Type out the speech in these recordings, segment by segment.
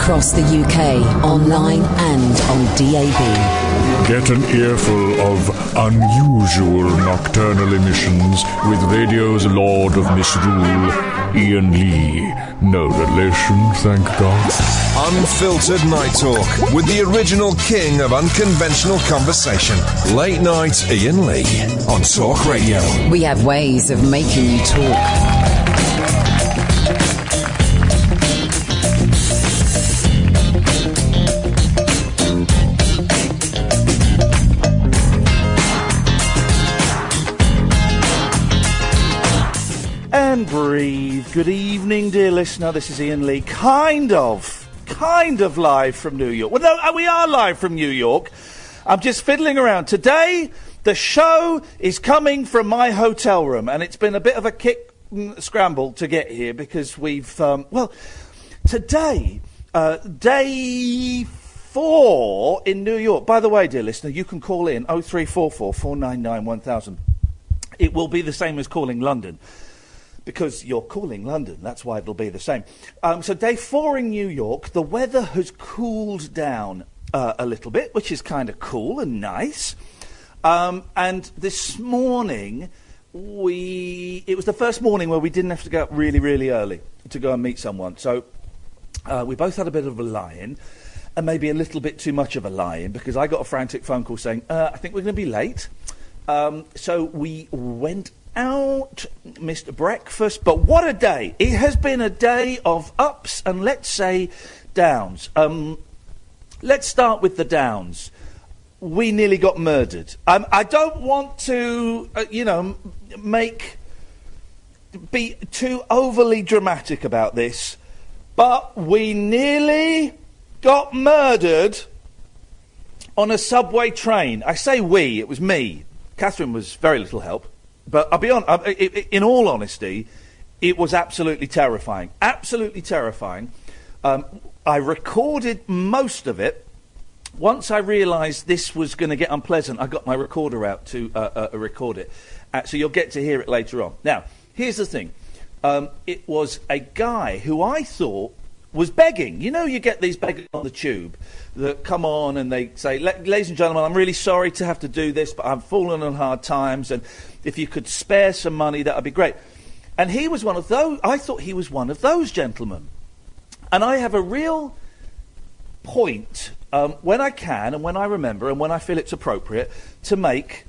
across the UK, online and on DAB. Get an earful of unusual nocturnal emissions with radio's Lord of Misrule, Iain Lee. No relation, thank God. Unfiltered Night Talk with the original king of unconventional conversation. Late night Iain Lee on Talk Radio. We have ways of making you talk. Good evening, dear listener. This is Iain Lee. Kind of, kind of live from New York. Well, no, uh, we are live from New York. I'm just fiddling around. Today, the show is coming from my hotel room, and it's been a bit of a kick mm, scramble to get here because we've, um, well, today, uh, day four in New York. By the way, dear listener, you can call in 0344 499 1000. It will be the same as calling London because you're calling London. That's why it'll be the same. Um, so, day four in New York, the weather has cooled down uh, a little bit, which is kind of cool and nice. Um, and this morning, we it was the first morning where we didn't have to go up really, really early to go and meet someone. So, uh, we both had a bit of a lie-in. And maybe a little bit too much of a lie-in because I got a frantic phone call saying, uh, "I think we're going to be late." Um, so we went out, missed breakfast, but what a day! It has been a day of ups and let's say downs. Um, let's start with the downs. We nearly got murdered. Um, I don't want to, uh, you know, make be too overly dramatic about this, but we nearly got murdered on a subway train. I say we, it was me. Katherine was very little help. But I'll be I- In all honesty, it was absolutely terrifying. Absolutely terrifying. Um, I recorded most of it. Once I realised this was going to get unpleasant, I got my recorder out to uh, uh, record it. Uh, so you'll get to hear it later on. Now, here's the thing. Um, it was a guy who I thought was begging. You know, you get these beggars on the tube that come on and they say, ladies and gentlemen, I'm really sorry to have to do this, but I've fallen on hard times, and if you could spare some money, that would be great. And he was one of those, I thought he was one of those gentlemen. And I have a real point um, when I can and when I remember and when I feel it's appropriate to make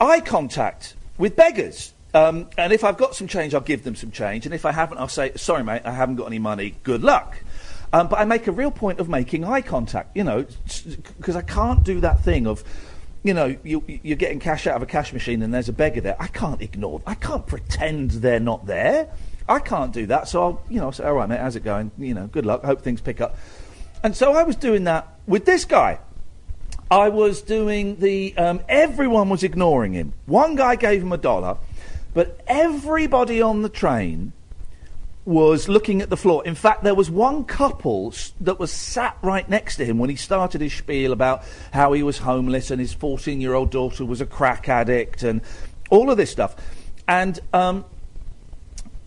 eye contact with beggars. Um, and if I've got some change, I'll give them some change. And if I haven't, I'll say, sorry, mate, I haven't got any money. Good luck. Um, but I make a real point of making eye contact, you know, because I can't do that thing of, you know, you, you're getting cash out of a cash machine and there's a beggar there. I can't ignore. I can't pretend they're not there. I can't do that. So I'll, you know, I'll say, all right, mate, how's it going? You know, good luck. Hope things pick up. And so I was doing that with this guy. I was doing the. Um, everyone was ignoring him. One guy gave him a dollar, but everybody on the train was looking at the floor. In fact, there was one couple that was sat right next to him when he started his spiel about how he was homeless and his 14 year old daughter was a crack addict and all of this stuff. And um,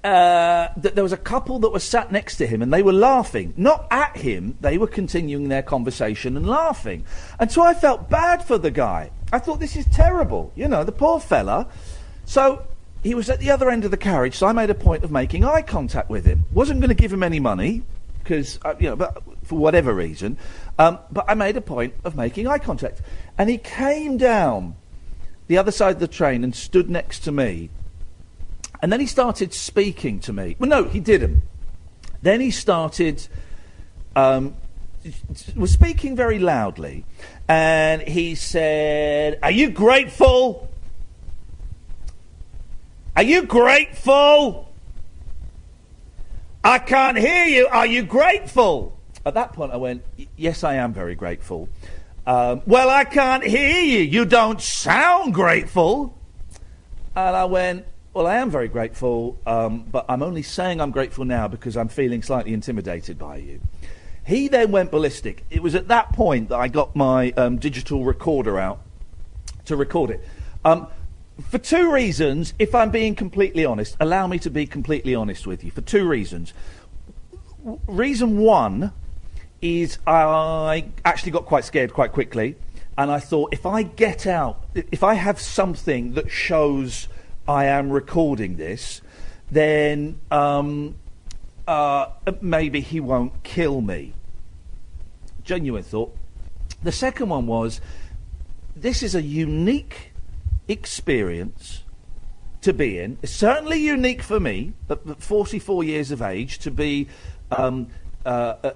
uh, th- there was a couple that were sat next to him and they were laughing. Not at him, they were continuing their conversation and laughing. And so I felt bad for the guy. I thought, this is terrible. You know, the poor fella. So he was at the other end of the carriage, so I made a point of making eye contact with him. Wasn't going to give him any money, because, uh, you know, but for whatever reason. Um, but I made a point of making eye contact. And he came down the other side of the train and stood next to me. And then he started speaking to me. Well, no, he didn't. Then he started, um, was speaking very loudly, and he said, "Are you grateful? Are you grateful? I can't hear you. Are you grateful?" At that point, I went, "Yes, I am very grateful." Um, well, I can't hear you. You don't sound grateful. And I went, Well, I am very grateful, um, but I'm only saying I'm grateful now because I'm feeling slightly intimidated by you. He then went ballistic. It was at that point that I got my um, digital recorder out to record it. Um, for two reasons, if I'm being completely honest, allow me to be completely honest with you. For two reasons. Reason one is I actually got quite scared quite quickly, and I thought if I get out, if I have something that shows I am recording this, then um, uh, maybe he won't kill me. Genuine thought. The second one was this is a unique experience to be in. It's certainly unique for me at, at 44 years of age to be. Um, uh, uh,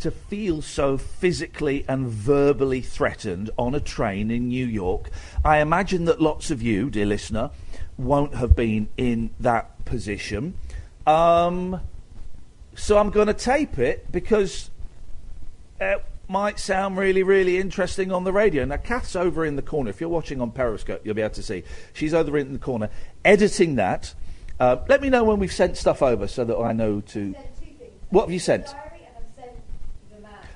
to feel so physically and verbally threatened on a train in New York. I imagine that lots of you, dear listener, won't have been in that position. Um, so I'm going to tape it because it might sound really, really interesting on the radio. Now, Kath's over in the corner. If you're watching on Periscope, you'll be able to see. She's over in the corner editing that. Uh, let me know when we've sent stuff over so that I know to. What have you sent?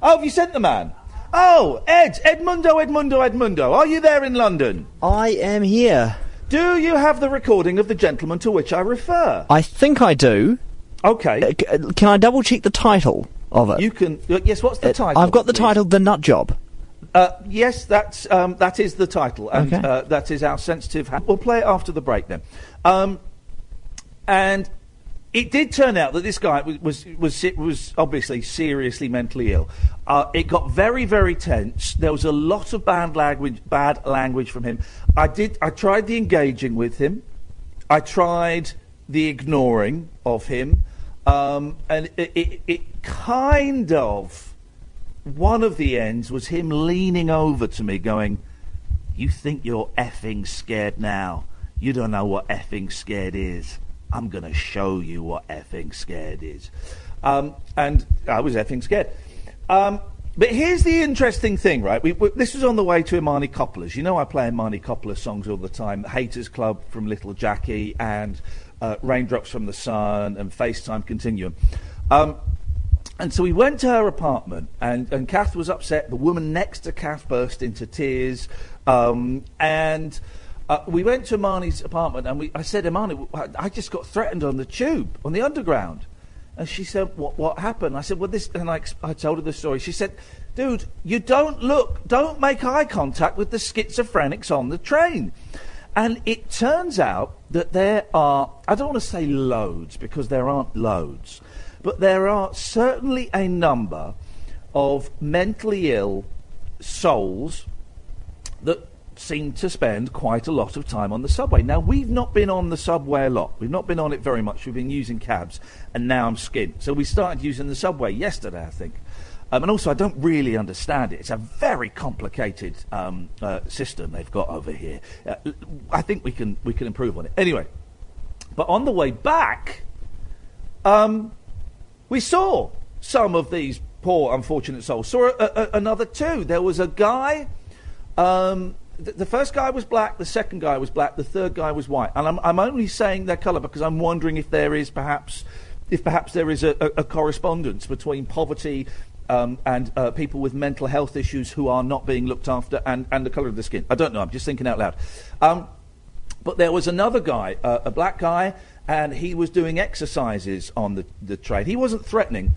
Oh, have you sent the man? Oh, Ed, Edmundo, Edmundo, Edmundo. Are you there in London? I am here. Do you have the recording of the gentleman to which I refer? I think I do. Okay. Uh, c- uh, can I double check the title of it? You can. Uh, yes, what's the Uh, title? I've got the please? title The Nut Job. Uh, yes, that's um, that is the title, and Okay. uh, that is our sensitive. Ha- we'll play it after the break then. Um, and it did turn out that this guy was was was, was obviously seriously mentally ill. Uh, it got very very tense. There was a lot of bad language, bad language from him. I did. I tried the engaging with him. I tried the ignoring of him, um, and it, it, it kind of one of the ends was him leaning over to me, going, "You think you're effing scared now? You don't know what effing scared is. I'm going to show you what effing scared is." Um, and I was effing scared. Um, but here's the interesting thing, right? We, we, this was on the way to Imani Coppola's. You know, I play Imani Coppola's songs all the time. Haters Club from Little Jackie and uh, Raindrops from the Sun and FaceTime Continuum. Um, and so we went to her apartment, and, and Kath was upset. The woman next to Kath burst into tears. Um, and uh, we went to Imani's apartment, and we, I said, Imani, I, I just got threatened on the tube, on the underground. And she said, what, what happened? I said, well, this, and I, I told her the story. She said, dude, you don't look, don't make eye contact with the schizophrenics on the train. And it turns out that there are, I don't want to say loads because there aren't loads, but there are certainly a number of mentally ill souls that seem to spend quite a lot of time on the subway. Now, we've not been on the subway a lot. We've not been on it very much. We've been using cabs, and now I'm skint. So we started using the subway yesterday, I think. Um, and also, I don't really understand it. It's a very complicated um, uh, system they've got over here. Uh, I think we can we can improve on it. Anyway, but on the way back, um, we saw some of these poor, unfortunate souls. Saw a, a, another two. There was a guy. Um, th- the first guy was black. The second guy was black. The third guy was white. And I'm, I'm only saying their colour because I'm wondering if there is perhaps, if perhaps there is a, a correspondence between poverty. Um, and uh, people with mental health issues who are not being looked after, and, and the colour of the skin. I don't know. I'm just thinking out loud. Um, but there was another guy, uh, a black guy, and he was doing exercises on the, the train. He wasn't threatening,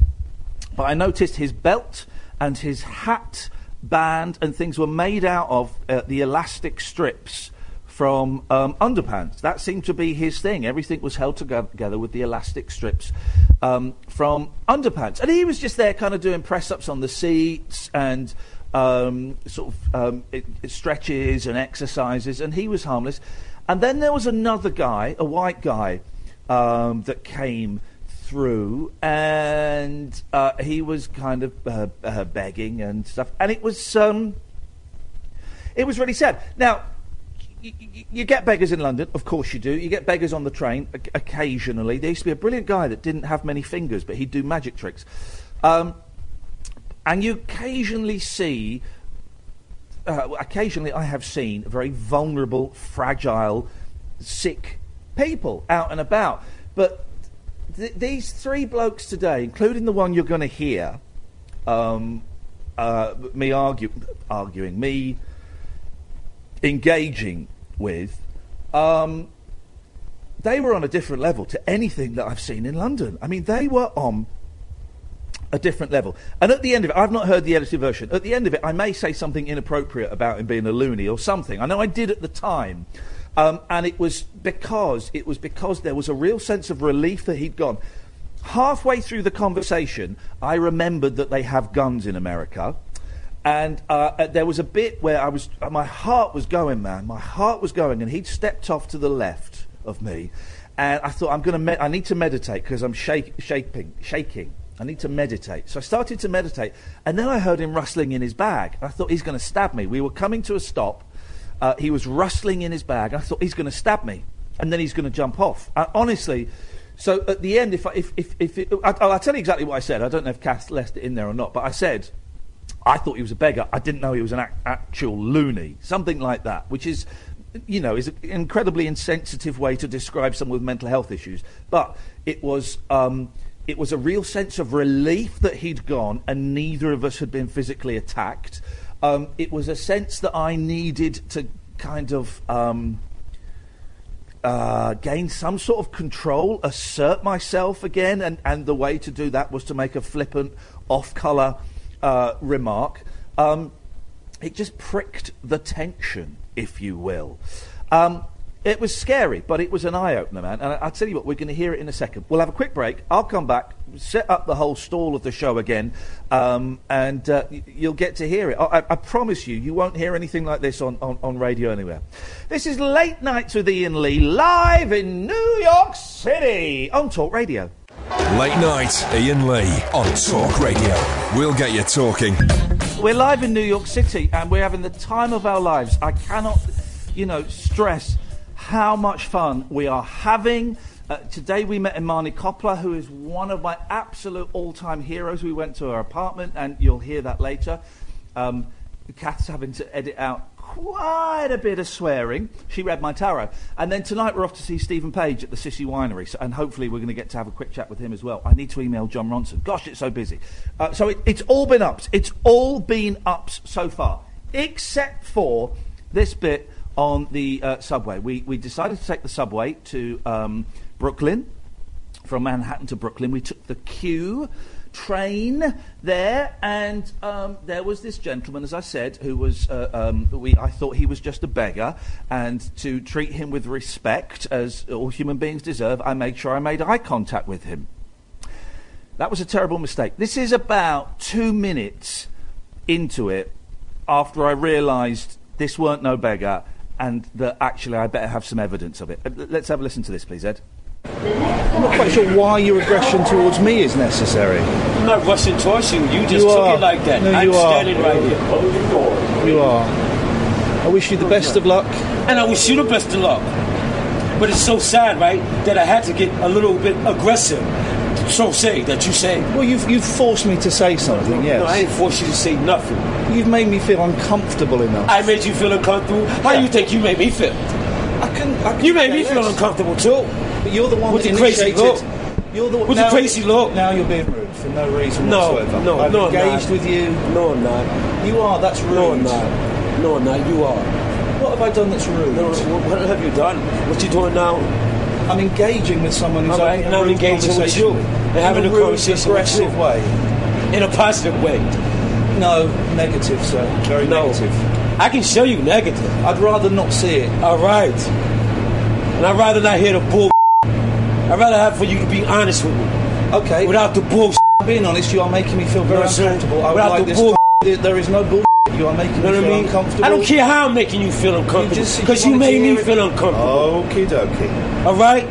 but I noticed his belt and his hat band and things were made out of uh, the elastic strips from um, underpants. That seemed to be his thing. Everything was held together with the elastic strips um, from underpants. And he was just there kind of doing press ups on the seats and um, sort of um, it, it stretches and exercises, and he was harmless. And then there was another guy, a white guy, um, that came through, and uh, he was kind of uh, uh, begging and stuff, and it was um, it was really sad. Now. Y- y- You get beggars in London, of course you do. You get beggars on the train occasionally. There used to be a brilliant guy that didn't have many fingers, but he'd do magic tricks. Um, and you occasionally see uh, occasionally I have seen very vulnerable, fragile, sick people out and about. But th- these three blokes today, including the one you're going to hear, um, uh, me argue, arguing, me engaging with, um, they were on a different level to anything that I've seen in London. I mean, they were on a different level. And at the end of it, I've not heard the edited version. At the end of it, I may say something inappropriate about him being a loony or something. I know I did at the time. Um, and it was because it was because there was a real sense of relief that he'd gone. Halfway through the conversation, I remembered that they have guns in America. And uh, uh, there was a bit where I was, uh, my heart was going, man. My heart was going, and he'd stepped off to the left of me, and I thought, I'm me- I need to meditate because I'm shake- shaking, shaking. I need to meditate. So I started to meditate, and then I heard him rustling in his bag. I thought he's going to stab me. We were coming to a stop. Uh, he was rustling in his bag. I thought he's going to stab me, and then he's going to jump off. Uh, honestly, so at the end, if I, if if, if it, I, I'll tell you exactly what I said. I don't know if Kath left it in there or not, but I said I thought he was a beggar. I didn't know he was an ac- actual loony, something like that, which is, you know, is an incredibly insensitive way to describe someone with mental health issues. But it was, um, it was a real sense of relief that he'd gone, and neither of us had been physically attacked. Um, it was a sense that I needed to kind of. Um, uh, gain some sort of control, assert myself again, and, and the way to do that was to make a flippant, off-colour uh, remark. Um, it just pricked the tension, if you will. Um, it was scary, but it was an eye opener, man. And I'll tell you what, we're going to hear it in a second. We'll have a quick break. I'll come back, set up the whole stall of the show again, um, and uh, you'll get to hear it. I, I- I promise you, you won't hear anything like this on, on, on radio anywhere. This is Late Nights with Iain Lee, live in New York City on Talk Radio. Late night, Iain Lee on Talk Radio. We'll get you talking. We're live in New York City and we're having the time of our lives. I cannot, you know, stress how much fun we are having. Uh, today we met Imani Coppola, who is one of my absolute all-time heroes. We went to her apartment, and you'll hear that later. Um, Kath's having to edit out quite a bit of swearing. She read my tarot. And then tonight we're off to see Steven Page at the City Winery, so, and hopefully we're going to get to have a quick chat with him as well. I need to email Jon Ronson. Gosh, it's so busy. Uh, so it, it's all been ups. It's all been ups so far, except for this bit on the uh, subway. We, we decided to take the subway to um, Brooklyn from Manhattan to Brooklyn. We took the Q train there, and um, there was this gentleman, as I said, who was uh, um, we. I thought he was just a beggar, and to treat him with respect, as all human beings deserve, I made sure I made eye contact with him. That was a terrible mistake. This is about two minutes into it after I realised this weren't no beggar and that actually I better have some evidence of it. Uh, Let's have a listen to this, please, Ed. I'm not quite sure why your aggression towards me is necessary. I'm not rushing towards you. You just You took are. it like that. No, I'm you are. standing right here. You are. I wish you the best of luck. And I wish you the best of luck. But it's so sad, right, that I had to get a little bit aggressive. So say that you say. Well, you've, you've forced me to say something, yes. No, I didn't force you to say nothing. You've made me feel uncomfortable enough. I made you feel uncomfortable. How Yeah. you think you made me feel? I can, I can You made me feel uncomfortable too. But you're the one With that your crazy look. You're the one. With now- crazy look. Now you're being rude for no reason No, whatsoever. no, I've no, I'm engaged not. with you. No, I'm. You are. That's rude. No, I'm not. No, You are. What have I done that's rude? No, what have you done? What are you doing now? I'm engaging with someone who's having a I'm rude engaging with you. And having In a rude, conversation aggressive way. In a positive way. No, negative, sir. Very No. negative. I can show you negative. I'd rather not see it. All right. And I'd rather not hear the bull. I'd rather have for you to be honest with me. Okay. Without the bull. being honest, you are making me feel very No, uncomfortable. I would without like the this. bull- there is no bull. You are making You know me what I feel mean? uncomfortable. I don't care how I'm making you feel uncomfortable. Because you you, made me feel uncomfortable. Okie dokie. All right?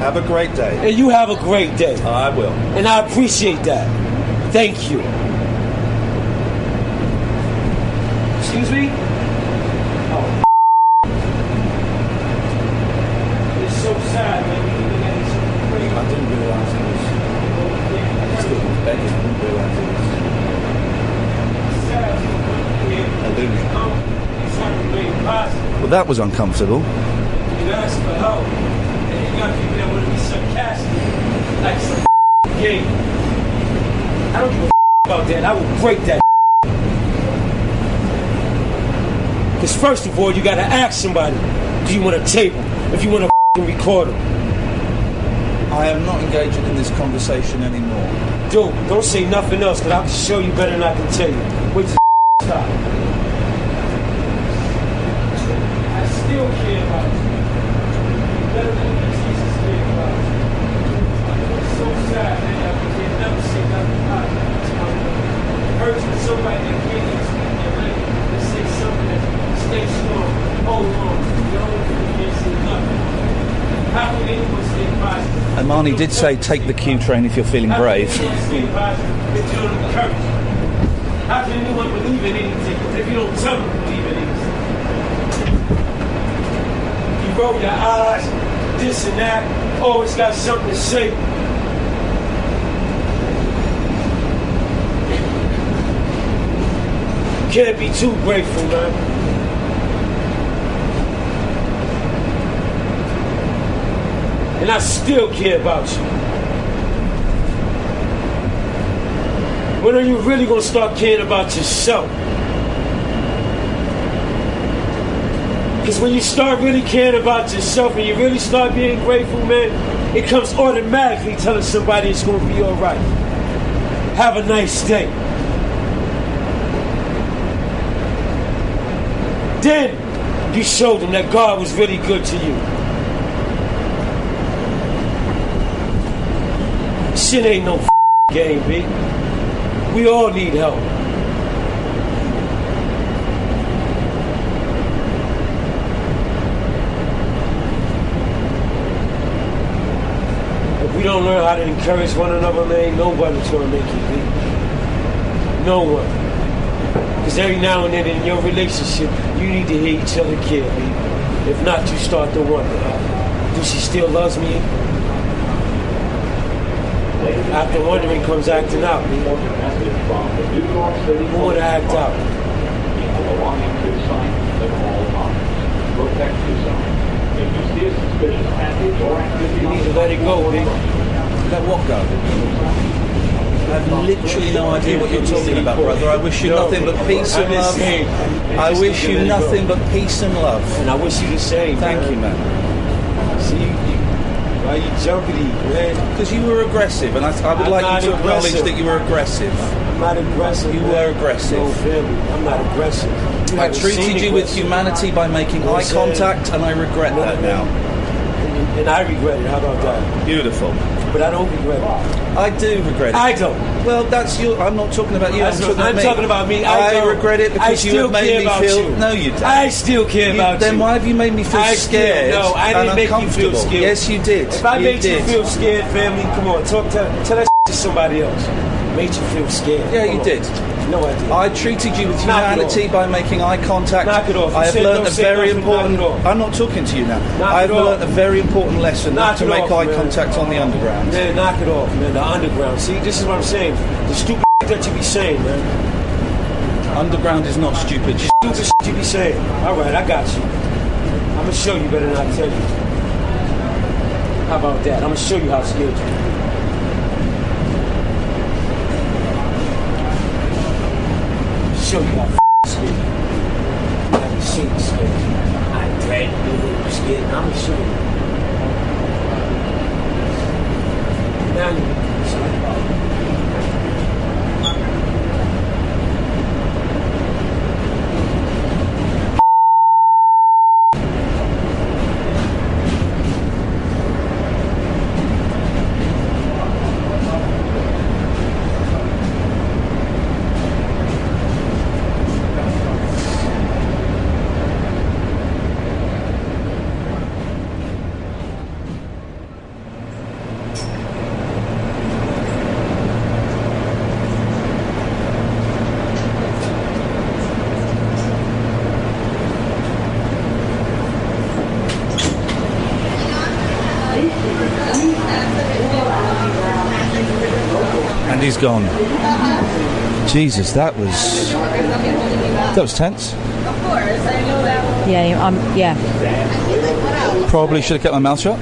Have a great day. And you have a great day. I will. And I appreciate that. Thank you. Excuse me? Oh. It's so sad, man. You look at it so crazy. I didn't realise it was. I just thought it was begging. I didn't realise it was a loony. It's not really possible. Well, that was uncomfortable. You ask for help, and you got people that want to be sarcastic, like some game. I don't give a about that. I will break that. Because first of all, you got to ask somebody, do you want a tape? If you want to record them. I am not engaging in this conversation anymore. dope. Don't say nothing else, because I can show you better than I can tell you. Wait till stop. I still care about you. Better than Jesus cared about you. It's so sad, man. that we can never say nothing about it. Hurts when somebody that can't even speak their language. They say something that stay strong, hold on. The only thing you can't say nothing. How can anyone stay positive? Imani did say take the Q train if you're feeling brave. You don't? You roll your eyes, this and that, always got something to say. Can't be too grateful, man. And I still care about you. When are you really gonna start caring about yourself? Because when you start really caring about yourself and you really start being grateful, man, it comes automatically telling somebody it's gonna be alright. Have a nice day. Then you showed them that God was really good to you. Shit ain't no game, B. We all need help. If we don't learn how to encourage one another, man, nobody's gonna make it, B. No one. Because every now and then in your relationship, you need to hear each other care, B. If not, you start to wonder, uh, do she still loves me? After wondering comes acting out. Who would act out? You need to let it go, B. Let what go? I have literally no idea what you're talking about, brother. I wish you nothing but peace and love. I wish you let it go. nothing but peace and love. And I wish you the same. Thank you, man. See, you, you, why you jumpity, man? Because you were aggressive, and I, I would I'm like you to acknowledge aggressive. that you were aggressive. I'm not aggressive. You were aggressive. No, family. I'm not aggressive. You I treated you with humanity by making You eye what I'm saying? contact, and I regret that now. And, and I regret it. How about that? Beautiful. But I don't regret it. I do regret it. I don't. Well, that's your. I'm not talking about you. I'm, talking, about I'm me. talking about me. I, don't. regret it I because you still have made care me about feel. You. No, you don't. I still care You- about then you. Then why have you made me feel I still- scared? no, I didn't make you feel scared. Yes, you did. If I you made did. you feel scared, family, come on, talk tell, tell that to somebody else. Made you feel scared. Yeah, Come you on. did. No, I. I treated you with humanity by making eye contact. Knock it off. I have learned a very important. I'm not talking to you now. Knock I've learned a very important lesson Knock to make eye contact on the underground. Man, knock it off, man. The underground. See, this is what I'm saying. The stupid that you be saying, man. Underground is not stupid. Stupid you be saying. All right, I got you. I'm gonna show you better than I tell you. How about that? I'm gonna show you how scared you. Show you how. You haven't seen me scared. I dread you scared. I'm gonna show you. Now you scared. And he's gone. Jesus, that was that was tense. Yeah, um, yeah. Probably should have kept my mouth shut.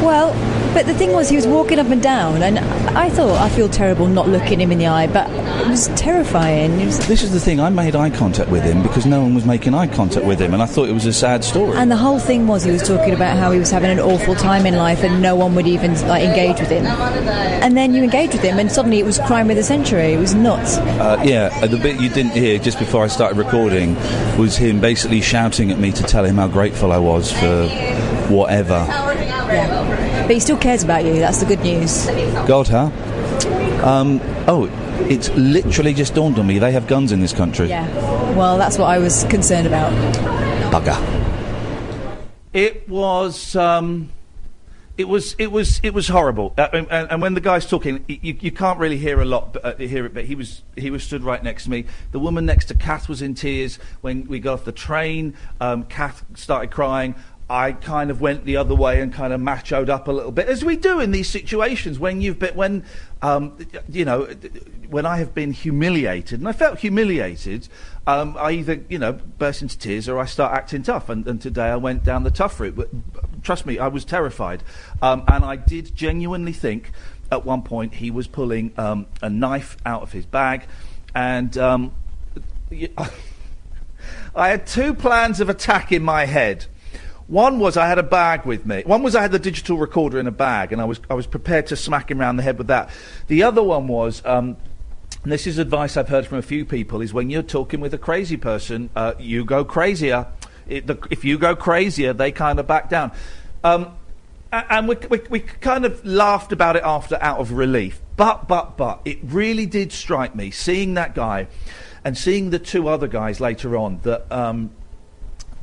Well, But the thing was, he was walking up and down, and I thought I feel terrible not looking him in the eye, but it was terrifying. It was, This is the thing. I made eye contact with him because no one was making eye contact with him, and I thought it was a sad story. and the whole thing was he was talking about how he was having an awful time in life, and no one would even like engage with him. And then you engage with him, and suddenly it was crime of the century. It was nuts. Uh, yeah, the bit you didn't hear just before I started recording was him basically shouting at me to tell him how grateful I was for whatever. Yeah. But he still cares about you. That's the good news. God, huh? Um, oh, it's literally just dawned on me. They have guns in this country. Yeah. Well, that's what I was concerned about. Bugger. It was. Um, it was. It was. It was horrible. Uh, and, and and when the guy's talking, you, you can't really hear a lot. But, uh, hear it. But he was. He was stood right next to me. The woman next to Kath was in tears when we got off the train. Um, Kath started crying. I kind of went the other way and kind of machoed up a little bit, as we do in these situations when you've been, when, um, you know, when I have been humiliated, and I felt humiliated, um, I either, you know, burst into tears or I start acting tough. And, and today I went down the tough route. But trust me, I was terrified. Um, and I did genuinely think at one point he was pulling um, a knife out of his bag. And um, I had two plans of attack in my head. One was I had a bag with me. One was I had the digital recorder in a bag, and I was I was prepared to smack him round the head with that. The other one was. Um, and this is advice I've heard from a few people: is when you're talking with a crazy person, uh, you go crazier. It, the, if you go crazier, they kind of back down. Um, and we, we, we kind of laughed about it after out of relief. But, but, but, it really did strike me seeing that guy and seeing the two other guys later on that. Um,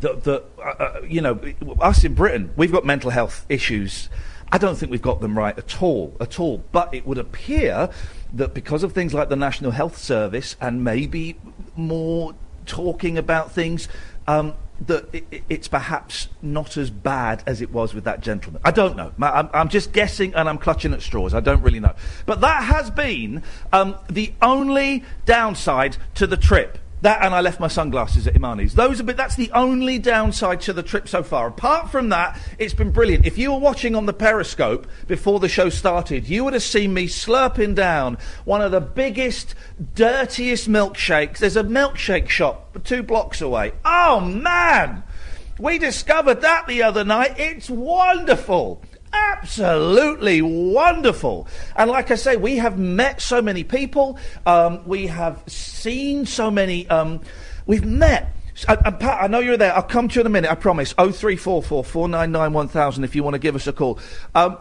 that, uh, uh, you know, us in Britain, we've got mental health issues. I don't think we've got them right at all, at all. But it would appear that because of things like the National Health Service and maybe more talking about things, um, that i i- it's perhaps not as bad as it was with that gentleman. I don't know. I'm, I'm just guessing and I'm clutching at straws. I don't really know. But that has been um, the only downside to the trip. That and I left my sunglasses at Imani's. Those are, but that's the only downside to the trip so far. Apart from that, it's been brilliant. If you were watching on the Periscope before the show started, you would have seen me slurping down one of the biggest, dirtiest milkshakes. There's a milkshake shop two blocks away. Oh man! We discovered that the other night. It's wonderful. Absolutely wonderful. And like I say, we have met so many people. Um, we have seen so many. Um, we've met. And, and Pat, I know you're there. I'll come to you in a minute. I promise. Oh three four four four nine nine one thousand. If you want to give us a call. Um,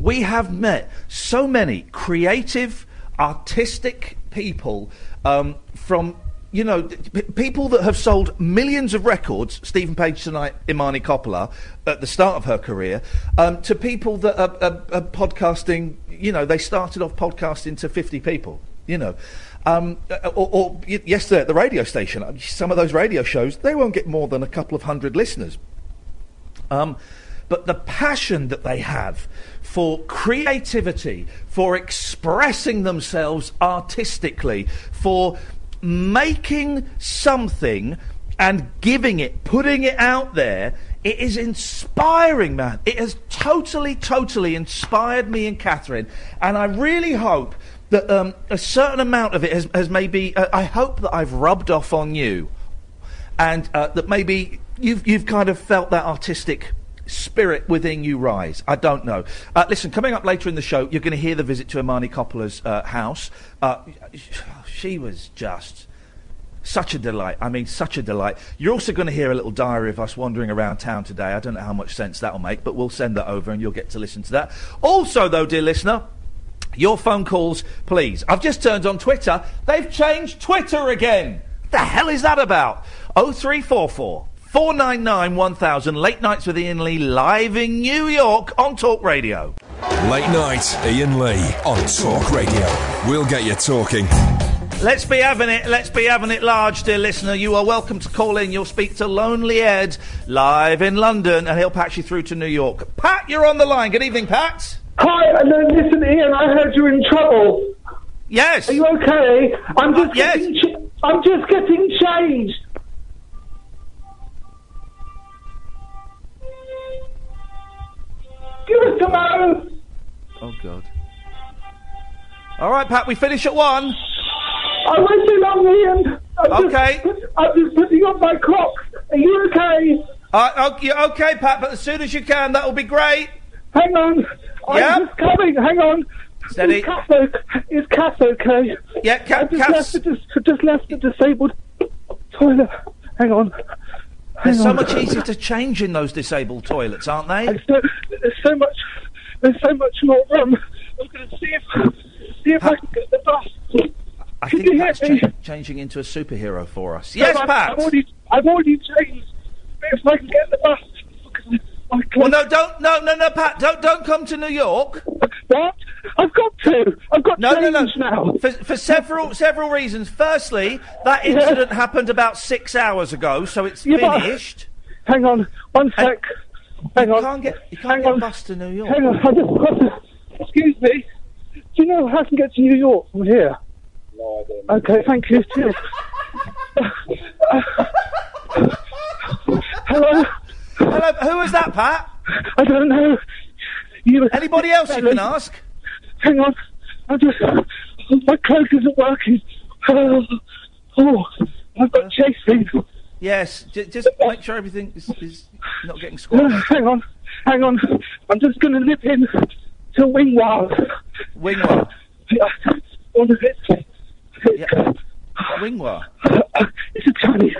we have met so many creative, artistic people um, from. You know, p- people that have sold millions of records, Steven Page tonight, Imani Coppola, at the start of her career, um, to people that are, are, are podcasting, you know, they started off podcasting to 50 people, you know. Um, or, or yesterday at the radio station, uh, some of those radio shows, they won't get more than a couple of hundred listeners. Um, but the passion that they have for creativity, for expressing themselves artistically, for making something and giving it, putting it out there, it is inspiring, man. It has totally, totally inspired me and Katherine. And I really hope that um, a certain amount of it has, has maybe, uh, I hope that I've rubbed off on you and uh, that maybe you've you've kind of felt that artistic spirit within you rise. I don't know. Uh, listen, coming up later in the show, you're going to hear the visit to Imani Coppola's uh, house. Uh, she was just. Such a delight. I mean, such a delight. You're also going to hear a little diary of us wandering around town today. I don't know how much sense that'll make, but we'll send that over and you'll get to listen to that. Also, though, dear listener, your phone calls, please. I've just turned on Twitter. They've changed Twitter again. The hell is that about? 0344 499 1000. Late nights with Iain Lee live in New York on Talk Radio. Late night, Iain Lee on Talk Radio. We'll get you talking. Let's be having it. Let's be having it large, dear listener. You are welcome to call in. You'll speak to Lonely Ed live in London, and he'll patch you through to New York. Pat, you're on the line. Good evening, Pat. Hi, and then listen, Iain. I heard you're in trouble. Yes. Are you okay? I'm just yes. getting. Ch- I'm just getting changed. Give us Hello. Oh God. All right, Pat. We finish at one. I won't be long, Iain. I'm Okay. Just, I'm just putting on my clock. Are you okay? Uh, okay, okay, Pat. But as soon as you can, that will be great. Hang on. I'm just coming. Hang on. Steady. Is Kath, o- is Kath okay? Yeah, Kath- I just left, the, dis- just left the disabled toilet. Hang on. They're Hang so much easier to change in those disabled toilets, aren't they? There's so, there's so much. There's so much more room. I'm going to see if see if I can get the bus. I think you hear Pat's me? cha- changing into a superhero for us. Yes, No, Pat. I've already, I've already changed. If I can get the bus. Well, no, don't, no, no, no, Pat. Don't, don't come to New York. What? I've got to. I've got No, no, no. now. For, for several several reasons. Firstly, that Yeah. incident happened about six hours ago, so it's Yeah, but- finished. Hang on. One sec. Hang You on. can't get you can't Hang get on. a bus to New York. Hang on. I just. Excuse me. Do you know how I can get to New York from here? No, I don't. Okay, thank you. Cheers. Hello. Hello, who was that, Pat? I don't know. You, Anybody else you can ask? Hang on. I'm just. My cloak isn't working. Oh, oh I've got chasing. Yes, j- just make sure everything is, is not getting No, squashed. hang on. Hang on. I'm just going to nip in to Wingward. Wingwa. Yeah, One of it. Yeah. Wingwa. It's a Chinese.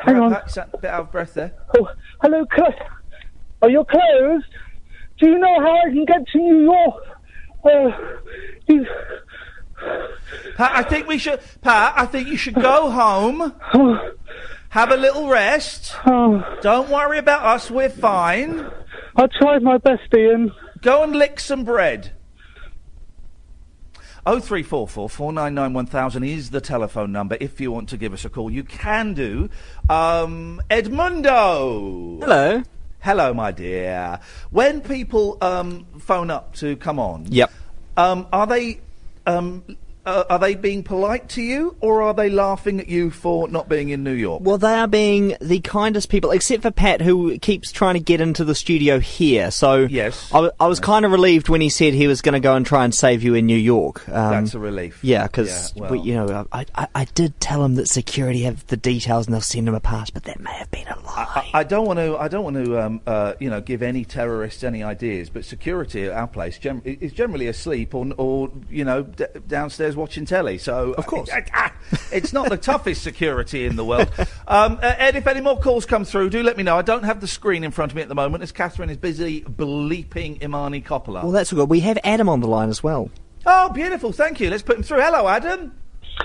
Hang on. A bit out of breath there. Oh, hello, Cl- Are you closed? Do you know how I can get to New York? Uh, you... Pat, I think we should. Pat, I think you should go home, have a little rest. oh, Don't worry about us. We're fine. I tried my best, Iain. Go and lick some bread. Oh three four four four nine nine one thousand is the telephone number. If you want to give us a call, you can do. Um, Edmundo. Hello. Hello, my dear. When people um, phone up to come on, Yep. um, are they um, uh, are they being polite to you, or are they laughing at you for not being in New York? Well, they are being the kindest people, except for Pat, who keeps trying to get into the studio here. So Yes. I was kind of relieved when he said he was going to go and try and save you in New York. Um, That's a relief. Yeah, because Yeah, well. you know, I, I I did tell him that security have the details and they'll send him a pass, but that may have been a lie. I, I don't want to. I don't want to. Um, uh, you know, give any terrorists any ideas. But security at our place gem- is generally asleep or, or you know, d- downstairs watching telly. So of course. it's not the toughest security in the world. Um, uh, Ed, if any more calls come through, do let me know. I don't have the screen in front of me at the moment, as Katherine is busy bleeping Imani Coppola. well, that's all good. We have Adam on the line as well. oh, beautiful! Thank you. Let's put him through. Hello, Adam.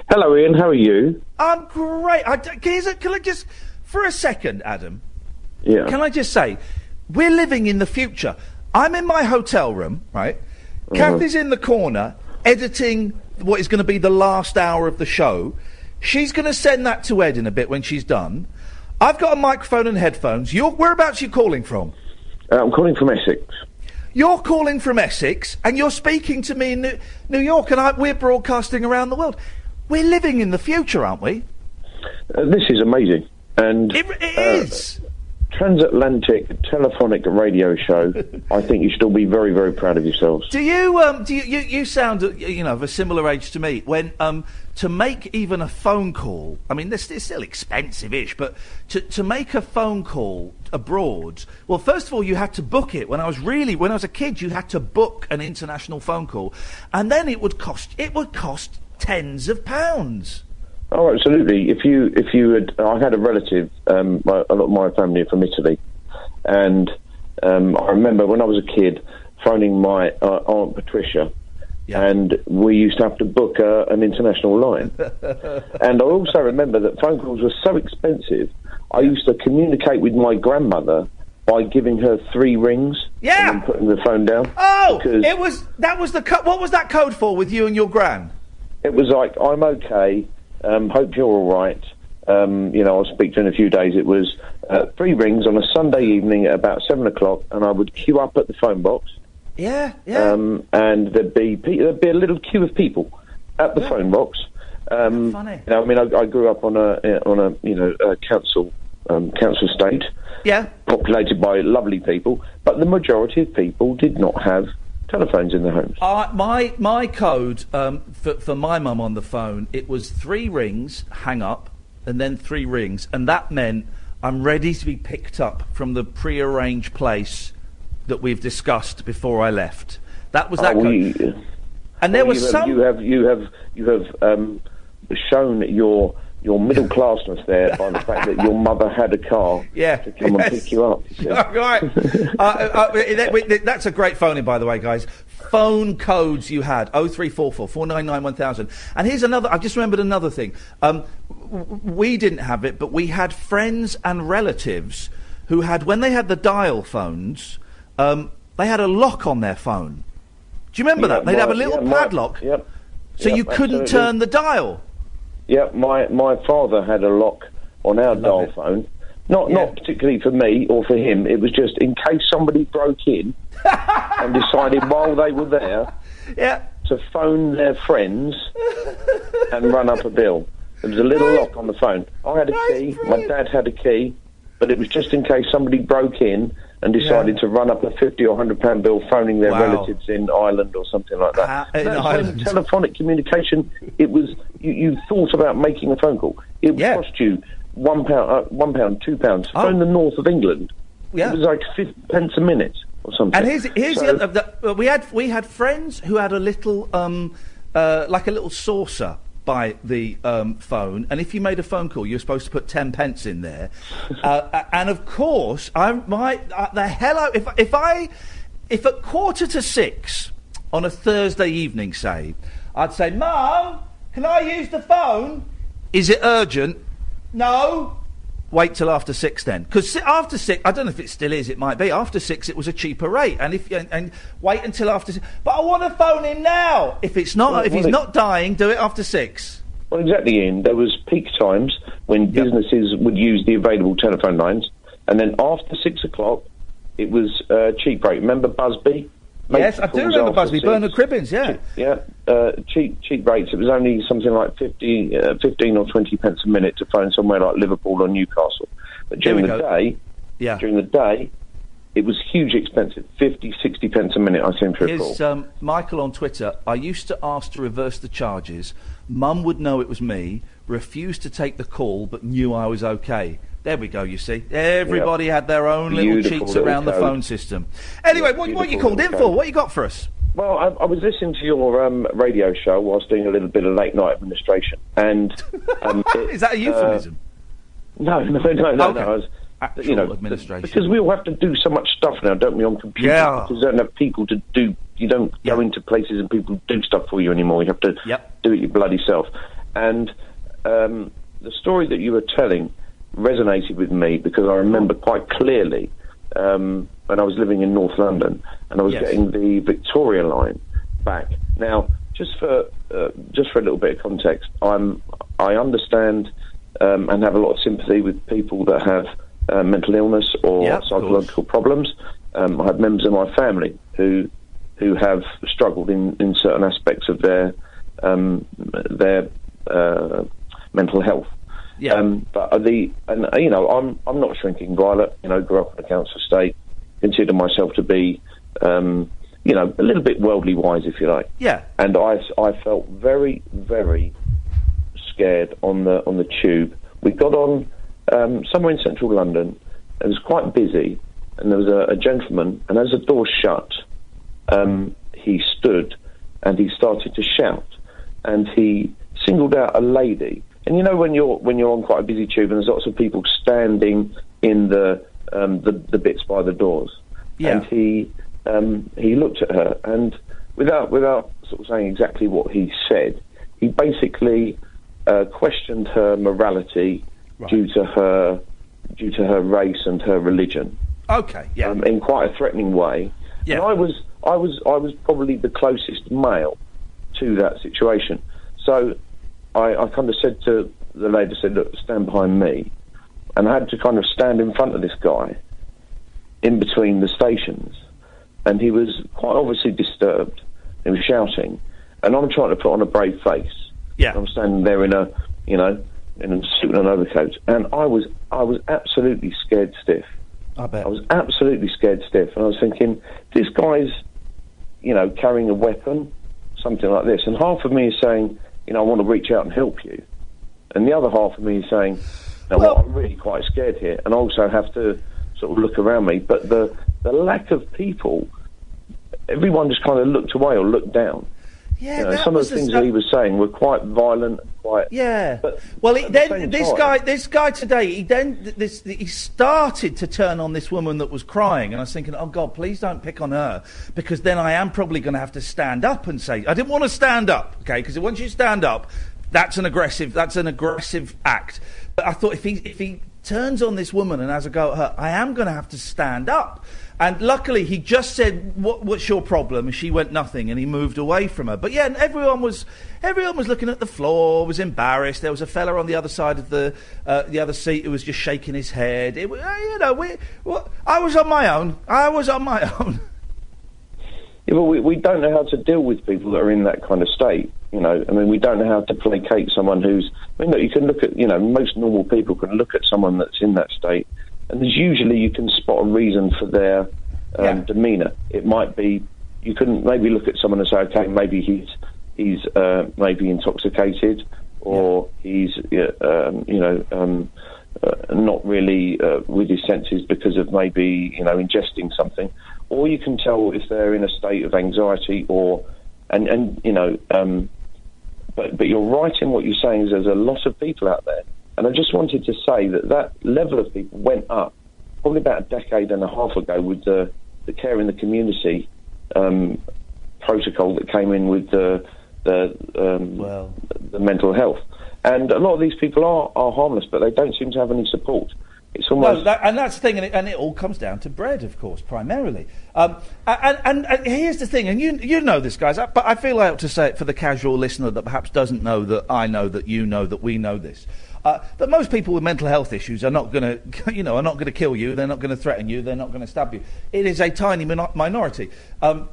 Hello, Iain. How are you? I'm great. I, d- can, I- can I just, for a second, Adam? Yeah. Can I just say, we're living in the future. I'm in my hotel room, right? Kath is in the corner editing what is going to be the last hour of the show. She's going to send that to Ed in a bit when she's done. I've got a microphone and headphones. You're, whereabouts you calling from? Uh, I'm calling from Essex. You're calling from Essex, and you're speaking to me in New, New York, and I, we're broadcasting around the world. We're living in the future, aren't we? Uh, this is amazing. And It, it uh, is. Transatlantic telephonic radio show. I think you should all be very, very proud of yourselves. Do you um do you you, you sound uh, you know of a similar age to me when um to make even a phone call I mean this it's still expensive-ish but to to make a phone call abroad well first of all you had to book it when I was really when I was a kid you had to book an international phone call and then it would cost it would cost tens of pounds Oh, absolutely. If you, if you had, I had a relative. Um, my, a lot of my family are from Italy, and um, I remember when I was a kid phoning my uh, aunt Patricia, Yeah. and we used to have to book uh, an international line. and I also remember that phone calls were so expensive. I used to communicate with my grandmother by giving her three rings Yeah. and putting the phone down. oh Because- it was that was the co- what was that code for with you and your gran it was like I'm okay. Um, hope you're all right. Um, you know, I'll speak to you in a few days. It was uh, three rings on a Sunday evening at about seven o'clock, and I would queue up at the phone box, yeah yeah um, and there'd be pe- there'd be a little queue of people at the phone box. Um, Funny. You know, I mean, I, I grew up on a on a you know a council um, council estate, Yeah. populated by lovely people, but the majority of people did not have telephones in their homes. Uh, my my code um, for for my mum on the phone it was three rings, hang up, and then three rings, and that meant I'm ready to be picked up from the pre-arranged place that we've discussed before I left. That was that Oh, code. we- and there well, was you some. Have, you have you have you have um, shown your your middle classness there by the fact that your mother had a car Yeah, to come yes. and pick you up. you right. uh, uh, that- that- that's a great phone in, by the way, guys. Phone codes you had 0344 499 1000. And here's another, I've just remembered another thing. Um, we didn't have it, but we had friends and relatives who had, when they had the dial phones, um, they had a lock on their phone. Do you remember Yeah, that? They'd have a little yeah, my- padlock, Yep. so Yep, you couldn't absolutely. turn the dial. Yeah, my my father had a lock on our dial it. phone. Not Yeah. not particularly for me or for him. It was just in case somebody broke in and decided while they were there Yeah. to phone their friends and run up a bill. There was a little lock on the phone. I had a That's key. My dad had a key, but it was just in case somebody broke in and decided Yeah. to run up a fifty or hundred pound bill, phoning their Wow. relatives in Ireland or something like that. Ah, in Ireland. telephonic communication. It was you, you thought about making a phone call. It Yeah. cost you one pound, uh, one pound, two pounds. Oh. Phone the north of England. Yeah. It was like fifty pence a minute or something. And here's here's So- the, other, the, uh, we had we had friends who had a little um uh, like a little saucer by the um, phone, and if you made a phone call, you're supposed to put ten pence in there. uh, and of course, I my uh, the hell I, if if I if at quarter to six on a Thursday evening, say, I'd say, Mum, can I use the phone? Is it urgent? No. Wait till after six then, because after six, I don't know if it still is. It might be after six. It was a cheaper rate, and if and, and wait until after. Six. But I want to phone him now. If it's not, Well, if he's it- not dying, do it after six. Well, exactly, Iain. There was peak times when businesses would use the available telephone lines, and then after six o'clock, it was uh, cheap rate. Remember Buzby? Yes, I do remember Buzby. Bernard Cribbins. Yeah, Yeah, uh, cheap cheap rates. It was only something like 50, uh, 15 or twenty pence a minute to phone somewhere like Liverpool or Newcastle. But during the go. day, yeah. during the day, it was hugely expensive. 50, 60 pence a minute. I seem to recall. Here's um, Michael on Twitter. I used to ask to reverse the charges. Mum would know it was me, refused to take the call, but knew I was okay. There we go, you see. Everybody had their own little Beautiful cheats little around the phone system. Anyway, what, what you called in little for? code. What you got for us? Well, I, I was listening to your um, radio show whilst doing a little bit of late night administration, and um, it- Is that a euphemism? Uh, no, no, no, no, Okay. no. I was, Actual you know, administration. because we all have to do so much stuff now, don't we, on computers? Yeah. Because you don't have people to do. You don't go into places and people do stuff for you anymore. You have to Yep. do it your bloody self. And um, the story that you were telling resonated with me because I remember quite clearly um, when I was living in North London and I was Yes. getting the Victoria line back. Now, just for uh, just for a little bit of context, I'm I understand um, and have a lot of sympathy with people that have uh, mental illness or Yeah, psychological problems. Um, I have members of my family who who have struggled in, in certain aspects of their um, their uh, mental health. Yeah. Um, but the and uh, you know I'm I'm not shrinking violet. You know, grew up in a council estate. Consider myself to be um, you know a little bit worldly wise, if you like. Yeah. And I I felt very very scared on the on the tube. We got on um, somewhere in central London. It was quite busy, and there was a, a gentleman. And as the door shut, um, he stood and he started to shout, and he singled out a lady. And you know when you're when you're on quite a busy tube, and there's lots of people standing in the um, the, the bits by the doors. Yeah. And he um, he looked at her, and without without sort of saying exactly what he said, he basically uh, questioned her morality due to her due to her race and her religion Okay. Yeah. um, in quite a threatening way. Yeah. And I was I was I was probably the closest male to that situation. So I, I kind of said to the lady, said, "Look, stand behind me," and I had to kind of stand in front of this guy in between the stations, and he was quite obviously disturbed. He was shouting, and I'm trying to put on a brave face. Yeah. I'm standing there in a, you know, in a suit and an overcoat, and I was I was absolutely scared stiff. I bet. I was absolutely scared stiff, and I was thinking, this guy's, you know, carrying a weapon, something like this, and half of me is saying, you know, I want to reach out and help you, and the other half of me is saying, no, Well- I'm really quite scared here, and I also have to sort of look around me, but the the lack of people, everyone just kind of looked away or looked down. Yeah, You know, some of the the things that he was saying were quite violent, quite Yeah. But well, he, then same this time- guy, this guy today, he then this he started to turn on this woman that was crying, and I was thinking, oh God, please don't pick on her, because then I am probably going to have to stand up and say, I didn't want to stand up, okay, because once you stand up, that's an aggressive, that's an aggressive act. But I thought if he if he turns on this woman and has a go at her, I am going to have to stand up. And luckily, he just said, what, "What's your problem?" And she went nothing, and he moved away from her. But yeah, everyone was everyone was looking at the floor, was embarrassed. There was a fella on the other side of the uh, the other seat who was just shaking his head. It, you know, we, well, I was on my own. I was on my own. Yeah, but we, we don't know how to deal with people that are in that kind of state. You know, I mean, we don't know how to placate someone who's. I mean, look, you can look at, you know, most normal people can look at someone that's in that state, and there's usually you can spot a reason for their um, Yeah. demeanour. It might be you can maybe look at someone and say, okay, maybe he's he's uh, maybe intoxicated, or he's uh, um, you know. Um, uh, not really uh, with his senses because of maybe you know ingesting something, or you can tell if they're in a state of anxiety or and and you know. Um, but but you're right in what you're saying. Is there's a lot of people out there, and I just wanted to say that that level of people went up probably about a decade and a half ago with the the care in the community um, protocol that came in with the the um, Well. the mental health. And a lot of these people are, are harmless, but they don't seem to have any support. It's almost No, that, and that's the thing, and it, and it all comes down to bread, of course, primarily. Um, and, and, and here's the thing, and you you know this, guys, but I feel I ought to say it for the casual listener that perhaps doesn't know that I know that you know that we know this. Uh, that most people with mental health issues are not going to, you know, are not going to kill you. They're not going to threaten you. They're not going to stab you. It is a tiny minor- minority. Um,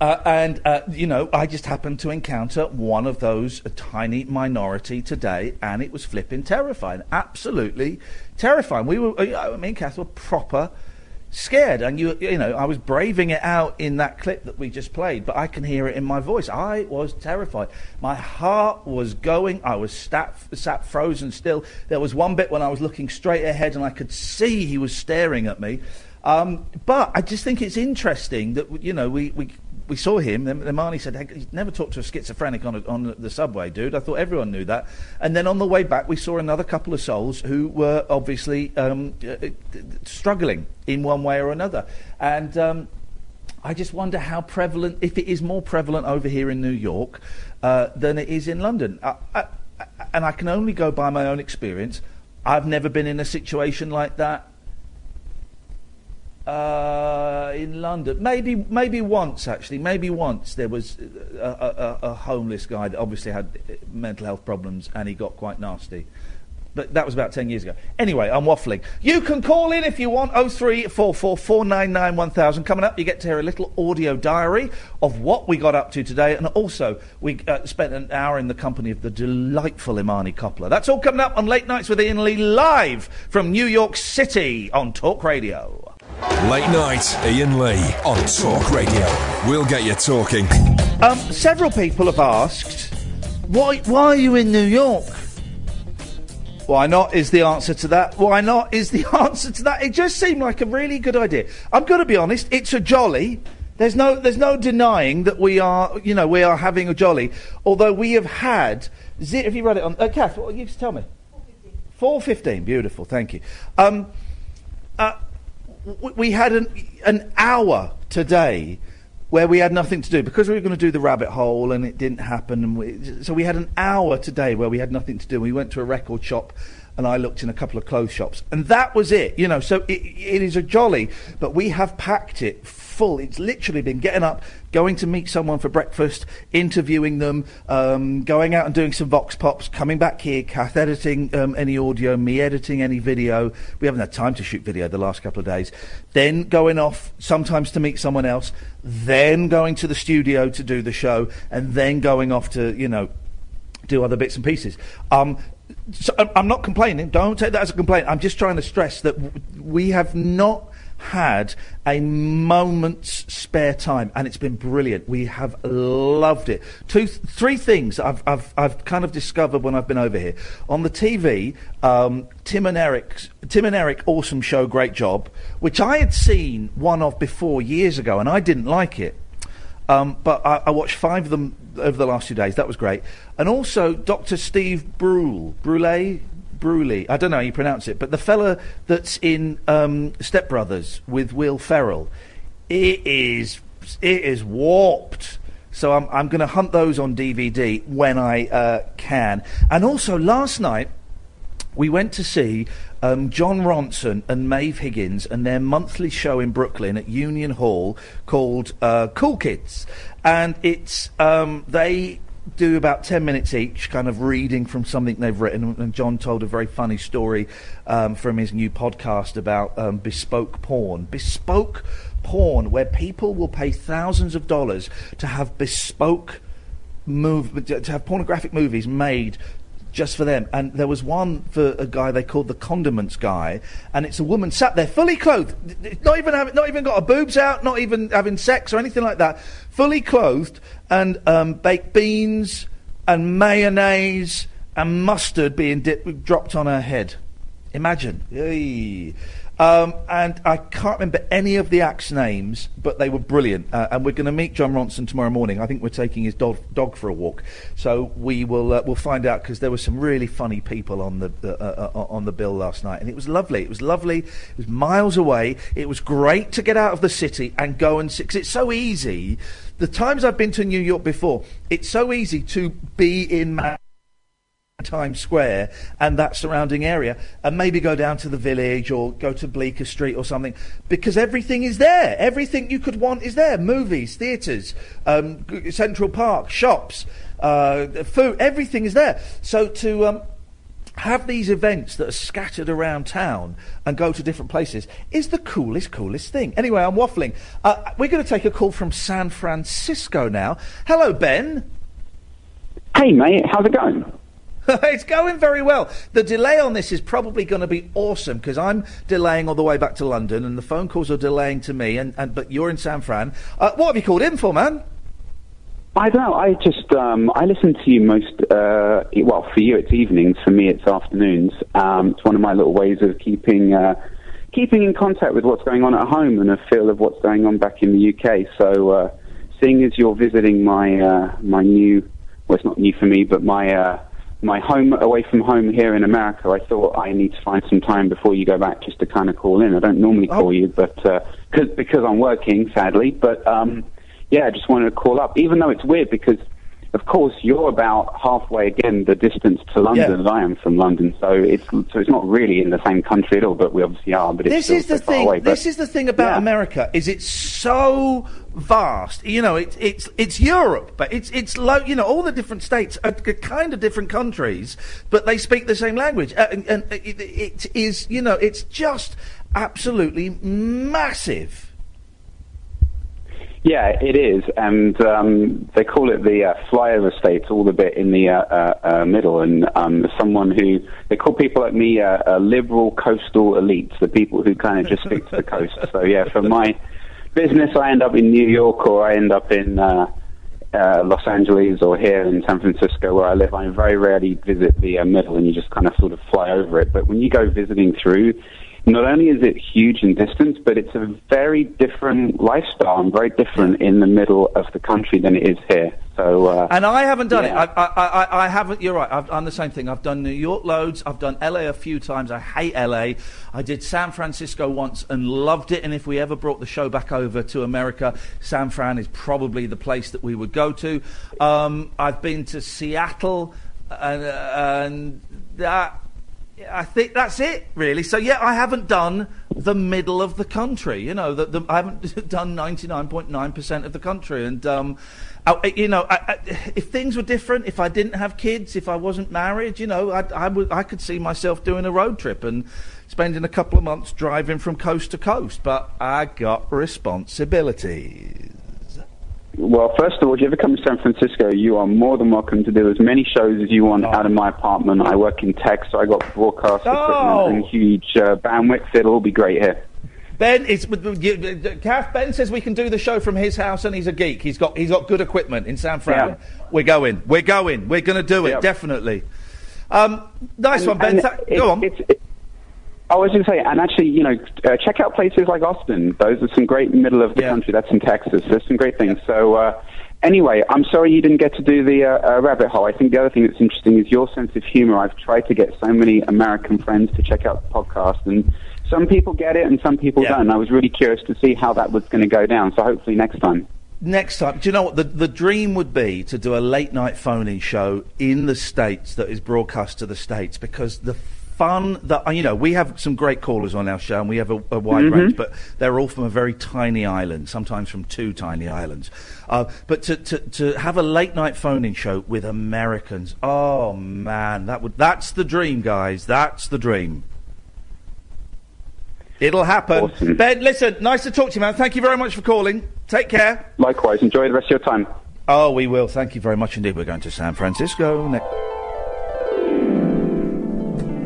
uh, and, uh, you know, I just happened to encounter one of those, tiny minority today, and it was flipping terrifying. Absolutely terrifying. We were, uh, me and Kath were proper scared. And, you, you know, I was braving it out in that clip that we just played, but I can hear it in my voice. I was terrified. My heart was going. I was sat, sat frozen still. There was one bit when I was looking straight ahead and I could see he was staring at me. Um, but I just think it's interesting that, you know, we. we we saw him. Then then Imani said, hey, never talked to a schizophrenic on a, on the subway, dude." I thought everyone knew that. And then on the way back, we saw another couple of souls who were obviously um, uh, uh, struggling in one way or another. And um, I just wonder how prevalent, if it is more prevalent over here in New York uh, than it is in London. I, I- and I can only go by my own experience. I've never been in a situation like that uh, in London. Maybe, maybe once actually. Maybe once there was a, a, a homeless guy that obviously had mental health problems, and he got quite nasty. But that was about 10 years ago. Anyway, I'm waffling. You can call in if you want 0344 499 1000. Coming up, you get to hear a little audio diary of what we got up to today. And also, we uh, spent an hour in the company of the delightful Imani Coppola. That's all coming up on Late Nights with Iain Lee live from New York City on Talk Radio. Late night, Iain Lee on Talk Radio. We'll get you talking. Um, several people have asked, why, why are you in New York? Why not is the answer to that. Why not is the answer to that. It just seemed like a really good idea. I'm going to be honest, it's a jolly. There's no, there's no denying that we are, you know, we are having a jolly. Although we have had, ze- have you read it on, uh, Kath, what, you tell me. 4.15, beautiful, thank you. Um, uh, we had an, an hour today where we had nothing to do because we were going to do the rabbit hole and it didn't happen. And we, so we had an hour today where we had nothing to do. We went to a record shop and I looked in a couple of clothes shops and that was it. You know, so it, it is a jolly, but we have packed it full. It's literally been getting up, going to meet someone for breakfast, interviewing them, um, going out and doing some vox pops, coming back here, Kath editing um, any audio, me editing any video. We haven't had time to shoot video the last couple of days. Then going off sometimes to meet someone else, then going to the studio to do the show, and then going off to you know do other bits and pieces. Um, so I'm- I'm not complaining. Don't take that as a complaint. I'm just trying to stress that we have not had a moment's spare time, and it's been brilliant. We have loved it. Two, three things I've, I've, I've kind of discovered when I've been over here on the TV. Um, Tim and Eric's Tim and Eric, awesome show, great job, which I had seen one of before years ago, and I didn't like it. Um, but I, I watched five of them over the last few days. That was great. And also Dr. Steve Brule, Brule, Brule. I don't know how you pronounce it, but the fella that's in um, Step Brothers with Will Ferrell, it is it is warped. So I'm I'm going to hunt those on DVD when I uh, can. And also last night we went to see um, Jon Ronson and Maeve Higgins and their monthly show in Brooklyn at Union Hall called uh, Cool Kids, and it's um, they do about 10 minutes each, kind of reading from something they've written. And John told a very funny story um, from his new podcast about um, bespoke porn. Bespoke porn, where people will pay thousands of dollars to have bespoke move to have pornographic movies made just for them. And there was one for a guy they called the condiments guy, and it's a woman sat there fully clothed, not even having, not even got her boobs out, not even having sex or anything like that, fully clothed, and um, baked beans and mayonnaise and mustard being dip- dropped on her head. Imagine. Um, and I can't remember any of the acts' names, but they were brilliant. Uh, and we're going to meet Jon Ronson tomorrow morning. I think we're taking his dog, dog for a walk, so we will uh, we'll find out because there were some really funny people on the uh, uh, uh, on the bill last night, and it was lovely. It was lovely. It was miles away. It was great to get out of the city and go and see. 'cause it's so easy. The times I've been to New York before, it's so easy to be in. Times Square and that surrounding area, and maybe go down to the village or go to Bleecker Street or something, because everything is there. Everything you could want is there. Movies, theatres, um, Central Park, shops, uh, food, everything is there. So to um, have these events that are scattered around town and go to different places is the coolest, coolest thing. Anyway, I'm waffling. Uh, we're going to take a call from San Francisco now. Hello, Ben. Hey, mate, how's it going? it's going very well. The delay on this is probably going to be awesome because I'm delaying all the way back to London, and the phone calls are delaying to me. And, and but you're in San Fran. Uh, what have you called in for, man? I don't know. I just um, I listen to you most. Uh, well, for you it's evenings. For me it's afternoons. Um, it's one of my little ways of keeping uh, keeping in contact with what's going on at home and a feel of what's going on back in the UK. So, uh, seeing as you're visiting my uh, my new, well, it's not new for me, but my uh, my home away from home here in America, I thought I need to find some time before you go back just to kind of call in. I don't normally call you, but uh 'cause because I'm working, sadly. But um, yeah, I just wanted to call up, even though it's weird because, of course, you're about halfway again the distance to London Yeah. as I am from London. So it's so it's not really in the same country at all, but we obviously are. But it's This is the so far thing. away. This is the thing about America is it's so vast. You know, it, it's it's Europe, but it's it's lo- you know all the different states are kind of different countries, but they speak the same language, uh, and, and it, it is you know it's just absolutely massive. Yeah, it is, and um, they call it the uh, flyover states, all the bit in the uh, uh, uh, middle. And um, someone who they call people like me uh, uh, liberal coastal elites, the people who kind of just stick to the coast. So yeah, for my business, I end up in New York or I end up in Los Angeles or here in San Francisco where I live. I very rarely visit the middle, and you just kind of sort of fly over it. But when you go visiting through not only is it huge in distance, but it's a very different lifestyle and very different in the middle of the country than it is here. So, uh, And I haven't done yeah. it. I, I, I, I haven't. You're right. I've done the same thing. I've done New York loads. I've done LA a few times. I hate LA. I did San Francisco once and loved it. And if we ever brought the show back over to America, San Fran is probably the place that we would go to. Um, I've been to Seattle, and, and that. I think that's it, really. So yeah, I haven't done the middle of the country. You know, the, the, I haven't done ninety nine point nine percent of the country, and um, I, you know, I, I, if things were different, if I didn't have kids, if I wasn't married, you know, I, I would, I could see myself doing a road trip and spending a couple of months driving from coast to coast. But I got responsibilities. Well, first of all, if you ever come to San Francisco, you are more than welcome to do as many shows as you want out of my apartment. I work in tech, so I got broadcast Oh. equipment and huge uh, bandwidth. It'll all be great here. Ben is. you- Kath, Ben says we can do the show from his house, and he's a geek. He's got he's got good equipment in San Fran. Yeah. We're going. We're going. We're going to do it definitely. Um, nice one, Ben. And Tha- it- go on. it's- I was going to say, and actually, you know, uh, check out places like Austin. Those are some great middle of the country. That's in Texas. There's some great things. So, uh, anyway, I'm sorry you didn't get to do the uh, uh, rabbit hole. I think the other thing that's interesting is your sense of humor. I've tried to get so many American friends to check out the podcast, and some people get it and some people don't. I was really curious to see how that was going to go down. So, hopefully, next time. Next time, do you know what the the dream would be to do a late night phone-in show in the states that is broadcast to the states because the fun that uh, you know we have some great callers on our show and we have a, a wide Mhm. range, but they're all from a very tiny island, sometimes from two tiny islands. Uh, but to, to to have a late night phone-in show with Americans, oh man, that would that's the dream, guys. That's the dream. It'll happen. Ben, listen, nice to talk to you, man. Thank you very much for calling. Take care. Likewise, enjoy the rest of your time. Oh, we will. Thank you very much indeed. We're going to San Francisco next.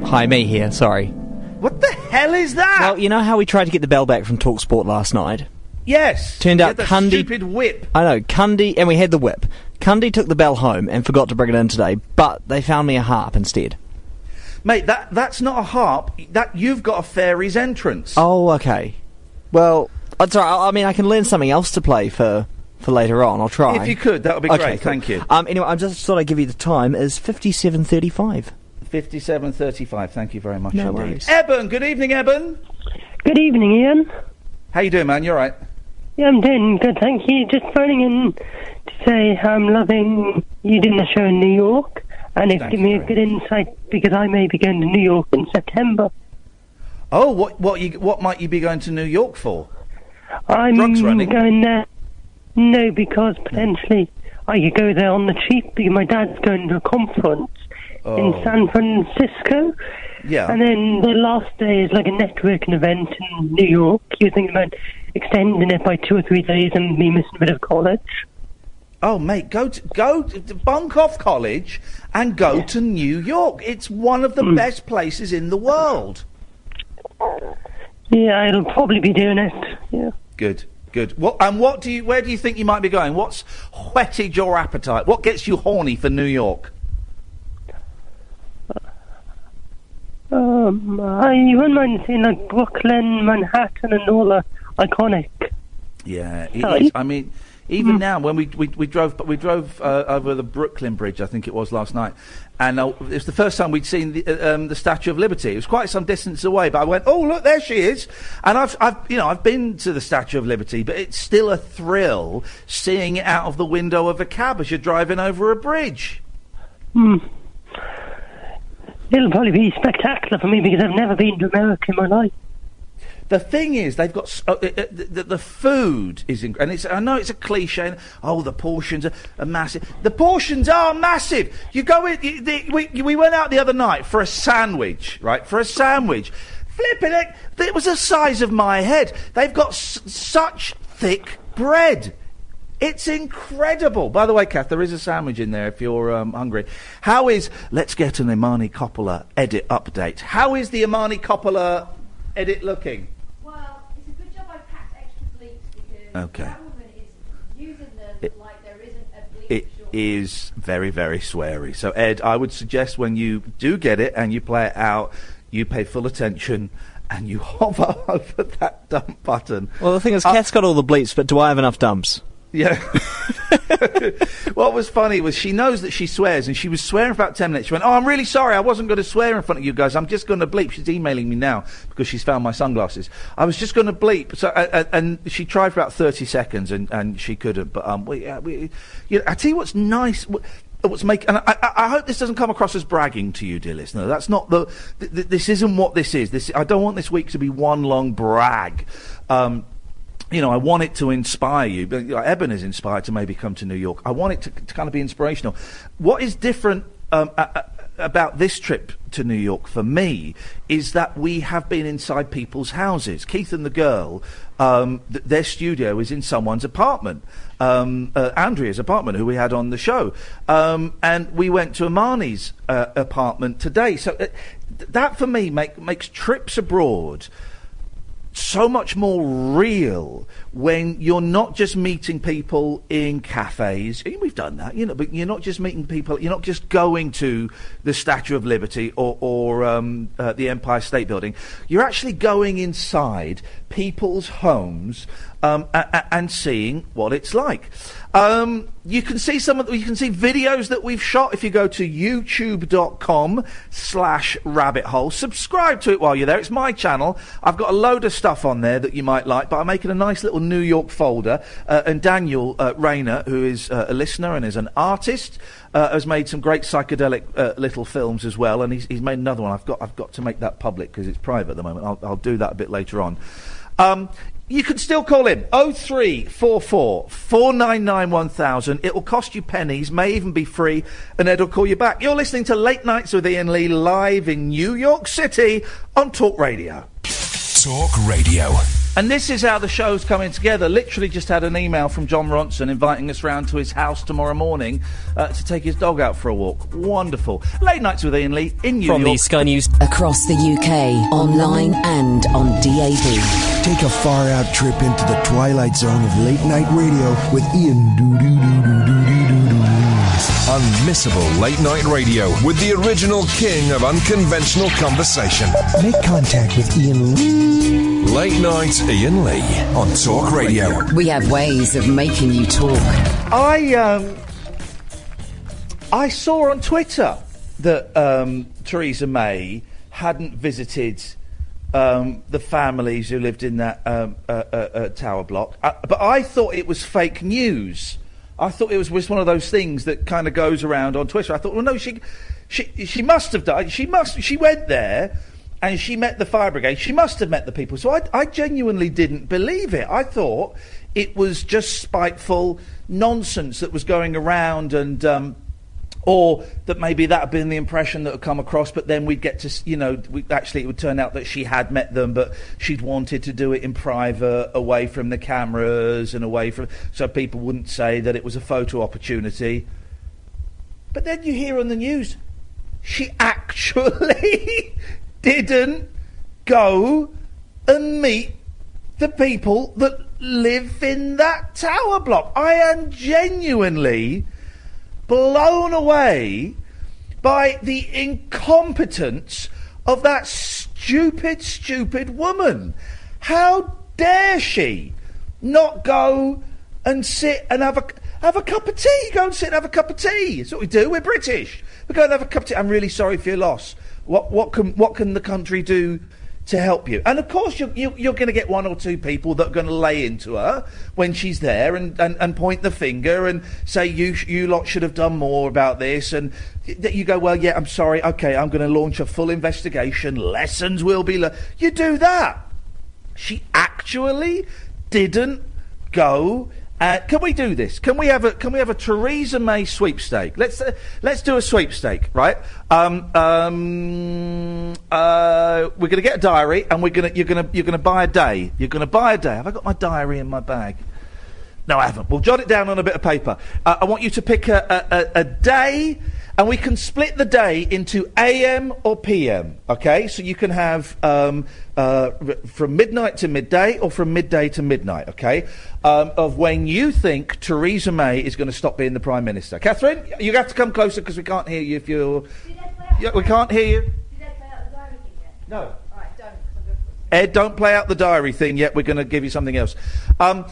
Hi, me here. Sorry. What the hell is that? Well, you know how we tried to get the bell back from Talksport last night? Yes. Turned out Cundy- Stupid whip. I know, Cundy, and we had the whip. Cundy took the bell home and forgot to bring it in today, but they found me a harp instead. Mate, that that's not a harp. That you've got a fairy's entrance. Oh, okay. Well, that's all right. I I mean, I can learn something else to play for for later on. I'll try. If you could, that would be Okay, great. cool. Thank you. Um, anyway, I just thought I'd give you the time. Is fifty-seven thirty-five. Fifty-seven thirty-five. Thank you very much No indeed. worries. Eben, good evening, Eben. Good evening, Iain. How you doing, man? You all right? Yeah, I'm doing good, thank you. Just phoning in to say I'm loving you doing the show in New York, and it's Thank given me a good insight because I may be going to New York in September. Oh, what what you what might you be going to New York for? I'm Drugs running? going there. No, because potentially I could go there on the cheap because my dad's going to a conference Oh. in San Francisco. Yeah. And then the last day is like a networking event in New York. You're thinking about extending it by two or three days and me missing a bit of college. Oh, mate, go to, go to, bunk off college and go to New York. It's one of the Hmm. best places in the world. Yeah, I'll probably be doing it. Yeah. Good, good. What and what do you? Where do you think you might be going? What's whetted your appetite? What gets you horny for New York? Um, I wouldn't mind seeing like Brooklyn, Manhattan, and all the iconic. Yeah, it Sorry? is. I mean, even now when we we, we drove we drove uh, over the Brooklyn Bridge, I think it was last night, and uh, it was the first time we'd seen the, uh, um, the Statue of Liberty. It was quite some distance away, but I went, "Oh, look, there she is!" And I've I've you know I've been to the Statue of Liberty, but it's still a thrill seeing it out of the window of a cab as you're driving over a bridge. Hmm. It'll probably be spectacular for me because I've never been to America in my life. The thing is, they've got uh, uh, uh, the, the food is, inc- and it's. I know it's a cliche. And, oh, the portions are, are massive. The portions are massive. You go in. You, the, we we went out the other night for a sandwich, right? For a sandwich, flipping it. It was the size of my head. They've got s- such thick bread. It's incredible. By the way, Kath, there is a sandwich in there if you're um, hungry. How is? Let's get an Imani Coppola edit update. How is the Imani Coppola edit looking? Well, it's a good job I packed extra bleeps because Okay. that woman is using them It- like there isn't a bleep It is very, very sweary. So, Ed, I would suggest when you do get it and you play it out, you pay full attention and you hover over that dump button. Well, the thing is, Uh, Kath's got all the bleeps, but do I have enough dumps? Yeah. what was funny was she knows that she swears, and she was swearing for about 10 minutes. She went, Oh, I'm really sorry. I wasn't going to swear in front of you guys. I'm just going to bleep. She's emailing me now because she's found my sunglasses. I was just going to bleep. So, uh, and she tried for about 30 seconds, and, and she couldn't. But um, we, uh, we, you know, I tell you what's nice. wh- What's make and I, I, I hope this doesn't come across as bragging to you, dear listener. That's not the. Th- th- this isn't what this is. This I don't want this week to be one long brag. Um, you know, I want it to inspire you. But you know, Eben is inspired to maybe come to New York. I want it to, to kind of be inspirational. What is different um, about this trip to New York for me is that we have been inside people's houses. Keith and the girl, um, th- their studio is in someone's apartment. Um, uh, Andrea's apartment, who we had on the show, um, and we went to Imani's uh, apartment today. So uh, th- that for me make, makes trips abroad so much more real when you're not just meeting people in cafes. We've done that, you know, but you're not just meeting people. You're not just going to the Statue of Liberty or, or um, uh, the Empire State Building. You're actually going inside people's homes um, a- a- and seeing what it's like. Um, you can see some of the, you can see videos that we've shot if you go to youtube.com slash rabbit hole. Subscribe to it while you're there. It's my channel. I've got a load of stuff on there that you might like, but I'm making a nice little New York folder. Uh, and Daniel uh, Rayner, who is uh, a listener and is an artist, uh, has made some great psychedelic uh, little films as well. And he's, he's made another one. I've got I've got to make that public because it's private at the moment. I'll, I'll do that a bit later on. Um, you can still call in 0344 499 1000. It will cost you pennies, may even be free, and Ed will call you back. You're listening to Late Nights with Iain Lee live in New York City on Talk Radio. Talk Radio. And this is how the show's coming together. Literally just had an email from Jon Ronson inviting us round to his house tomorrow morning uh, to take his dog out for a walk. Wonderful. Late nights with Iain Lee in New from York. From the Sky News. Across the UK, online and on DAB. Take a far out trip into the twilight zone of late night radio with Iain Unmissable late night radio with the original king of unconventional conversation. Make contact with Iain Lee Late night Iain Lee on Talk Radio. We have ways of making you talk. I um, I saw on Twitter that um, Theresa May hadn't visited um, the families who lived in that um, uh, uh, uh, tower block, uh, but I thought it was fake news. I thought it was just one of those things that kind of goes around on Twitter. I thought, well, no, she she she must have died. She must. She went there. And she met the fire brigade. She must have met the people. So I, I genuinely didn't believe it. I thought it was just spiteful nonsense that was going around and um, or that maybe that had been the impression that had come across, but then we'd get to, you know, we, actually it would turn out that she had met them, but she'd wanted to do it in private, away from the cameras and away from, so people wouldn't say that it was a photo opportunity. But then you hear on the news, she actually didn't go and meet the people that live in that tower block. I am genuinely blown away by the incompetence of that stupid, stupid woman. How dare she not go and sit and have a have a cup of tea? Go and sit and have a cup of tea. That's what we do. We're British. We go and have a cup of tea. I'm really sorry for your loss. What what can what can the country do to help you? And of course, you're you, you're going to get one or two people that are going to lay into her when she's there and, and, and point the finger and say you you lot should have done more about this. And you go, well, yeah, I'm sorry. Okay, I'm going to launch a full investigation. Lessons will be learned. You do that. She actually didn't go. Uh, can we do this? Can we have a Can we have a Theresa May sweepstake? Let's uh, let's do a sweepstake, right? Um, um, uh, we're going to get a diary, and we're going to you're going to you're going to buy a day. You're going to buy a day. Have I got my diary in my bag? No, I haven't. We'll jot it down on a bit of paper. Uh, I want you to pick a, a, a, a day, and we can split the day into AM or PM. Okay, so you can have um, uh, from midnight to midday, or from midday to midnight. Okay, um, of when you think Theresa May is going to stop being the prime minister. Katherine, you have to come closer because we can't hear you if you're. Yeah, we can't hear you. No. Ed, don't play out the diary thing yet. We're going to give you something else. Um,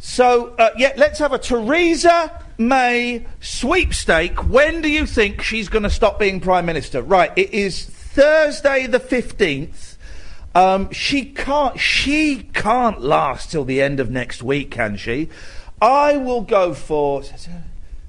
so, uh, yeah, let's have a Theresa May sweepstake. When do you think she's going to stop being Prime Minister? Right, it is Thursday the 15th. Um, she can't, she can't last till the end of next week, can she? I will go for.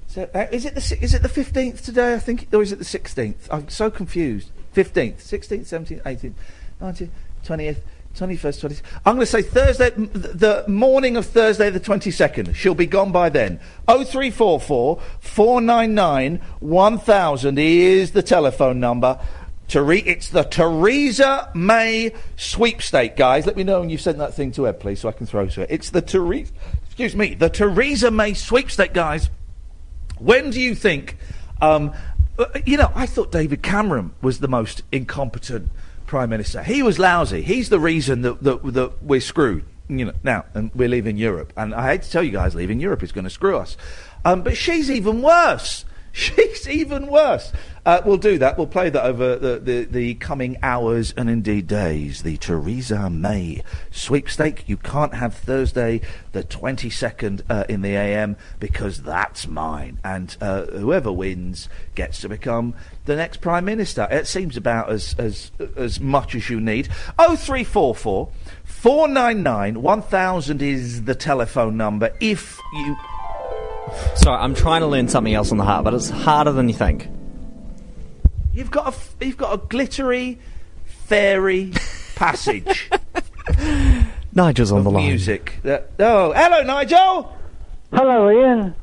So, uh, is it the is it the fifteenth today? I think, or is it the sixteenth? I'm so confused. Fifteenth, sixteenth, seventeenth, eighteenth, nineteenth, twentieth, 21st, 20th. I'm going to say Thursday, the morning of Thursday the 22nd. She'll be gone by then. 0344 499 1000 is the telephone number. It's the Theresa May sweepstake, guys. Let me know when you've sent that thing to Ed, please, so I can throw to it. It's the Theresa, excuse me, the Theresa May sweepstake, guys. When do you think? Um, uh, you know, I thought David Cameron was the most incompetent prime minister. He was lousy. He's the reason that that, that we're screwed. You know, now and we're leaving Europe. And I hate to tell you guys, leaving Europe is going to screw us. Um, but she's even worse. She's even worse. Uh, we'll do that. We'll play that over the, the, the coming hours and indeed days. The Theresa May sweepstake. You can't have Thursday the 22nd uh, in the AM because that's mine. And uh, whoever wins gets to become the next Prime Minister. It seems about as, as, as much as you need. 0344 499 1000 is the telephone number if you. Sorry, I'm trying to learn something else on the harp, but it's harder than you think. You've got a, f- you've got a glittery, fairy passage. Nigel's on the line. Music. That, oh, hello, Nigel. Hello, Iain.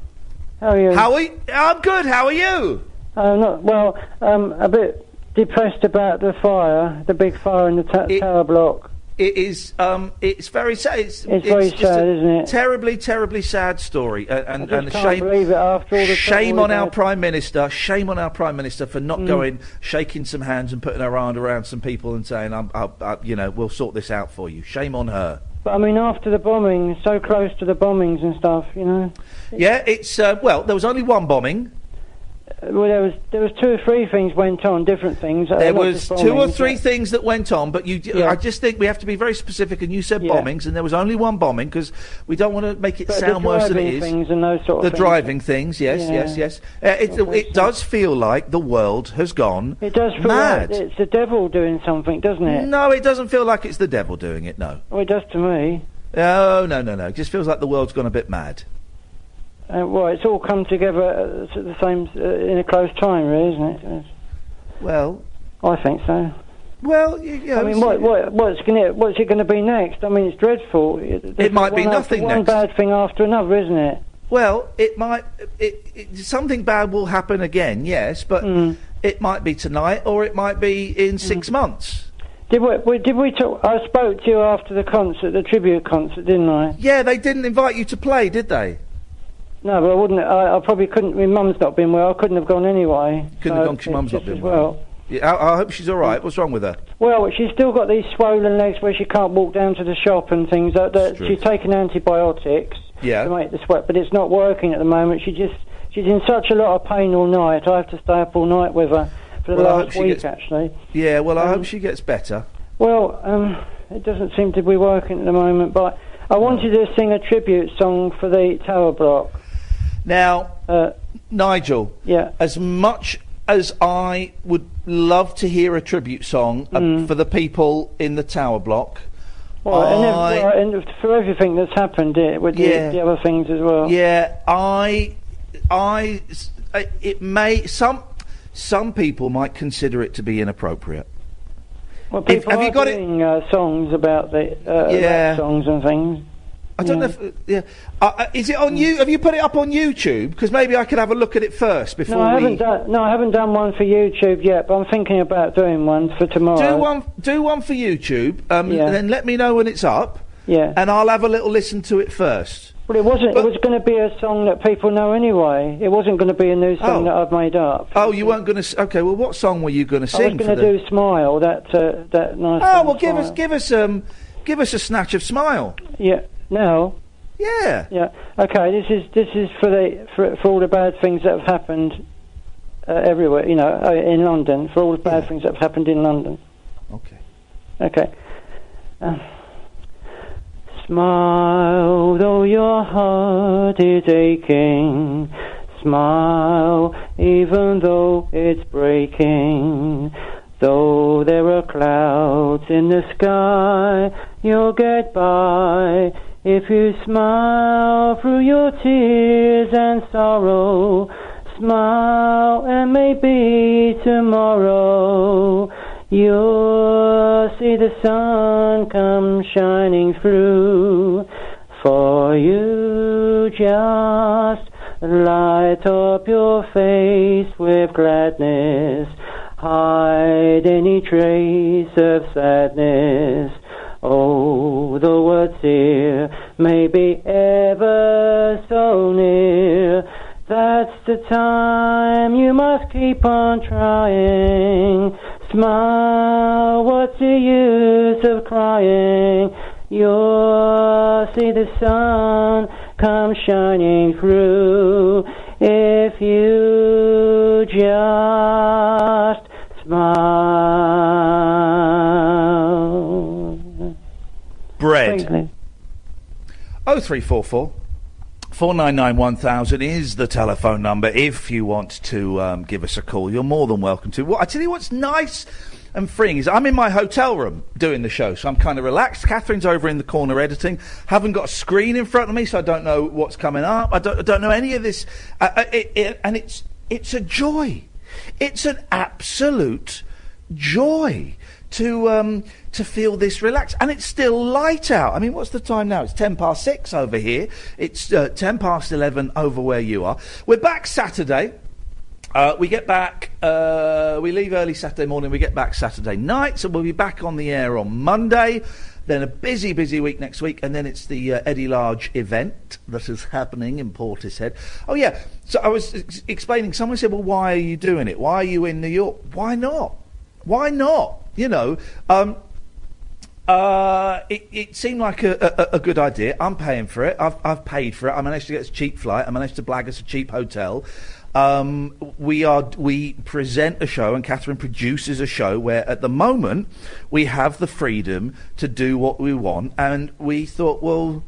How are you? How are you? I'm good. How are you? Uh, not, well, um, a bit depressed about the fire, the big fire in the ta- tower block. It is. Um, it's very sad. It's, It's very just sad, a isn't it? Terribly, terribly sad story. And and can't shame. believe it after all the shame on our had. prime minister. Shame on our prime minister for not Mm. going, shaking some hands and putting her arm around some people and saying, I'm, I, I, "You know, we'll sort this out for you." Shame on her. But I mean, after the bombing, so close to the bombings and stuff, you know. Yeah, it's uh, well. There was only one bombing. Well, there was there was two or three things went on, different things. There was two or three but- things that went on, but you. Yeah. I just think we have to be very specific. And you said Yeah. bombings, and there was only one bombing because we don't want to make it But sound worse than it driving things and those sort of the things. driving things, yes, Yeah. yes, yes. Uh, it it does feel like the world has gone It does feel mad. like it's the devil doing something, doesn't it? No, it doesn't feel like it's the devil doing it. No. Well, it does to me. Oh no, no, no. It just feels like the world's gone a bit mad. Uh, well, it's all come together at the same uh, in a close time, really, isn't it? Well, I think so. Well, you, know, I mean, what, what, what's going to what's it going to be next? I mean, it's dreadful. It, might be one after- nothing One bad thing after another, isn't it? Well, it might. It, it, something bad will happen again, yes, but Mm. it might be tonight or it might be in six months. Did we, we did we talk? I spoke to you after the concert, the tribute concert, didn't I? Yeah, they didn't invite you to play, did they? No, but I wouldn't. I, I probably couldn't. My mum's not been well. I couldn't have gone anyway. Couldn't have gone 'cause your mum's not been well. Yeah, I, I hope she's all right. What's wrong with her? Well, she's still got these swollen legs where she can't walk down to the shop and things. That, that true. she's taken antibiotics Yeah. to make the sweat, but it's not working at the moment. She just she's in such a lot of pain all night. I have to stay up all night with her for the Well, I hope last she week, gets- actually. Yeah, well, I Um, hope she gets better. Well, um, it doesn't seem to be working at the moment, but I wanted to sing a tribute song for the Tower Block. Now, uh, Nigel. Yeah. As much as I would love to hear a tribute song uh, Mm. for the people in the tower block, Well, and, ev- I- well, and for everything that's happened uh, with the, Yeah. the other things as well. Yeah, I, I, I- it may some some people might consider it to be inappropriate. Well, If- people have are you got it- doing uh, songs about the uh, Yeah. songs and things. I don't know if uh, yeah. Uh, uh, is it on you? Have you put it up on YouTube? Because maybe I could have a look at it first before No, I haven't done. No, I haven't done one for YouTube yet, but I'm thinking about doing one for tomorrow. do one. Do one for YouTube. Um, Yeah. and then let me know when it's up. Yeah. And I'll have a little listen to it first. Well, it wasn't. it was going to be a song that people know anyway. It wasn't going to be a new song Oh. that I've made up. Oh, you weren't going to. Okay, well, what song were you going to sing? I was going to do "Smile." That uh, that nice. Oh well, give us give us um give us a snatch of smile. Yeah. Now. Yeah. Yeah. Okay. This is this is for the for, for all the bad things that have happened uh, everywhere. You know, uh, in London for all the bad things that have happened in London. Okay. Okay. Uh, smile, though your heart is aching. Smile, even though it's breaking. Though there are clouds in the sky, you'll get by if you smile through your tears and sorrow. Smile, and maybe tomorrow you'll see the sun come shining through. For you just light up your face with gladness, hide any trace of sadness. Oh, the words here may be ever so near. That's the time you must keep on trying. Smile, what's the use of crying? You'll see the sun come shining through if you just smile. Bread. Oh three four four. 499 1000 is the telephone number if you want to um, give us a call. You're more than welcome to. Well, I tell you what's nice and freeing is I'm in my hotel room doing the show, so I'm kind of relaxed. Katherine's over in the corner editing. Haven't got a screen in front of me, so I don't know what's coming up. I don't, I don't know any of this. Uh, uh, it, it, and it's, it's a joy. It's an absolute joy to um, to feel this relaxed. And it's still light out. I mean, what's the time now? It's ten past six over here. It's uh, ten past eleven over where you are. We're back Saturday. Uh, we get back. Uh, we leave early Saturday morning. We get back Saturday night, so we'll be back on the air on Monday. Then a busy, busy week next week, and then it's the uh, Eddie Large event that is happening in Portishead. Oh yeah, so I was ex- explaining. Someone said, "Well, why are you doing it? Why are you in New York? Why not? Why not? You know." Um, uh, it, it seemed like a, a, a good idea. I'm paying for it. I've, I've paid for it. I managed to get a cheap flight. I managed to blag us a cheap hotel. Um, we are we present a show, and Katherine produces a show where, at the moment, we have the freedom to do what we want. And we thought, well,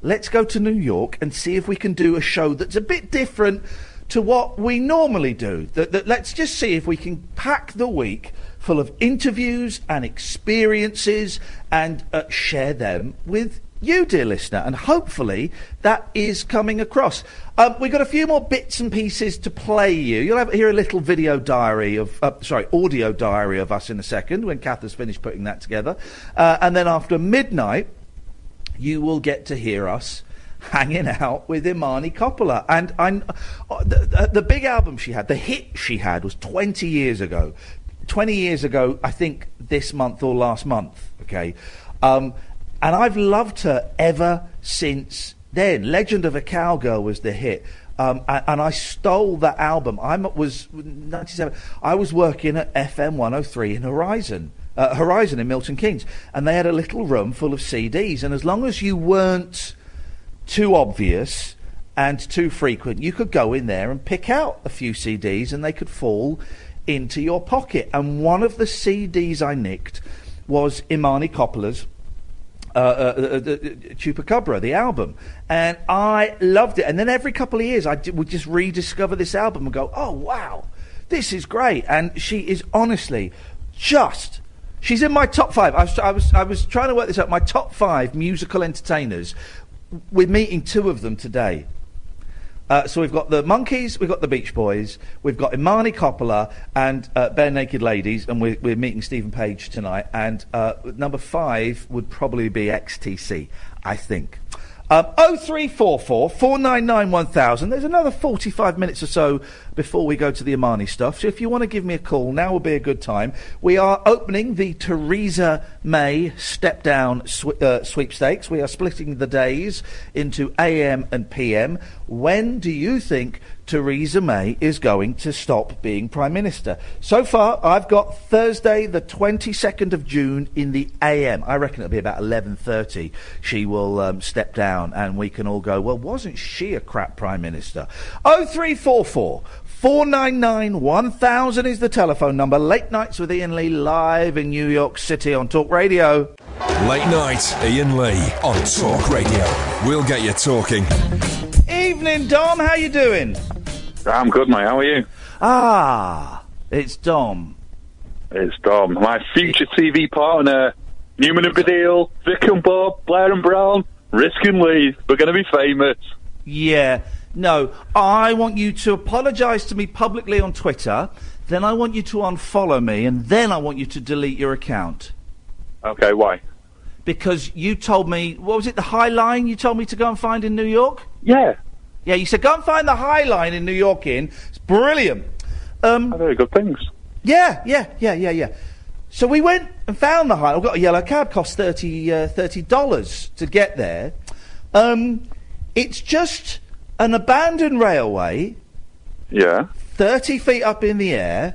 let's go to New York and see if we can do a show that's a bit different to what we normally do. That, that let's just see if we can pack the week full of interviews and experiences and uh, share them with you, dear listener, and hopefully that is coming across. Um, we've got a few more bits and pieces to play you. You'll have, hear a little video diary of, uh, sorry, audio diary of us in a second when Kath has finished putting that together. Uh, and then after midnight, you will get to hear us hanging out with Imani Coppola. And uh, the, the big album she had, the hit she had, was 20 years ago. 20 years ago, I think this month or last month, okay? Um, and I've loved her ever since then. Legend of a Cowgirl was the hit. Um, and, and I stole that album. I was 97. I was working at FM 103 in Horizon, uh, Horizon in Milton Keynes, and they had a little room full of CDs. And as long as you weren't too obvious and too frequent, you could go in there and pick out a few CDs, and they could fall into your pocket. And one of the CDs I nicked was Imani Coppola's uh, uh, uh, the Chupacabra, the album, and I loved it. And then every couple of years, I d- would just rediscover this album and go, "Oh wow, this is great!" And she is honestly just. She's in my top five. I was, I was, I was trying to work this out. My top five musical entertainers. We're meeting two of them today. Uh, so we've got the Monkees, we've got the Beach Boys, we've got Imani Coppola and uh, Barenaked Ladies, and we're, we're meeting Steven Page tonight. And uh, number five would probably be XTC, I think. Um, 0344 499 1000. There's another 45 minutes or so before we go to the Imani stuff. So if you want to give me a call, now would be a good time. We are opening the Theresa May step down sw- uh, sweepstakes. We are splitting the days into AM and PM. When do you think Theresa May is going to stop being Prime Minister? So far, I've got Thursday, the 22nd of June in the AM. I reckon it'll be about 11.30 she will um, step down and we can all go, well, wasn't she a crap Prime Minister? 0344 499 1000 is the telephone number. Late nights with Iain Lee live in New York City on Talk Radio. Late night, Iain Lee on Talk Radio. We'll get you talking. Evening, Dom. How you doing? I'm good, mate. How are you? Ah, it's Dom. It's Dom. My future TV partner, Newman and Baddiel, Vic and Bob, Blair and Brown, Risk and Lee. We're going to be famous. Yeah. No, I want you to apologise to me publicly on Twitter. Then I want you to unfollow me, and then I want you to delete your account. Okay, why? Because you told me, what was it, the High Line you told me to go and find in New York? Yeah. Yeah, you said go and find the High Line in New York in. It's brilliant. Um, very good things. Yeah, yeah, yeah, yeah, yeah. So we went and found the High. I got a yellow cab. Cost thirty uh, thirty dollars to get there. Um, it's just an abandoned railway, Yeah. thirty feet up in the air,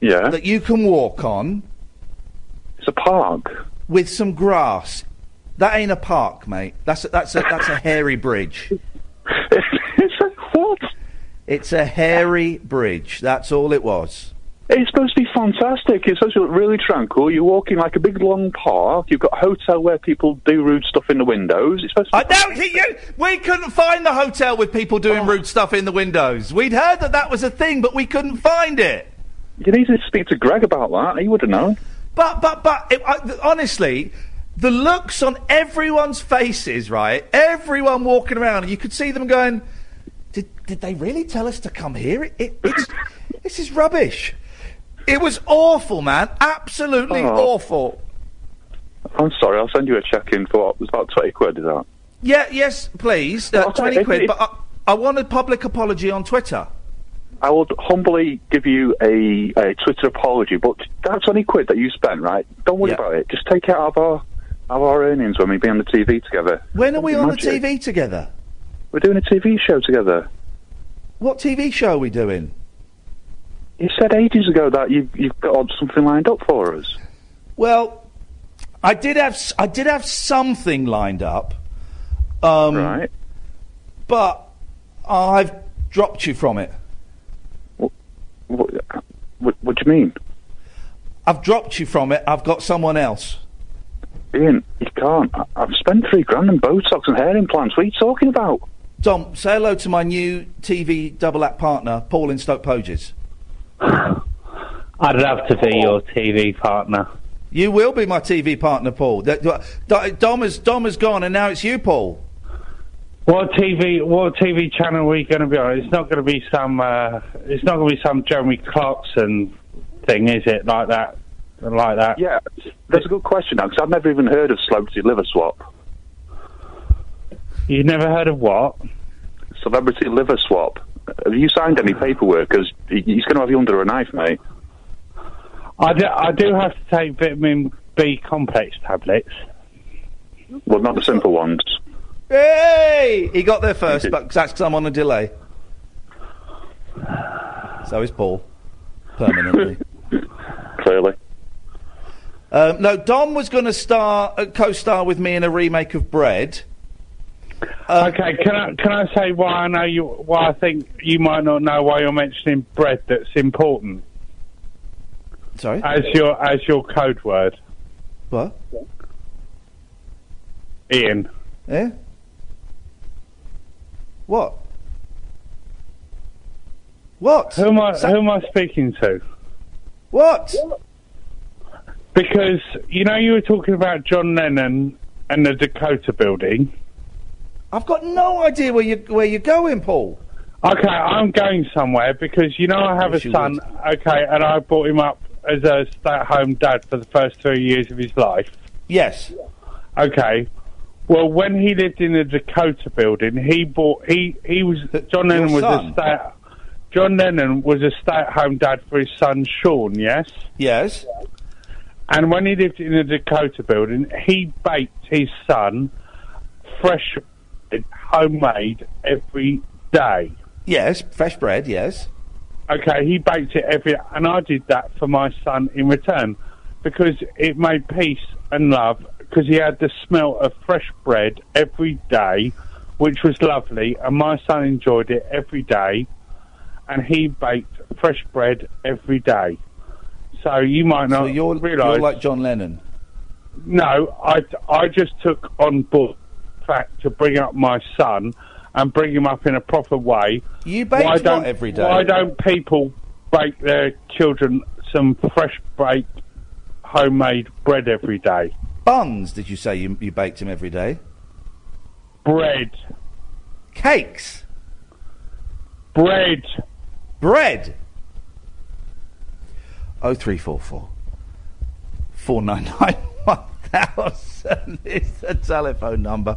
Yeah. that you can walk on. It's a park with some grass. That ain't a park, mate. That's a, that's a that's a hairy bridge. it's a what? It's a hairy bridge. That's all it was. It's supposed to be fantastic. It's supposed to look really tranquil. You're walking like a big long park. You've got a hotel where people do rude stuff in the windows. It's supposed to. I know you, we couldn't find the hotel with people doing oh. rude stuff in the windows. We'd heard that that was a thing, but we couldn't find it. You need to speak to Greg about that. He would have known. But but but it, I, honestly, the looks on everyone's faces, right? Everyone walking around, and you could see them going, "Did did they really tell us to come here? It, it, it's this is rubbish." It was awful, man. Absolutely Oh. awful. I'm sorry. I'll send you a check in for it was about twenty quid. Is that? Yeah, yes, please. Uh, Okay, Twenty quid. But I, I want a public apology on Twitter. I will humbly give you a, a Twitter apology, but that twenty quid that you spent, right? Don't worry about it. Just take it out of our of our earnings when we be on the TV together. When are we on Magic. the TV together? We're doing a TV show together. What TV show are we doing? You said ages ago that you you've got something lined up for us. Well, I did have I did have something lined up. Um, right. But I've dropped you from it. What, what, what do you mean? I've dropped you from it. I've got someone else. Iain, you can't. I, I've spent three grand on Botox and hair implants. What are you talking about? Tom, say hello to my new TV double act partner, Paul in Stoke Poges. I'd love to be your TV partner. You will be my TV partner, Paul. That- that- Dom has Dom has gone, and now it's you, Paul. What TV? What TV channel are we going to be on? It's not going to be some. Uh, it's not going to be some Jeremy Clarkson thing, is it? Like that, like that. Yeah, that's a good question now because I've never even heard of celebrity liver swap. You've never heard of what? Celebrity liver swap. Have you signed any paperwork? Because he's going to have you under a knife, mate. I do, I do have to take vitamin B complex tablets. Well, not the simple ones. Hey, he got there first, but that's 'cause I'm on a delay. So is Paul, permanently. Clearly. Um, no, Dom was going to star, uh, co-star with me in a remake of Bread. okay, can I can I say why I know you? Why I think you might not know why you're mentioning bread. That's important. Sorry. As your as your code word. What? Iain. Yeah. What? What? Who am I? who am I speaking to? What? Because you know you were talking about John Lennon and the Dakota building. I've got no idea where you where you're going, Paul. Okay, I'm going somewhere because you know I have Yes, a son. Okay, and I brought him up as a stay-at-home dad for the first three years of his life. Yes. Okay. Well, when he lived in the Dakota building, he bought he he was John Lennon was a stay. John Lennon was a stay-at-home dad for his son Sean. Yes. Yes. And when he lived in the Dakota building, he baked his son fresh, homemade every day. Yes, fresh bread. Yes. Okay, he baked it every, and I did that for my son in return because it made peace and love. Because he had the smell of fresh bread every day, which was lovely, and my son enjoyed it every day. And he baked fresh bread every day. So you might not So you're, realise. you're like John Lennon. No, I, I just took on board the fact to bring up my son and bring him up in a proper way. You bake why don't, every day? Why don't people bake their children some fresh baked homemade bread every day? Buns? Did you say you, you baked him every day? Bread. Cakes. Bread. Bread. Oh three four four. four nine nine one thousand is the telephone number.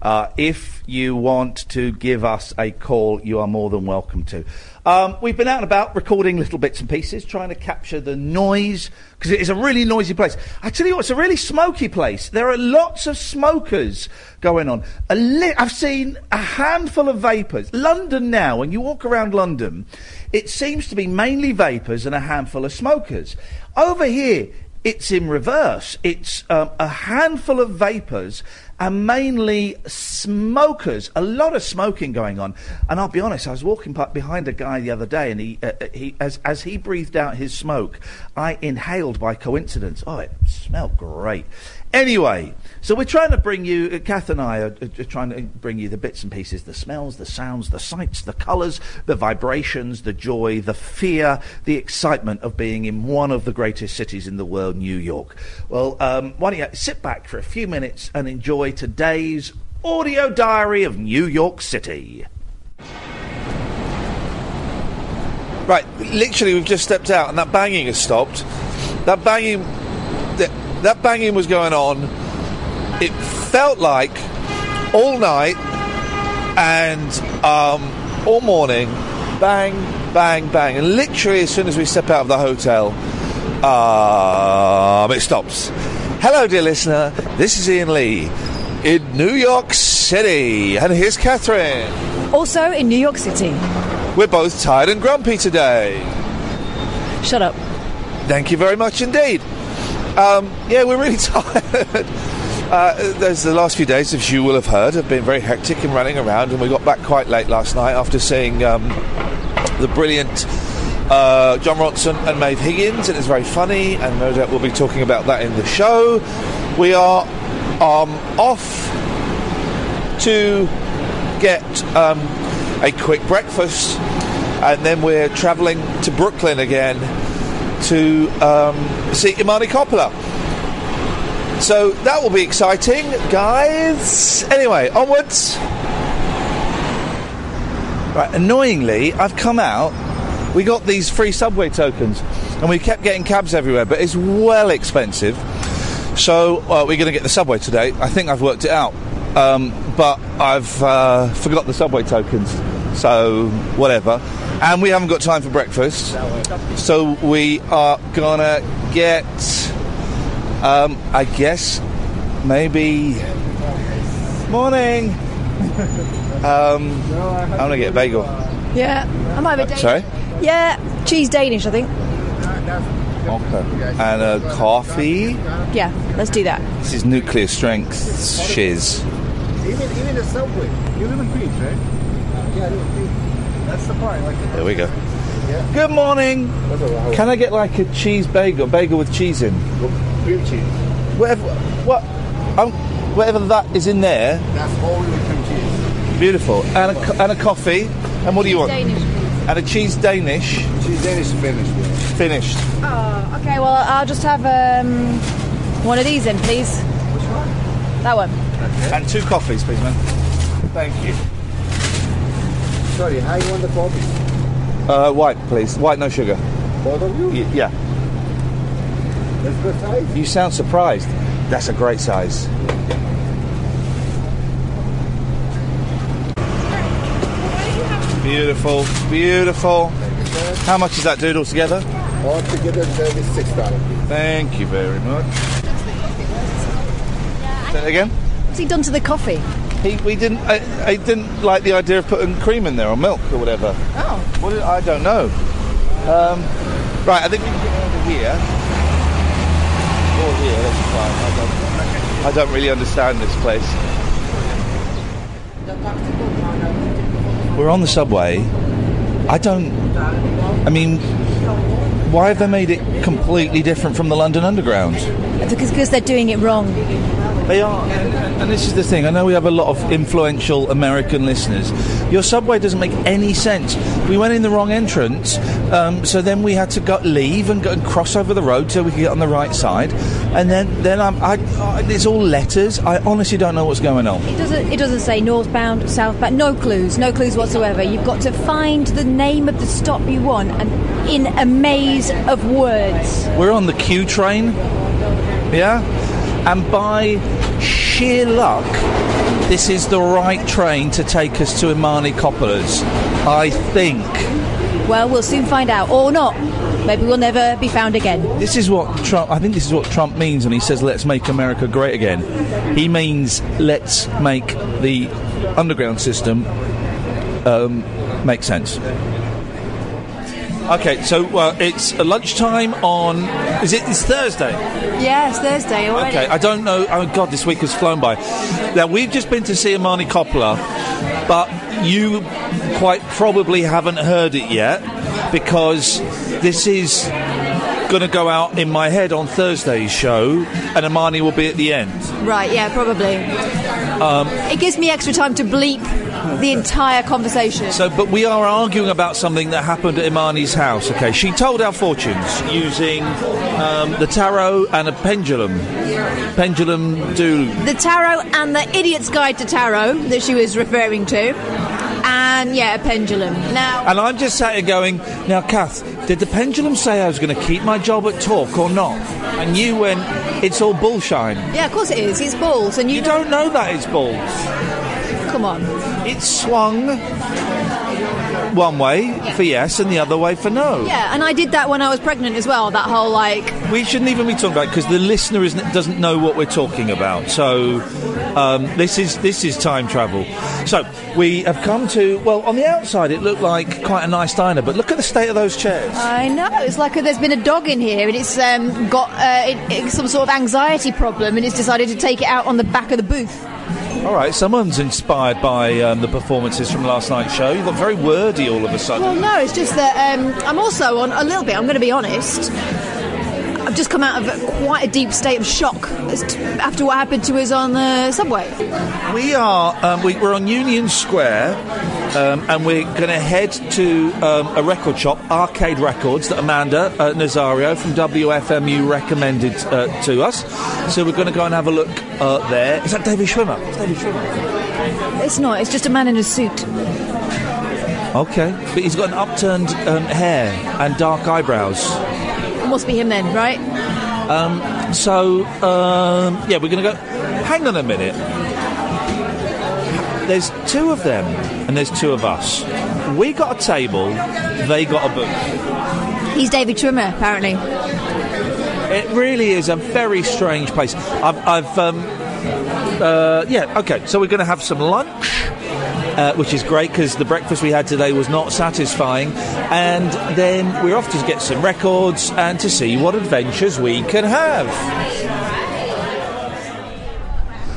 Uh, if you want to give us a call, you are more than welcome to. Um, we've been out and about recording little bits and pieces, trying to capture the noise because it is a really noisy place. I tell you what, it's a really smoky place. There are lots of smokers going on. Li- I've seen a handful of vapors. London now, when you walk around London, it seems to be mainly vapors and a handful of smokers. Over here, it's in reverse. It's um, a handful of vapors and mainly smokers. A lot of smoking going on. And I'll be honest, I was walking behind a guy the other day, and he, uh, uh, he as, as he breathed out his smoke, I inhaled by coincidence. Oh, it smelled great. Anyway, so we're trying to bring you, uh, Kath and I are, uh, trying to bring you the bits and pieces, the smells, the sounds, the sights, the colours, the vibrations, the joy, the fear, the excitement of being in one of the greatest cities in the world, New York. Well, um, why don't you sit back for a few minutes and enjoy today's audio diary of New York City. Right, literally, we've just stepped out and that banging has stopped. That banging, that, banging was going on. It felt like all night and um, all morning, bang, bang, bang, and literally as soon as we step out of the hotel, um, it stops. Hello, dear listener. This is Iain Lee in New York City, and here's Katherine. Also in New York City. We're both tired and grumpy today. Shut up. Thank you very much indeed. Um, yeah, we're really tired. Uh, there's the last few days, as you will have heard, have been very hectic and running around, and we got back quite late last night after seeing um, the brilliant uh, Jon Ronson and Maeve Higgins. It is very funny, and no doubt we'll be talking about that in the show. We are um, off to get um, a quick breakfast, and then we're travelling to Brooklyn again to um, see Imani Coppola. So that will be exciting, guys. Anyway, onwards. Right, annoyingly, I've come out. We got these free subway tokens, and we kept getting cabs everywhere, but it's well expensive. So uh, we're going to get the subway today. I think I've worked it out, um, but I've uh, forgot the subway tokens. So whatever, and we haven't got time for breakfast. So we are gonna get, um, I guess, maybe morning. Um, I'm gonna get a bagel. Yeah, I might have a Danish. Sorry. Yeah, cheese Danish, I think. Okay. And a coffee. Yeah, let's do that. This is nuclear strength shiz. Even even the subway. You live in Queens, right? Yeah, I live in Queens. That's the part. Like There we go. Good morning. Can I get like a cheese bagel, bagel with cheese in? cream cheese. Whatever, what, um, whatever that is in there. That's all with cream cheese. Beautiful. And a, co- and a coffee. And what do you want? Danish, And a cheese Danish. Cheese Danish finished. Yeah. Finished. Oh, okay. Well, I'll just have um, one of these in, please. Which one? That one. And two coffees, please, man. Thank you. Sorry, how you want the coffee? Uh, white, please. White, no sugar. Both of you? Y- yeah. That's good size. You sound surprised. That's a great size. Beautiful, beautiful. How much is that dude altogether? All together, that is six dollars. Thank you very much. Say that again? What's he done to the coffee? He, we didn't. I, I didn't like the idea of putting cream in there or milk or whatever. Oh. What did, I don't know. Um, right, I think we can get over here. Or here, that's fine. I don't, I don't really understand this place. We're on the subway. I don't. I mean, why have they made it completely different from the London Underground? Because because they're doing it wrong. They are, and, and- this is the thing. I know we have a lot of influential American listeners. Your subway doesn't make any sense. We went in the wrong entrance, um, so then we had to go leave and go and cross over the road so we could get on the right side. And then, then I'm, I, I, it's all letters. I honestly don't know what's going on. It doesn't. It doesn't say northbound, southbound. No clues. No clues whatsoever. You've got to find the name of the stop you want, and in a maze of words. We're on the Q train. Yeah? And by sheer luck, this is the right train to take us to Imani Coppola's. I think. Well, we'll soon find out, or not. Maybe we'll never be found again. This is what Trump. I think this is what Trump means when he says "Let's make America great again." He means let's make the underground system um, make sense. Okay, so uh, it's lunchtime on. Is it? It's Thursday. Yeah, it's Thursday already. Okay, I don't know. Oh God, this week has flown by. Now we've just been to see Imani Coppola, but you quite probably haven't heard it yet because this is going to go out in my head on Thursday's show, and Imani will be at the end. Right, yeah, probably. Um, It gives me extra time to bleep the entire conversation. So, but we are arguing about something that happened at Imani's house. Okay, she told our fortunes using um, the tarot and a pendulum. Pendulum do. the tarot and the Idiot's Guide to Tarot that she was referring to. And yeah, a pendulum. Now, And I'm just sat here going, now, Kath, did the pendulum say I was going to keep my job at Talk or not? And you went, it's all bullshine. yeah, of course it is. It's balls, and you, You don't know that it's balls. Come on. It swung one way for yes and the other way for no. Yeah, and I did that when I was pregnant as well. That whole like, We shouldn't even be talking about because the listener isn't, doesn't know what we're talking about. So um, this is this is time travel. So we have come to well on the outside it looked like quite a nice diner, but look at the state of those chairs. I know it's like a, there's been a dog in here, and it's um, got uh, it, it's some sort of anxiety problem, and it's decided to take it out on the back of the booth. All right, someone's inspired by um, the performances from last night's show. You got very wordy all of a sudden. Well, no, it's just that um, I'm also on a little bit. I'm going to be honest. I've just come out of quite a deep state of shock after what happened to us on the subway. We are um, we, we're on Union Square, um, and we're going to head to um, a record shop, Arcade Records, that Amanda uh, Nazario from WFMU recommended uh, to us. So we're going to go and have a look uh, there. Is that David Schwimmer? It's David Schwimmer. It's not. It's just a man in a suit. Okay, but he's got an upturned um, hair and dark eyebrows. Must be him then, right? Um, so um, yeah, we're going to go. Hang on a minute. There's two of them, and there's two of us. We got a table. They got a booth. He's David Trimmer, apparently. It really is a very strange place. I've, I've um, uh, yeah, okay. So we're going to have some lunch, uh, which is great because the breakfast we had today was not satisfying, and then we're off to get some records and to see what adventures we can have.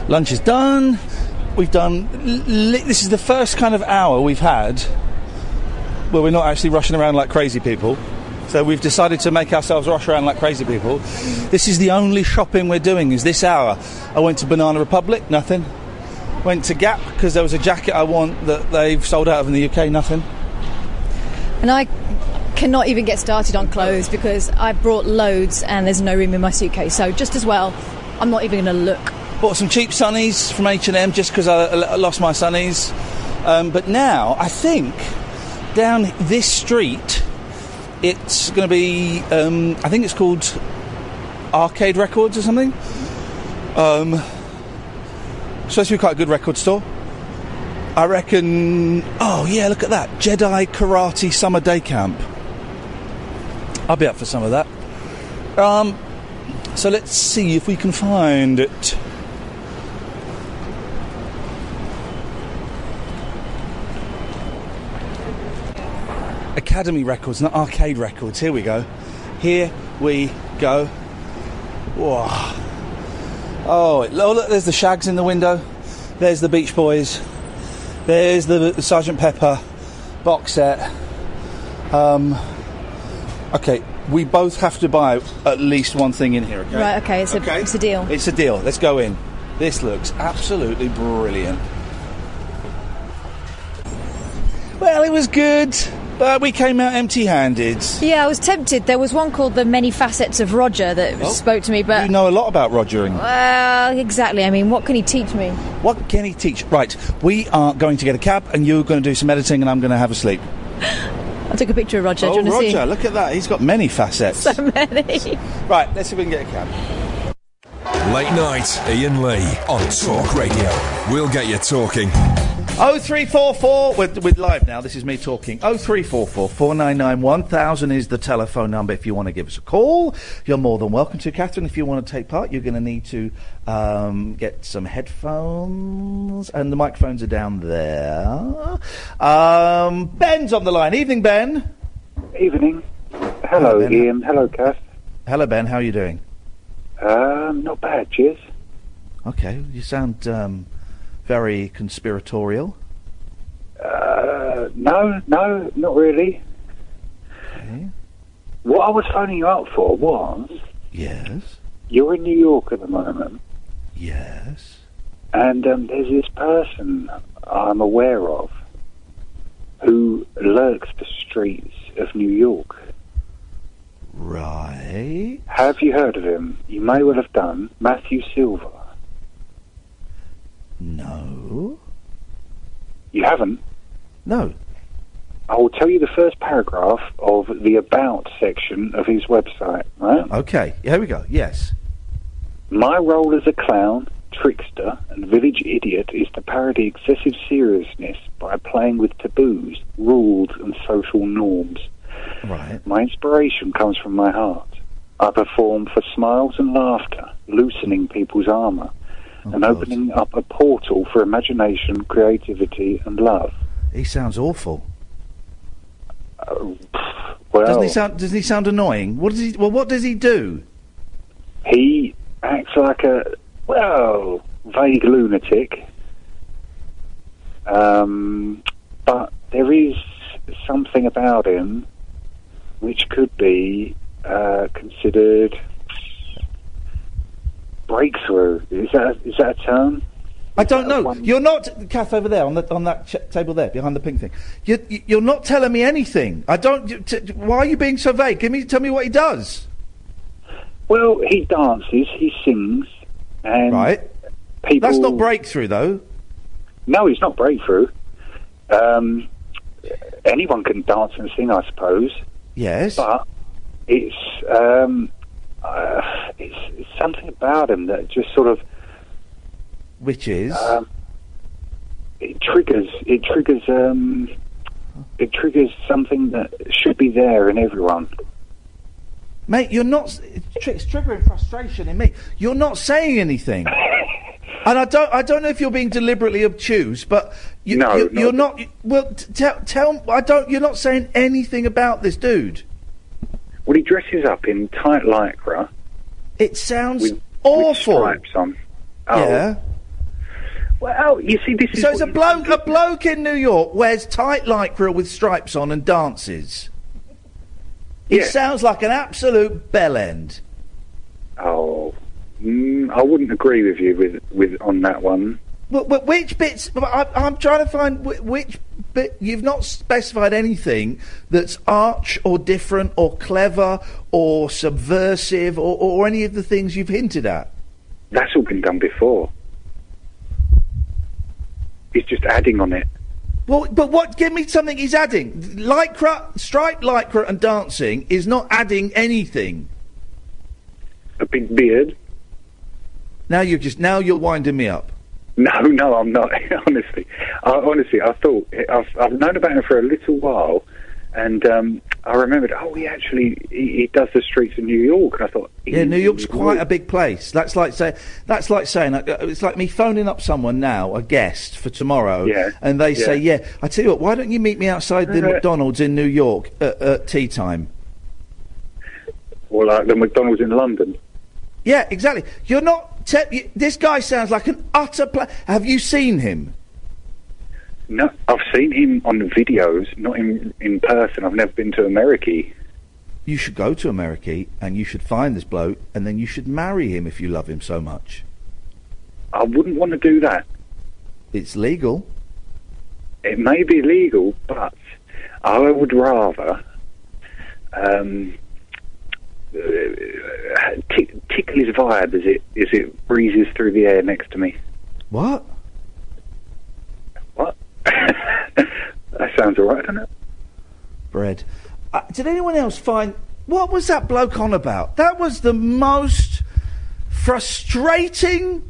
Lunch is done. We've done. Li- this is the first kind of hour we've had where we're not actually rushing around like crazy people. So we've decided to make ourselves rush around like crazy people. This is the only shopping we're doing. Is this hour? I went to Banana Republic, nothing. Went to Gap because there was a jacket I want that they've sold out of in the UK, nothing. And I cannot even get started on clothes because I brought loads and there's no room in my suitcase. So just as well, I'm not even going to look. Bought some cheap sunnies from H and M just because I, I lost my sunnies. Um, but now I think down this street, it's going to be. Um, I think it's called Arcade Records or something. Um, to be quite a good record store. I reckon. Oh yeah, look at that Jedi Karate Summer Day Camp. I'll be up for some of that. Um, so let's see if we can find it. Academy Records, not Arcade Records. Here we go. Here we go. Whoa. Oh, oh, look, there's the Shaggs in the window. There's the Beach Boys. There's the Sergeant Pepper box set. Um, okay, we both have to buy at least one thing in here, okay? Right, okay, it's a, it's a deal. It's a deal. Let's go in. This looks absolutely brilliant. Well, it was good, but we came out empty handed. Yeah, I was tempted. There was one called The Many Facets of Roger that Oh. spoke to me, but. You know a lot about Rogering. Well, exactly. I mean, what can he teach me? What can he teach? Right, we are going to get a cab, and you're going to do some editing, and I'm going to have a sleep. I took a picture of Roger. oh, Do you oh, want to Roger, look at that. He's got many facets. So many. Right, let's see if we can get a cab. Late night, Iain Lee on Talk Radio. We'll get you talking. 0344, we're, we're live now. This is me talking. 0344 499 1000 is the telephone number if you want to give us a call. You're more than welcome to. Katherine, if you want to take part, you're going to need to um, get some headphones, and the microphones are down there. Um, Ben's on the line. Evening, Ben. Evening. Hello, Ben. Iain. Hello, Kath. Hello, Ben. How are you doing? Um, not bad, cheers. Okay, you sound um, very conspiratorial. Uh, no, no, not really. What I was phoning you up for was Yes. you're in New York at the moment, Yes. and um, there's this person I'm aware of who lurks the streets of New York. Right. Have you heard of him? You may well have done. Matthew Silver. No. You haven't? No. I will tell you the first paragraph of the About section of his website, right? Okay, here we go. Yes. My role as a clown, trickster, and village idiot is to parody excessive seriousness by playing with taboos, rules, and social norms. Right. My inspiration comes from my heart. I perform for smiles and laughter, loosening people's armour, and opening up a portal for imagination, creativity, and love. He sounds awful. Well, Doesn't he sound? Doesn't he sound annoying? What does he? Well, what does he do? He acts like a well vague lunatic, um, but there is something about him which could be uh, considered breakthrough. Is that is that a term? I don't know. You're not, Kath, over there on the on that ch- table there behind the pink thing. You, you, you're not telling me anything. I don't. you- T- why are you being so vague? Give me, tell me what he does. Well, he dances, he sings, and right. people. That's not breakthrough, though. No, he's not breakthrough. Um, anyone can dance and sing, I suppose. Yes. But it's um, uh, it's, it's something about him that just sort of Which is um, it triggers it triggers um, it triggers something that should be there in everyone. Mate, you're not. It's, triggering frustration in me. You're not saying anything. and I don't. I don't know if you're being deliberately obtuse, but you, No, you, no. you're not. Well, t- tell. Tell. I don't. You're not saying anything about this dude. Well, he dresses up in tight lycra. It sounds with, awful. With stripes on. Oh. Yeah. Well, you see, this is So it's a bloke. A bloke in New York wears tight lycra with stripes on and dances. He Yeah. sounds like an absolute bellend. Oh, mm, I wouldn't agree with you with with on that one. But, but which bits? I, I'm trying to find which bit. You've not specified anything that's arch or different or clever or subversive or, or any of the things you've hinted at. That's all been done before. He's just adding on it. Well, but what? Give me something he's adding. Lycra, striped lycra, and dancing is not adding anything. A big beard. Now you're just now you're winding me up. No, no, I'm not. honestly, I, honestly, I thought I've, I've known about him for a little while, and um, I remembered. Oh, he actually he, he does the streets of New York, and I thought, Yeah, New York's quite a big place. That's like say that's like saying uh, it's like me phoning up someone now, a guest for tomorrow, Yeah, and they say, yeah. "Yeah, I tell you what, why don't you meet me outside the Uh, McDonald's in New York at, at tea time?" or like the McDonald's in London. Yeah, exactly. You're not. Te- this guy sounds like an utter. Pla- Have you seen him? No, I've seen him on videos, not in in person. I've never been to America. You should go to America and you should find this bloke, and then you should marry him if you love him so much. I wouldn't want to do that. It's legal. It may be legal, but I would rather um, tick, tickle his vibe as it as it breezes through the air next to me. What? What? that sounds alright, doesn't it? bread. Uh, did anyone else find what was that bloke on about? That was the most frustrating.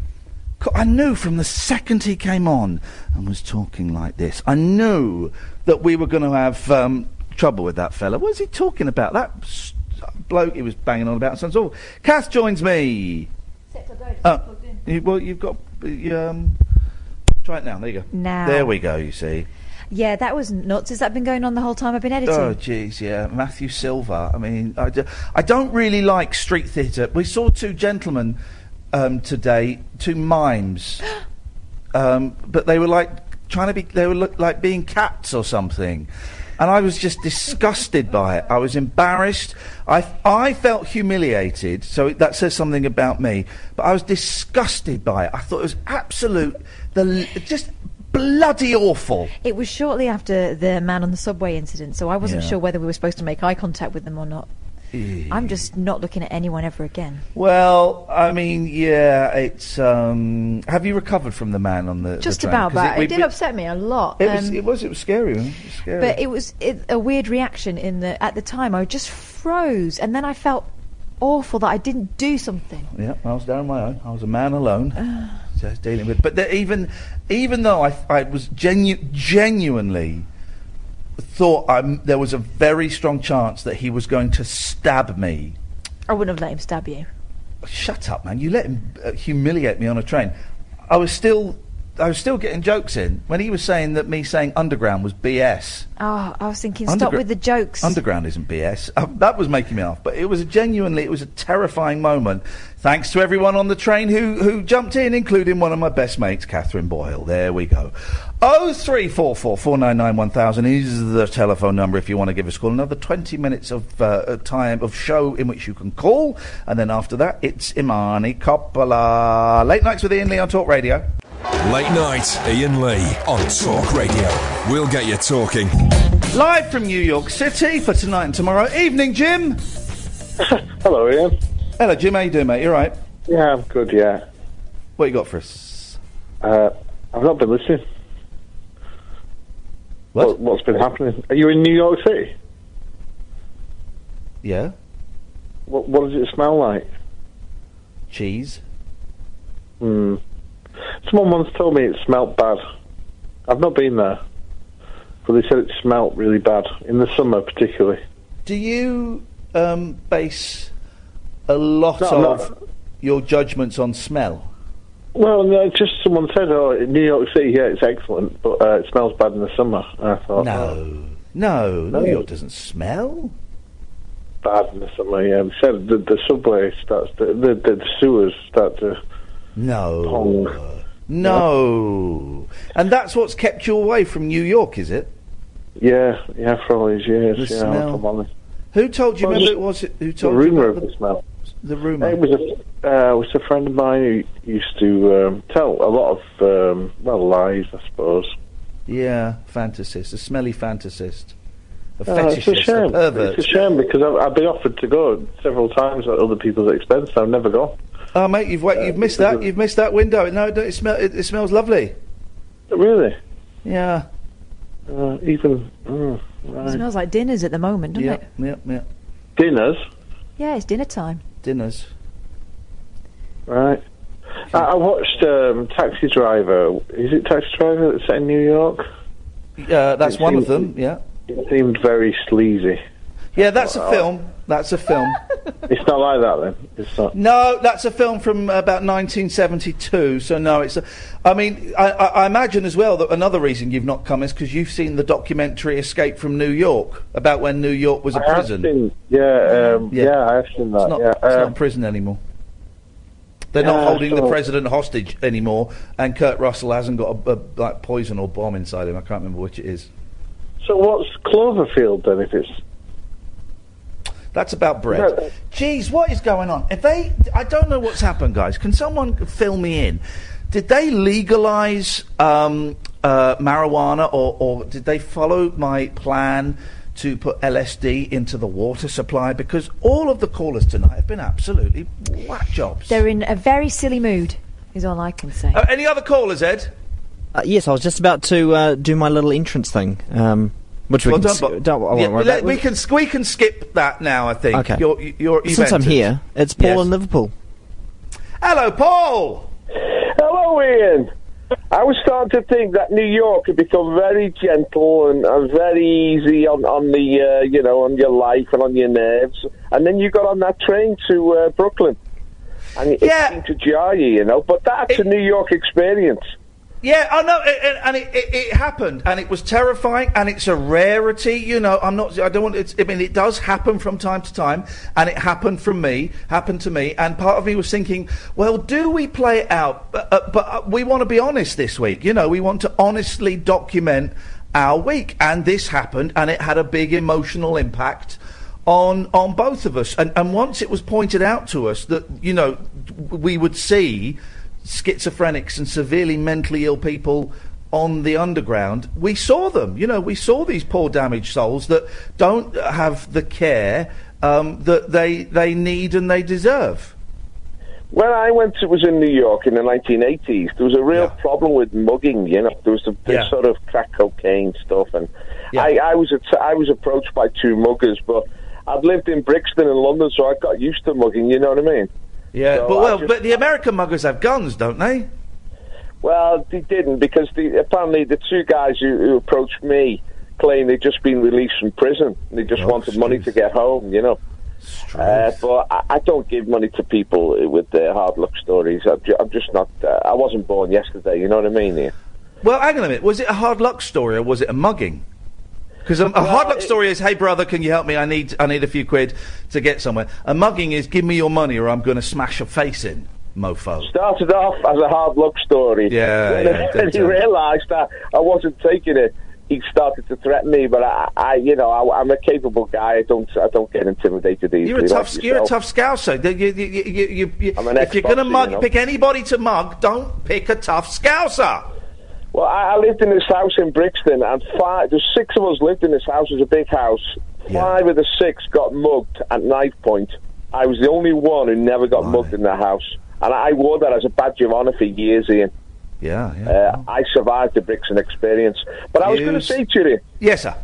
co- I knew from the second he came on and was talking like this, I knew that we were going to have um, trouble with that fella. What was he talking about? That bloke he was banging on about. Sounds awful. Kath joins me. Uh, you- well, you've got. you, Um, try it now. There you go. Now. There we go. You see. Yeah, that was nuts. Has that been going on the whole time I've been editing? Oh, jeez, yeah. Matthew Silver. I mean, I, d- I don't really like street theatre. We saw two gentlemen um, today, two mimes, um, but they were like trying to be, they were look like being cats or something. And I was just disgusted by it. I was embarrassed. I, I felt humiliated, so that says something about me. But I was disgusted by it. I thought it was absolute, the just bloody awful. It was shortly after the man on the subway incident, so I wasn't Yeah. sure whether we were supposed to make eye contact with them or not. I'm just not looking at anyone ever again. Well, I mean, yeah, it's. Um, have you recovered from the man on the? Just the about that. It, we- did we- upset me a lot. It was. um, It was. It was scary. It was scary. but it was it, a weird reaction in the at the time. I just froze, and then I felt awful that I didn't do something. Yeah, I was down on my own. I was a man alone, just dealing with. But the, even, even though I, I was genu- genuinely thought I'm, there was a very strong chance that he was going to stab me. I wouldn't have let him stab you. Shut up, man! You let him uh, humiliate me on a train. I was still, I was still getting jokes in when he was saying that me saying underground was BS. Oh, I was thinking, stop with the jokes. Underground isn't BS. Uh, that was making me laugh, but it was a genuinely, it was a terrifying moment. Thanks to everyone on the train who who jumped in, including one of my best mates, Katherine Boyle. There we go. Oh three four four four nine nine one thousand is the telephone number if you want to give us a call. Another twenty minutes of uh, time of show in which you can call, and then after that it's Imani Coppola. Late nights with Iain Lee on Talk Radio. Late night, Iain Lee on Talk Radio. We'll get you talking. Live from New York City for tonight and tomorrow. Evening, Jim. Hello, Iain. Hello, Jim. How you doing, mate? You right? Yeah, I'm good, yeah. What you got for us? Uh, I've not been listening. What? What's been happening? Are you in New York City? Yeah. What, what does it smell like? Cheese. Hmm. Someone once told me it smelt bad. I've not been there. But they said it smelt really bad, in the summer particularly. Do you um, base a lot No, of your judgments on smell? Well, no, just someone said, oh, in New York City, yeah, it's excellent, but uh, it smells bad in the summer. And I thought, No. oh, No, No. New York doesn't smell. bad in the summer, yeah. They said the, the subway starts to, the, the, the sewers start to No. pong. No. And that's what's kept you away from New York, is it? Yeah, yeah, for all these years, The yeah, smell. if I'm honest. Who told you? Well, remember it was who The told you rumour about of the smell. The rumour? It was a, uh, it was a friend of mine who used to um, tell a lot of, um, well, lies, I suppose. Yeah, fantasist, a smelly fantasist, a Uh, it's a fetishist, a shame. pervert. It's a shame because I've, I've been offered to go several times at other people's expense. I've never gone. Oh, mate, you've wait, you've missed that. You've missed that window. No, it, don't- it, smell, it, it smells lovely. Really? Yeah. Uh, even mm, It smells like dinners at the moment, doesn't Yeah, it? yeah, yeah. dinners, Yeah, it's dinner time. Dinners. right? I, I watched um, Taxi Driver. Is it Taxi Driver that's set in New York? Uh, that's It one of them. Yeah. It seemed very sleazy. Yeah, that's a film. That's a film. It's not like that then. It's not. No, that's a film from about 1972. So no, it's. A, I mean, I, I, I imagine as well that another reason you've not come is because you've seen the documentary "Escape from New York" about when New York was a I prison. seen- yeah, um, Yeah. yeah, I have seen that. It's not, yeah, it's not um, prison anymore. They're Yeah, not holding the president hostage anymore, and Kurt Russell hasn't got a, a like poison or bomb inside him. I can't remember which it is. so what's Cloverfield then? If it's That's about bread. Jeez, what is going on? If they, I don't know what's happened, guys. Can someone fill me in? Did they legalize um, uh, marijuana, or, or did they follow my plan to put LSD into the water supply? Because all of the callers tonight have been absolutely whack jobs. They're in a very silly mood, is all I can say. Uh, any other callers, Ed? Uh, yes, I was just about to uh, do my little entrance thing, um, which we Well, can. don't s- don't, I won't Yeah, worry let- about. we can we can skip that now. I think. Okay. You're, you're, you've Since I'm here, it's Paul Yes. in Liverpool. Hello, Paul. Hello, Iain. I was starting to think that New York had become very gentle and, and very easy on, on the, uh, you know, on your life and on your nerves. And then you got on that train to uh, Brooklyn. And it, it seemed to jar you, you know. But that's a New York experience. Yeah, I know, it, and it, it, it happened, and it was terrifying, and it's a rarity. You know, I'm not. I don't want. I mean, it does happen from time to time, and it happened from me, happened to me, and part of me was thinking, well, do we play it out? But, uh, but uh, we want to be honest this week. You know, we want to honestly document our week, and this happened, and it had a big emotional impact on on both of us. And and once it was pointed out to us that you know we would see schizophrenics and severely mentally ill people on the underground, we saw them. You know, we saw these poor damaged souls that don't have the care um, that they they need and they deserve. When I went, it was in New York in the 1980s. There was a real problem with mugging. You know, there was a, this Yeah. sort of crack cocaine stuff, and I, I was at, I was approached by two muggers, but I'd lived in Brixton in London, so I got used to mugging. You know what I mean? Yeah, So but well, just- but the American muggers have guns, don't they? Well, they didn't because the, apparently the two guys who, who approached me claimed they'd just been released from prison. They Oh, just wanted money to get home, you know. Uh, but I, I don't give money to people with their hard luck stories. I'm, ju- I'm just not. Uh, I wasn't born yesterday. You know what I mean? Here. Well, hang on a minute. Was it a hard luck story or was it a mugging? Because a, a hard luck story is, "Hey brother, can you help me? I need I need a few quid to get somewhere." A mugging is, "Give me your money or I'm going to smash your face in, mofo." Started off as a hard luck story. Yeah, When, yeah, when he realised that I wasn't taking it, he started to threaten me. But I, I you know, I, I'm a capable guy. I don't, I don't get intimidated easily. You're a like tough, you're a tough scouser. You, you, you, if you're going to mug, you know. pick anybody to mug. Don't pick a tough scouser. Well, I, I lived in this house in Brixton, and five, there's six of us lived in this house. It was a big house. Five of the six got mugged at knife point. I was the only one who never got mugged in the house, and I wore that as a badge of honour for years, Iain. Yeah, yeah. Uh, I survived the Brixton experience. But I was going to say to you, Yes, sir.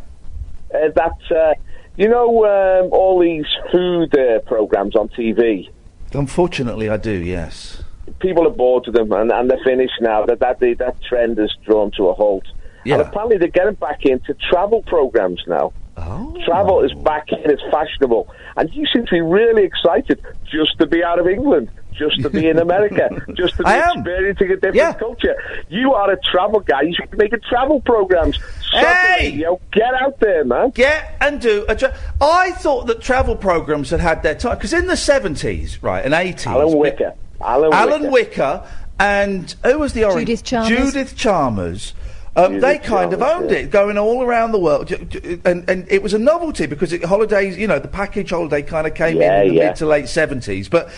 uh, that uh, you know um, all these food uh, programs on TV. Unfortunately, I do. Yes. People are bored of them, and, and they're finished now. That that that trend is drawn to a halt. Yeah. And apparently they're getting back into travel programs now. Oh. Travel is back in, it's fashionable. And you seem to be really excited just to be out of England, just to be in America, just to be I am. experiencing a different culture. You are a travel guy. You should be making travel programs. Hey! Yo, get out there, man. Get and do a. Tra- I thought that travel programs had had their time because in the seventies, right, and eighties, Alan Whicker. Alan, Alan Whicker. Whicker and who was the orange? Judith Chalmers. Judith Chalmers. Um, Judith they kind of owned yeah. it, going all around the world, Ju- ju- and and it was a novelty because it, holidays, you know, the package holiday kind of came Yeah, in in the yeah. mid to late seventies, but.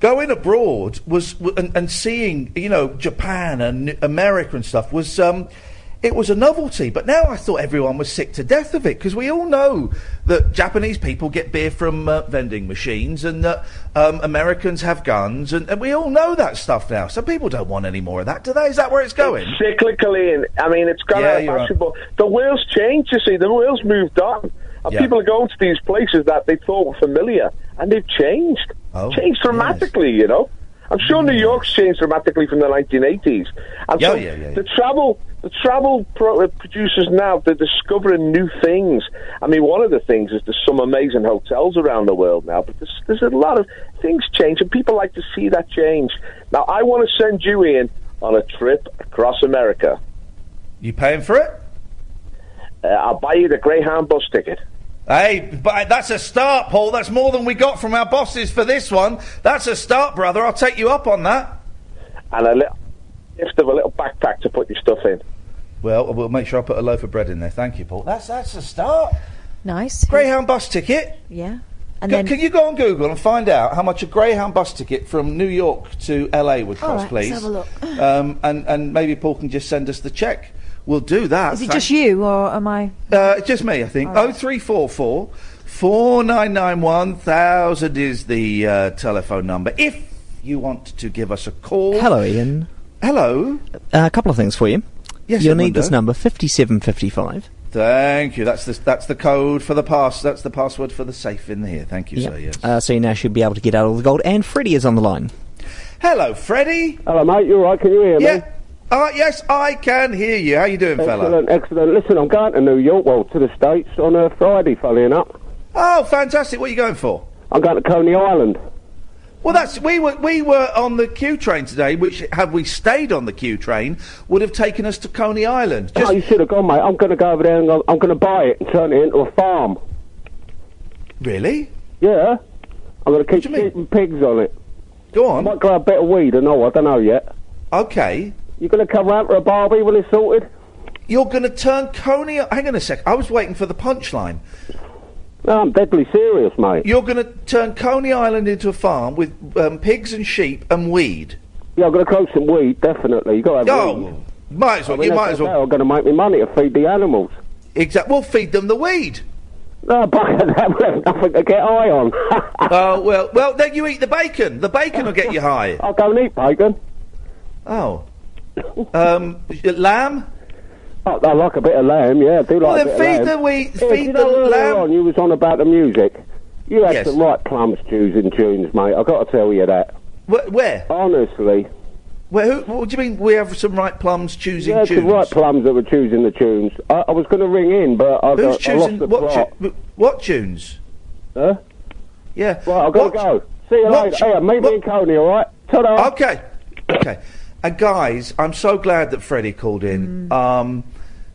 Going abroad was and, and seeing you know Japan and America and stuff was um, it was a novelty. But now I thought everyone was sick to death of it because we all know that Japanese people get beer from uh, vending machines and that um, Americans have guns and, and we all know that stuff now. So people don't want any more of that, do they? Is that where it's going? Cyclically, and I mean, it's gone Yeah, out of you're right. but the world's changed, you see. The world's moved on. And Yeah. people are going to these places that they thought were familiar, and they've changed. Oh, changed dramatically, you know. I'm sure New York's changed dramatically from the 1980s. And Yeah, so yeah, yeah, yeah. the travel, the travel pro- uh, producers now, they're discovering new things. I mean, one of the things is there's some amazing hotels around the world now, but there's, there's a lot of things change, and people like to see that change. Now, I want to send you in on a trip across America. You paying for it? Uh, I'll buy you the Greyhound bus ticket. Hey, but that's a start, Paul. That's more than we got from our bosses for this one. That's a start, brother. I'll take you up on that. and a little gift of a little backpack to put your stuff in. Well, we'll make sure I put a loaf of bread in there. Thank you, Paul. That's that's a start. Nice. Greyhound bus ticket. Yeah. And Can, then can you go on Google and find out how much a Greyhound bus ticket from New York to LA would cost, right, please? let's have a look. Um, and and maybe Paul can just send us the check. We'll do that. is it Thank- just you or am I? Uh, just me, I think. Oh three four four four nine nine one thousand is the uh, telephone number. If you want to give us a call. Hello, Iain. Hello. Uh, a couple of things for you. Yes, You'll need Edmundo. this number, 5755. Thank you. That's the that's the code for the pass. That's the password for the safe in here. Thank you, Yep. sir. Yes. Uh, so you now should be able to get out all the gold. And Freddie is on the line. Hello, Freddie. Hello, mate. You all right? Can you hear me? Yeah. Uh, yes, I can hear you. How you doing, fella? Excellent, excellent. Listen, I'm going to New York, well, to the States on a Friday, funny enough. Oh, fantastic. What are you going for? I'm going to Coney Island. Well, that's we were we were on the Q train today, which had we stayed on the Q train would have taken us to Coney Island. oh, you should have gone, mate. I'm going to go over there and go, I'm going to buy it and turn it into a farm. Really? Yeah. I'm going to keep keeping pigs on it. Go on. I might grow a bit of weed, I know, I don't know yet. Okay. You going to come round for a barbie when it's sorted? You're going to turn Coney. Hang on a sec. I was waiting for the punchline. No, I'm deadly serious, mate. You're going to turn Coney Island into a farm with um, pigs and sheep and weed. Yeah, I'm going to grow some weed, definitely. you got to have Oh, weed. might as well. I mean, you might as well. I'm going to make me money to feed the animals. Exactly. We'll feed them the weed. No, but that will nothing to get high on. Oh well, well then you eat the bacon. The bacon will get you high. I'll go and eat bacon. Oh. Um, lamb. I, I like a bit of lamb, yeah, I do Well, like then a bit feed of the lamb. wheat- Yeah, feed you the know, earlier lamb- on, you was on about the music. You had Yes. some right plums choosing tunes, mate. I've got to tell you that. Where? where? Honestly. Where? Who, what do you mean? We have some right plums choosing had tunes. some right plums that were choosing the tunes. I, I was going to ring in, but I, Who's got, choosing the what? plot. Tu- what tunes? Huh? Yeah. Right, I've got to go. See you what later. tu- Hey, meet me in Coney, all right? Ta-da. Okay. Okay. And guys, I'm so glad that Freddie called in um,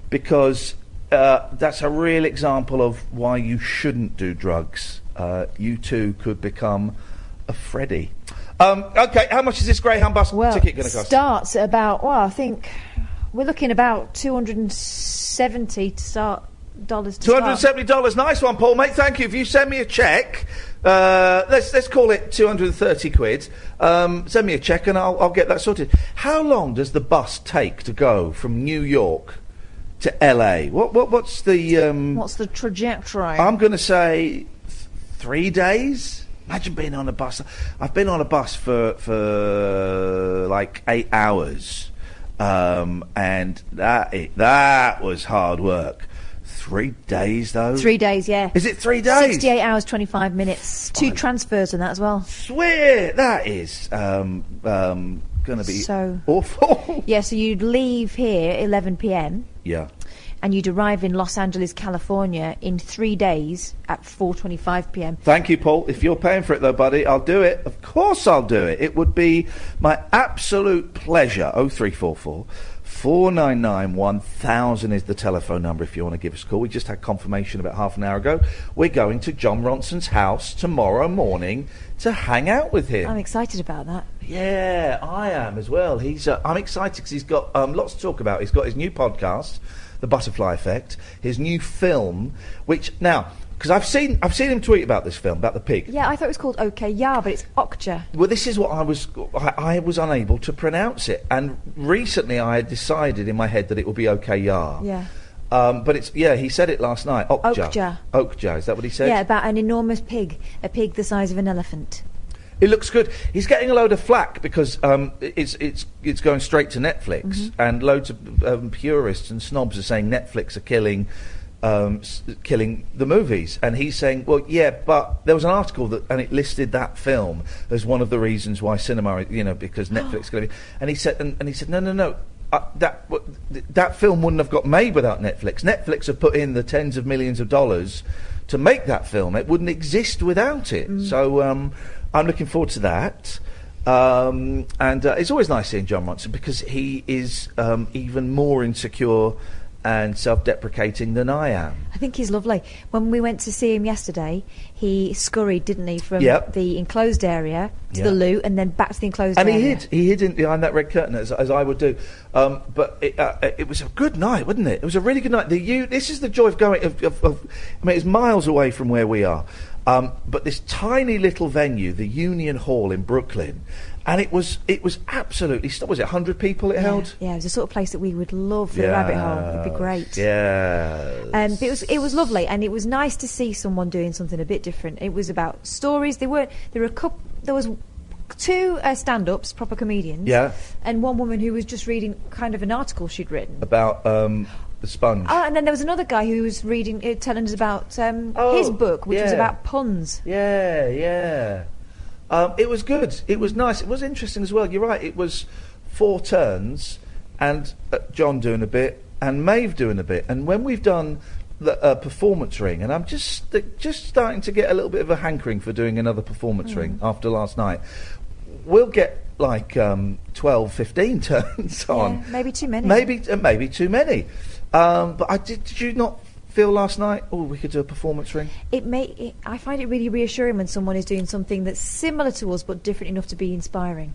because uh, that's a real example of why you shouldn't do drugs. Uh, you too could become a Freddie. Um, okay, how much is this Greyhound bus Well, ticket going to cost? starts at about well, I think we're looking about two hundred and seventy to start dollars. To Two hundred and seventy dollars. Nice one, Paul. Mate, thank you. If you send me a check, uh, let's let's call it two hundred and thirty quid. Um, send me a check and I'll I'll get that sorted. How long does the bus take to go from New York to L.A.? What what what's the? Um, What's the trajectory? I'm going to say th- three days. Imagine being on a bus. I've been on a bus for for like eight hours, um, and that that was hard work. Three days though. Three days, yeah. Is it three days? Sixty-eight hours, twenty-five minutes. Two transfers and that as well. Swear that is um, um, going to be So- awful. Yeah, so you'd leave here eleven p.m. yeah. and you'd arrive in Los Angeles, California, in three days at four twenty-five p.m. Thank you, Paul. If you're paying for it, though, buddy, I'll do it. Of course, I'll do it. It would be my absolute pleasure. Oh three four four. 499 1000 is the telephone number if you want to give us a call. We just had confirmation about half an hour ago. We're going to Jon Ronson's house tomorrow morning to hang out with him. I'm excited about that. Yeah, I am as well. He's. Uh, I'm excited because he's got um, lots to talk about. He's got his new podcast, The Butterfly Effect, his new film, which now because I've seen I've seen him tweet about this film about the pig. Yeah, I thought it was called OK Yeah, but it's Okja. Well, this is what I was I, I was unable to pronounce it, and recently I had decided in my head that it would be okay, yeah. Yeah. Um, but it's yeah. He said it last night. Okja. Okja. Okja. Is that what he said? Yeah, about an enormous pig, a pig the size of an elephant. It looks good. He's getting a load of flack because um, it's it's it's going straight to Netflix, Mhm. and loads of um, purists and snobs are saying Netflix are killing. Um, s- killing the movies, and he's saying, "Well, yeah, but there was an article that, and it listed that film as one of the reasons why cinema, you know, because Netflix." be, and he said, and, and he said, "No, no, no, uh, that that film wouldn't have got made without Netflix. Netflix have put in the tens of millions of dollars to make that film. It wouldn't exist without it. So um, I'm looking forward to that. Um, and uh, it's always nice seeing Jon Ronson because he is um, even more insecure and self-deprecating than I am. I think he's lovely. When we went to see him yesterday, he scurried, didn't he, from Yep. the enclosed area to Yeah. the loo and then back to the enclosed And area. And he hid, he hid in behind that red curtain as, as I would do. Um, but it, uh, it was a good night, wasn't it? It was a really good night. The you, this is the joy of going. Of, of, of, I mean, it's miles away from where we are, um, but this tiny little venue, the Union Hall in Brooklyn, and it was it was absolutely. st- Was it hundred people it held? Yeah, it was the sort of place that we would love for the rabbit hole. It'd be great. Yeah. Um, it was it was lovely, and it was nice to see someone doing something a bit different. It was about stories. There weren't. there were a couple. There was two uh, stand-ups, proper comedians. Yeah. And one woman who was just reading kind of an article she'd written. About um, the sponge. Oh, and then there was another guy who was reading, uh, telling us about um, Oh, his book, which was about puns. Yeah, yeah. Um, it was good. It was nice. It was interesting as well. You're right. It was four turns, and uh, Jon doing a bit, and Maeve doing a bit. And when we've done the uh, performance ring, and I'm just just starting to get a little bit of a hankering for doing another performance Mm. ring after last night. We'll get like um, 12, 15 turns on. Yeah, maybe too many. Maybe uh, maybe too many. Um, but I did. Did you not feel last night? Oh, we could do a performance ring. It may. It, I find it really reassuring when someone is doing something that's similar to us but different enough to be inspiring.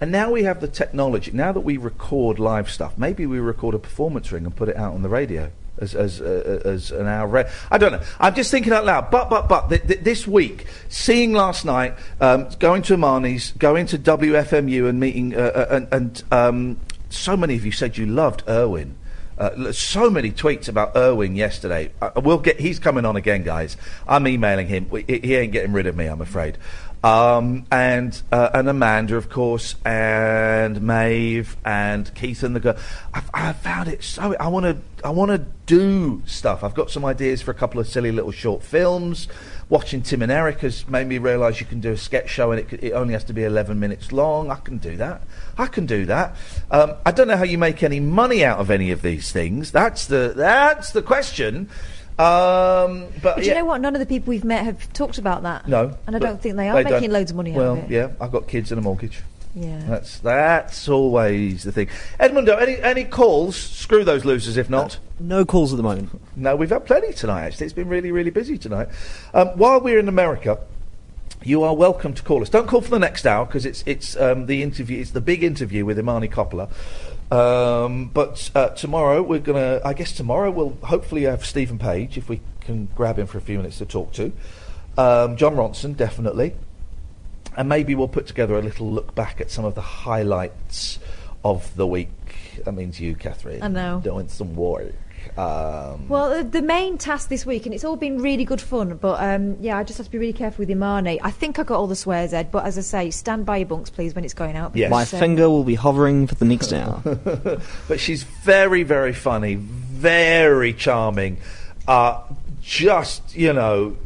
And now we have the technology. Now that we record live stuff, maybe we record a performance ring and put it out on the radio as as uh, as an hour. Re- I don't know. I'm just thinking out loud. But but but th- th- this week, seeing last night, um, going to Imani's, going to WFMU and meeting, uh, uh, and, and um, so many of you said you loved Irwin. Uh, so many tweets about Irwin yesterday. Uh, we'll get. He's coming on again, guys. I'm emailing him. We, he ain't getting rid of me, I'm afraid. Um, and uh, and Amanda, of course, and Maeve and Keith and the girl. I've, I found it so. I want to. I want to do stuff. I've got some ideas for a couple of silly little short films. Watching Tim and Eric has made me realise you can do a sketch show and it, it only has to be 11 minutes long. I can do that. I can do that. Um, I don't know how you make any money out of any of these things. That's the that's the question. Um, but But do yeah. you know what? None of the people we've met have talked about that. No, And I don't think they are they making don't. loads of money well, out of it. yeah, I've got kids and a mortgage. Yeah. That's that's always the thing. Edmundo, any any calls? Screw those losers if not. no calls at the moment. No, we've had plenty tonight. Actually, it's been really really busy tonight. Um, while we're in America. You are welcome to call us. Don't call for the next hour because it's it's um, the interview. It's the big interview with Imani Coppola. Um, but uh, tomorrow we're gonna. I guess tomorrow we'll hopefully have Steven Page if we can grab him for a few minutes to talk to. Um, Jon Ronson definitely, and maybe we'll put together a little look back at some of the highlights of the week. That means you, Katherine. I know. Doing some work. Um, Well, the, the main task this week, and it's all been really good fun, but um, yeah, I just have to be really careful with Imani. I think I got all the swears, Ed, but as I say, stand by your bunks, please, when it's going out. Yes. My because, uh, finger will be hovering for the next hour. but she's very, very funny, very charming. Uh, just, you know,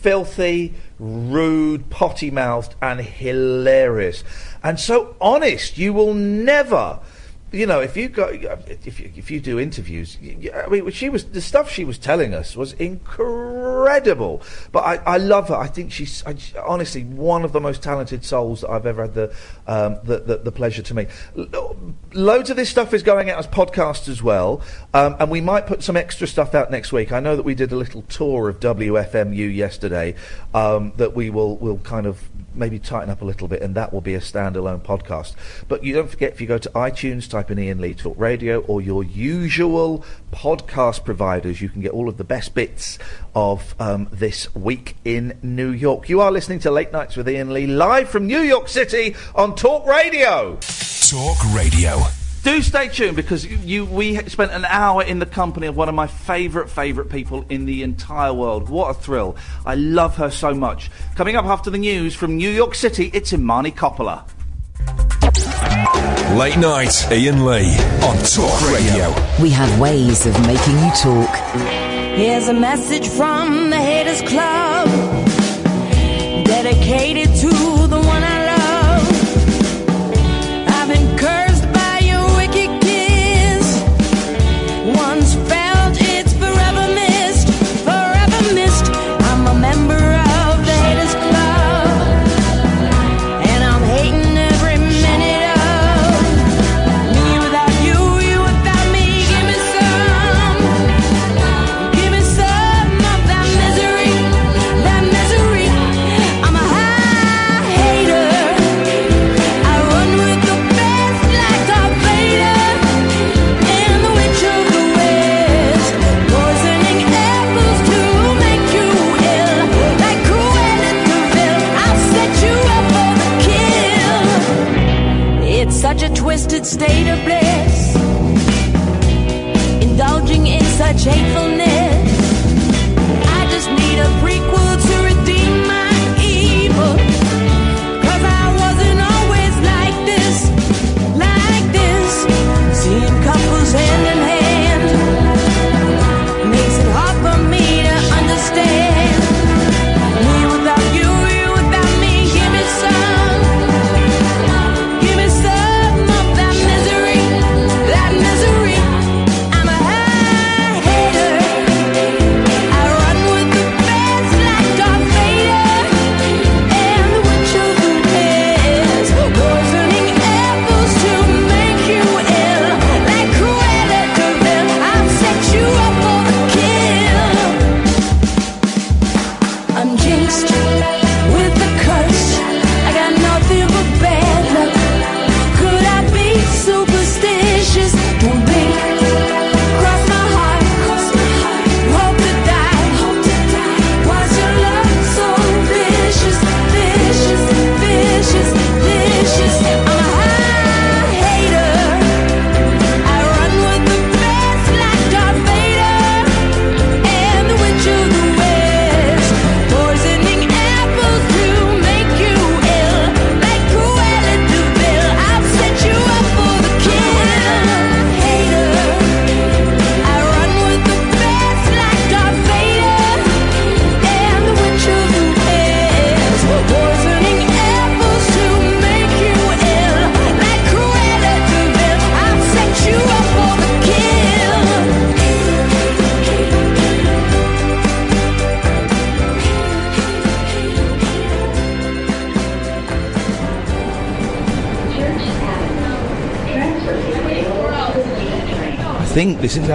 filthy, rude, potty mouthed, and hilarious. And so honest, you will never. You know, if you go, if you, if you do interviews, I mean, she was the stuff she was telling us was incredible. But I, I love her. I think she's I, honestly one of the most talented souls that I've ever had the um, the, the, the pleasure to meet. Lo- Loads of this stuff is going out as podcasts as well, um, and we might put some extra stuff out next week. I know that we did a little tour of WFMU yesterday um, that we will will kind of maybe tighten up a little bit, and that will be a standalone podcast. But you don't forget if you go to iTunes, type in Iain Lee Talk Radio or your usual podcast providers, you can get all of the best bits of um, this week in New York. You are listening to Late Nights with Iain Lee live from New York City on Talk Radio. Talk Radio. Do stay tuned because you, you we spent an hour in the company of one of my favourite favourite people in the entire world. What a thrill! I love her so much. Coming up after the news from New York City, it's Imani Coppola. Late night, Iain Lee on Talk Radio. We have ways of making you talk. Here's a message from the Haters Club, dedicated to the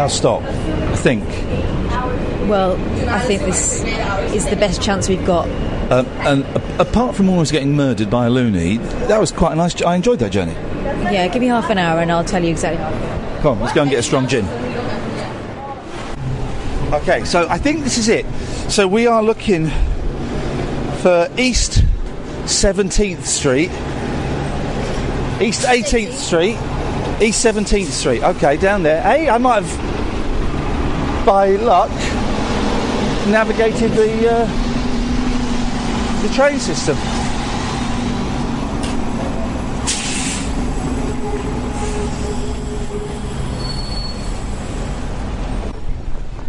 our stop. I think. Well, I think this is the best chance we've got. Um, and a- apart from almost getting murdered by a loony, that was quite a nice. I enjoyed that journey. Yeah, give me half an hour and I'll tell you exactly. Come on, let's go and get a strong gin. Okay, so I think this is it. So we are looking for East 17th Street, East 18th Street, East 17th Street. Okay, down there. Hey, I might have, by luck, navigated the uh, the train system.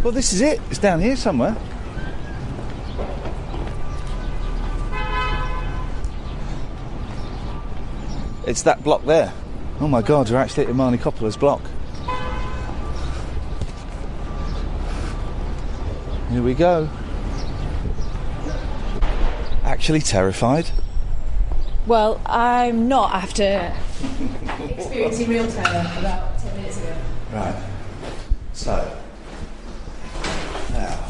Well, this is it. It's down here somewhere. It's that block there. Oh my God, we're actually at Imani Coppola's block. Here we go. Actually terrified. Well, I'm not after experiencing real terror about 10 minutes ago. Right. So, now,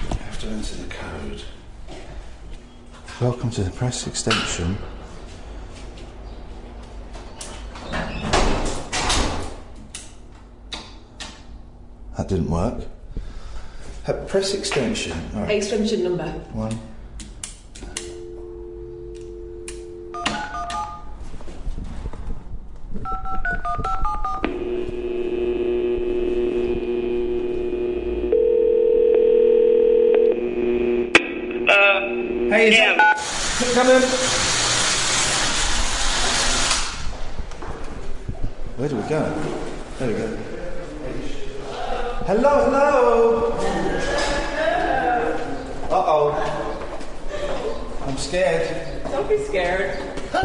you have to enter the code. Welcome to the press extension. That didn't work. Press extension. Right. Extension number. One. Hey, is that- Come in. Where do we go? There we go. Hello, hello. Uh oh. I'm scared. Don't be scared. Hi!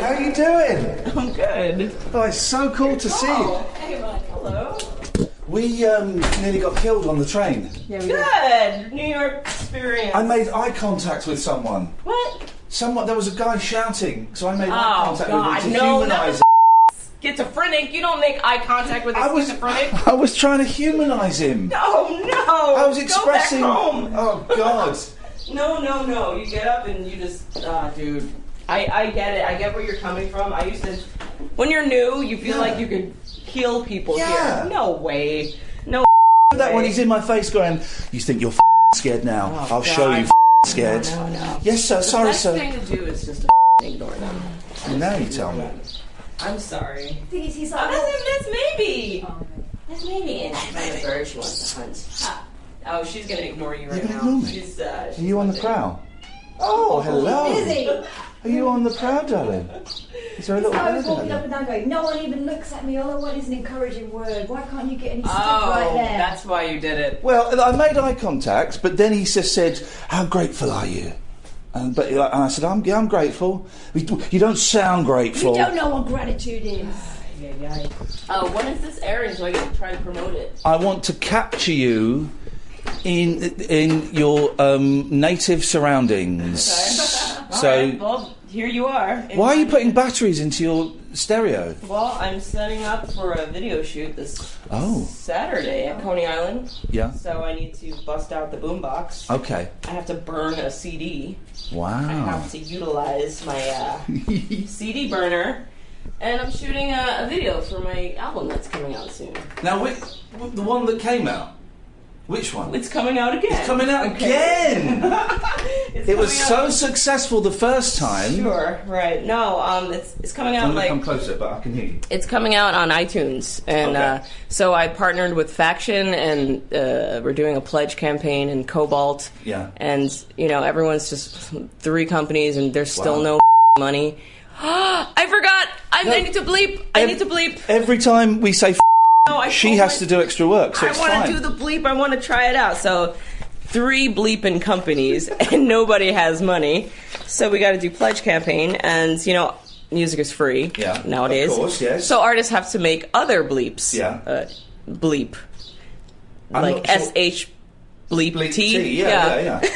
How are you doing? I'm good. Oh, it's so cool to see you. Hey, Mike. Hello. We um, nearly got killed on the train. Yeah. Good. New York experience. I made eye contact with someone. What? Someone there was a guy shouting, so I made eye Oh contact God! with him to No, humanise not the schizophrenic. You don't make eye contact with a schizophrenic. him. I was trying to humanise him. Oh no! I was Go expressing. back home. Oh God! No, no, no. You get up and you just, ah, dude. I, I get it. I get where you're coming from. I used to, when you're new, you feel like you could heal people Yeah. here. No way. No. that when he's in my face going, "You think you're scared now? Oh, I'll show you scared." No, no, no. Yes, sir. The Sorry, best sir. thing to do is just ignore them. And now you tell me. I'm sorry. He's, he's Oh, that's, that's maybe. That's maybe. And she's a bird. She wants to hunt. Ha. Oh, she's gonna ignore you right You're now. ignore me? She's, uh, Are you on the prowl? Oh, hello. Busy. Are you on the prowl, darling? Is there a little I was bird walking up and down going, no one even looks at me, all I want is an encouraging word. Why can't you get any stuff Oh, right there? that's why you did it. Well, I made eye contact, but then he just said, "How grateful are you?" And but and I said, "I'm yeah, I'm grateful." You don't sound grateful. You grateful. don't know what gratitude is. Oh, when is this airing so I can try and promote it? I want to capture you in in your um, native surroundings. So, Alright, well, here you are. Why are you putting batteries into your stereo? Well, I'm setting up for a video shoot this Oh, Saturday at Coney Island. Yeah. So I need to bust out the boombox. okay. I have to burn a CD. Wow. I have to utilize my uh, CD burner. And I'm shooting a, a video for my album that's coming out soon. Now, which, the one that came out. Which one? It's coming out again. It's coming out again. It was so out- successful the first time. Sure, right. No, um, it's it's coming I'm out gonna like come closer, but I can hear you. It's coming out on iTunes, and Okay. uh, so I partnered with Faction, and uh, we're doing a pledge campaign in Cobalt. Yeah. And you know, everyone's just three companies, and there's still Wow. no money. I forgot. I, I need to bleep. I need to bleep. Every time we say, No, I she has my- to do extra work, so I it's want to do the bleep. I want to try it out. So, three bleeping companies, and nobody has money. So we got to do pledge campaign, and you know, music is free Yeah, nowadays. of course, yes. So artists have to make other bleeps. Yeah. Uh, bleep. I'm like not sure- S H bleep, Bleep T. T, yeah, yeah, yeah.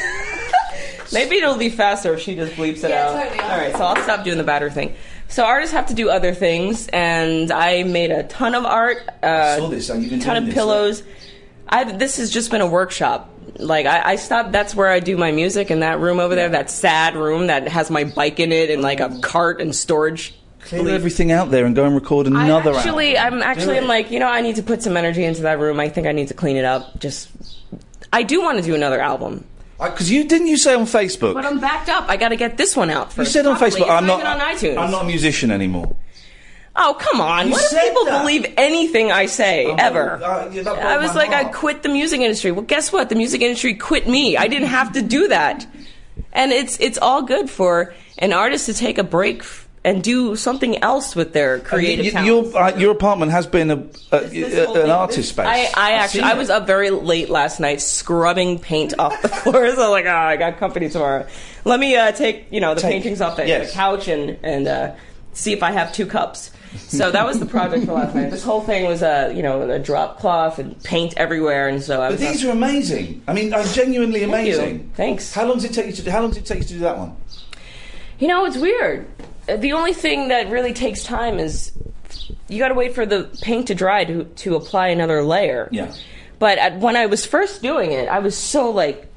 Maybe it'll be faster if she just bleeps it Yeah, out. totally. All right, so I'll stop doing the batter thing. So artists have to do other things, and I made a ton of art. Uh, saw this, you've been ton of this, pillows. I this has just been a workshop. Like I, I stopped. That's where I do my music in that room over there. That sad room that has my bike in it and like a cart and storage. Clear everything out there and go and record another I actually, album. I'm actually, I'm like, you know, I need to put some energy into that room. I think I need to clean it up. Just, I do want to do another album, Because you didn't you say on Facebook? but I'm backed up. I got to get this one out first. you said on. Facebook, It's I'm not. on iTunes. I'm not a musician anymore. Oh come on! You what if people that. believe anything I say ever? uh, I was like, I quit the music industry. Well, guess what? The music industry quit me. I didn't have to do that, and it's it's all good for an artist to take a break and do something else with their creative Y- y- talent. your, uh, your apartment has been a, a, a- an artist space. I, I actually seen I it. was up very late last night scrubbing paint off the floors. I was like, oh, I got company tomorrow. Let me uh, take you know the Take- paintings off the, yes. the couch and and uh, see if I have two cups. So that was the project for last night. This whole thing was a you know a drop cloth and paint everywhere, and so I But was. these are amazing. I mean, uh, genuinely Thank you. amazing. Thanks. How long does it take you to? How long does it take you to do that one? You know, it's weird. The only thing that really takes time is you got to wait for the paint to dry to to apply another layer. Yeah. But at, when I was first doing it, I was so like,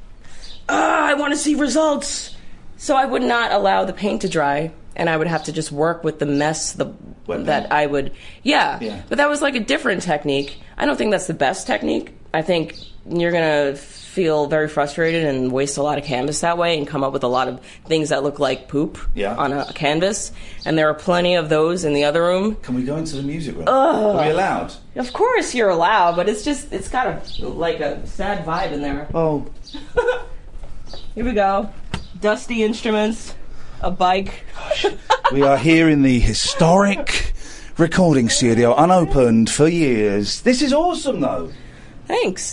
ah, I want to see results. So I would not allow the paint to dry, and I would have to just work with the mess the, that I would. Yeah. Yeah. But that was like a different technique. I don't think that's the best technique. I think you're gonna feel very frustrated and waste a lot of canvas that way, and come up with a lot of things that look like poop Yeah. on a canvas. And there are plenty of those in the other room. Can we go into the music room? Ugh. Are we allowed? Of course you're allowed, but it's just it's got a like a sad vibe in there. Oh. Here we go. Dusty instruments, a bike. we are here in the historic recording studio, unopened for years. This is awesome, though. Thanks.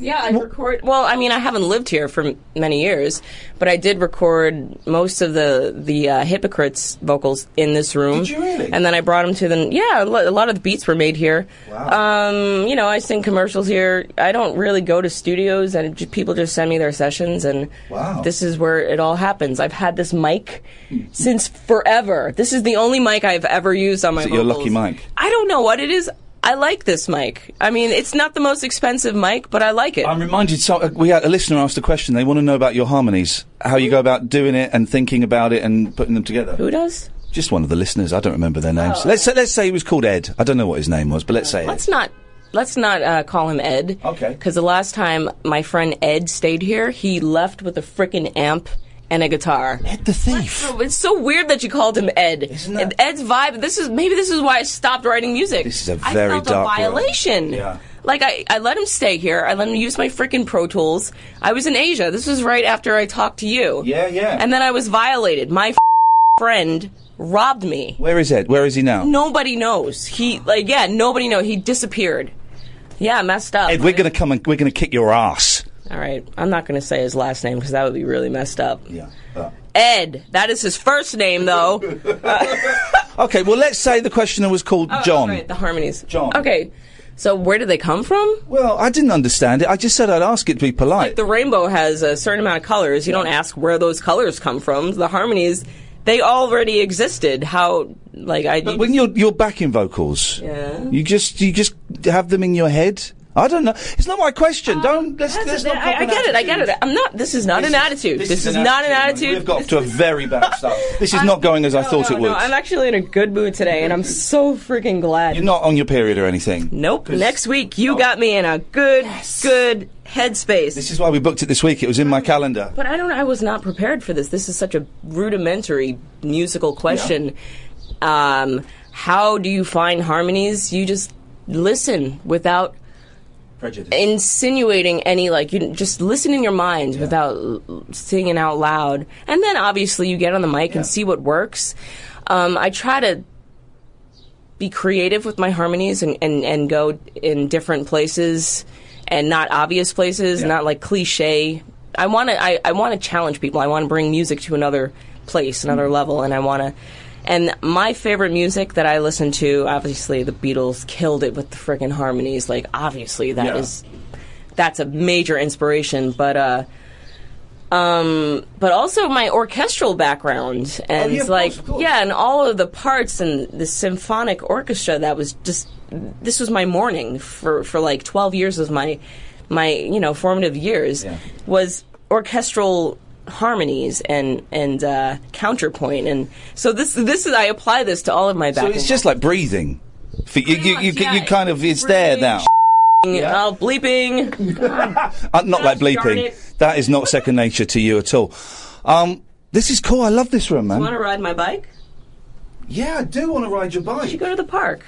Yeah, I record. Well, I mean, I haven't lived here for many years, but I did record most of the the uh, hypocrites vocals in this room. Did you really? And then I brought them to the. Yeah, a lot of the beats were made here. Wow. Um, you know, I sing commercials here. I don't really go to studios, and it, people just send me their sessions, and Wow. this is where it all happens. I've had this mic since forever. This is the only mic I've ever used on my. Is it your lucky mic? I don't know what it is. I like this mic. I mean, it's not the most expensive mic, but I like it. I'm reminded. So, uh, we had a listener asked a question. They want to know about your harmonies, how you go about doing it and thinking about it and putting them together. Who does? Just one of the listeners. I don't remember their names. Oh. Let's say, let's say he was called Ed. I don't know what his name was, but let's say Let's not let's not uh, call him Ed. Okay. Because the last time my friend Ed stayed here, he left with a freaking amp and a guitar. Ed the thief. It's so weird that you called him Ed. And Ed's vibe. This is maybe this is why I stopped writing music. This is a I very felt dark a violation. Yeah. Like I, I let him stay here. I let him use my freaking Pro Tools. I was in Asia. This was right after I talked to you. Yeah, yeah. And then I was violated. My friend robbed me. Where is Ed? Where is he now? Nobody knows. He like yeah, nobody know. He disappeared. Yeah, messed up. Ed, we're to come and we're to kick your ass. All right, I'm not going to say his last name because that would be really messed up. Yeah. Uh. Ed. That is his first name though. Okay, well, let's say the questioner was called Oh, John. Right, the harmonies. John. Okay. So where do they come from? Well, I didn't understand it. I just said I'd ask it to be polite. The rainbow has a certain amount of colors. You don't ask where those colors come from. The harmonies, they already existed. How, like, I. But when you're you're backing vocals, Yeah. you just you just have them in your head. I don't know. It's not my question. don't let's, let's not I, I get it. I get it. I'm not. This is not This an attitude. this This, is an not an attitude. attitude. We've got to a very bad start. This is not going as I thought no, it would. No, I'm actually in a good mood today, and I'm so freaking glad. You're not on your period or anything. Nope. Next week, you got me in a good, good headspace. This is why we booked it this week. It was in my calendar. But I don't. I was not prepared for this. This is such a rudimentary musical question. Um, how do you find harmonies? You just listen without Prejudice. insinuating any like you just listen in your mind without l- l- singing out loud. And then obviously you get on the mic and see what works. Um, i try to be creative with my harmonies and, and, and go in different places and not obvious places not like cliche. I want to I, I want to challenge people. I want to bring music to another place another level and i want to and my favorite music that I listen to, obviously, the Beatles killed it with the freaking harmonies. Like, obviously, that is Yeah. that's a major inspiration. But uh, Um, but also my orchestral background and Oh, yeah, like course, course. yeah, and all of the parts and the symphonic orchestra that was just this was my morning for for like 12 years was my my you know formative years was orchestral harmonies and and uh, counterpoint and so this this is I apply this to all of my So it's just like breathing. For you, you, you, you kind of it's there now. Oh, bleeping. Uh, not like bleeping. That is not second nature to you at all. Um, this is cool. I love this room, man. You want to ride my bike? Yeah, I do want to ride your bike. You should go to the park.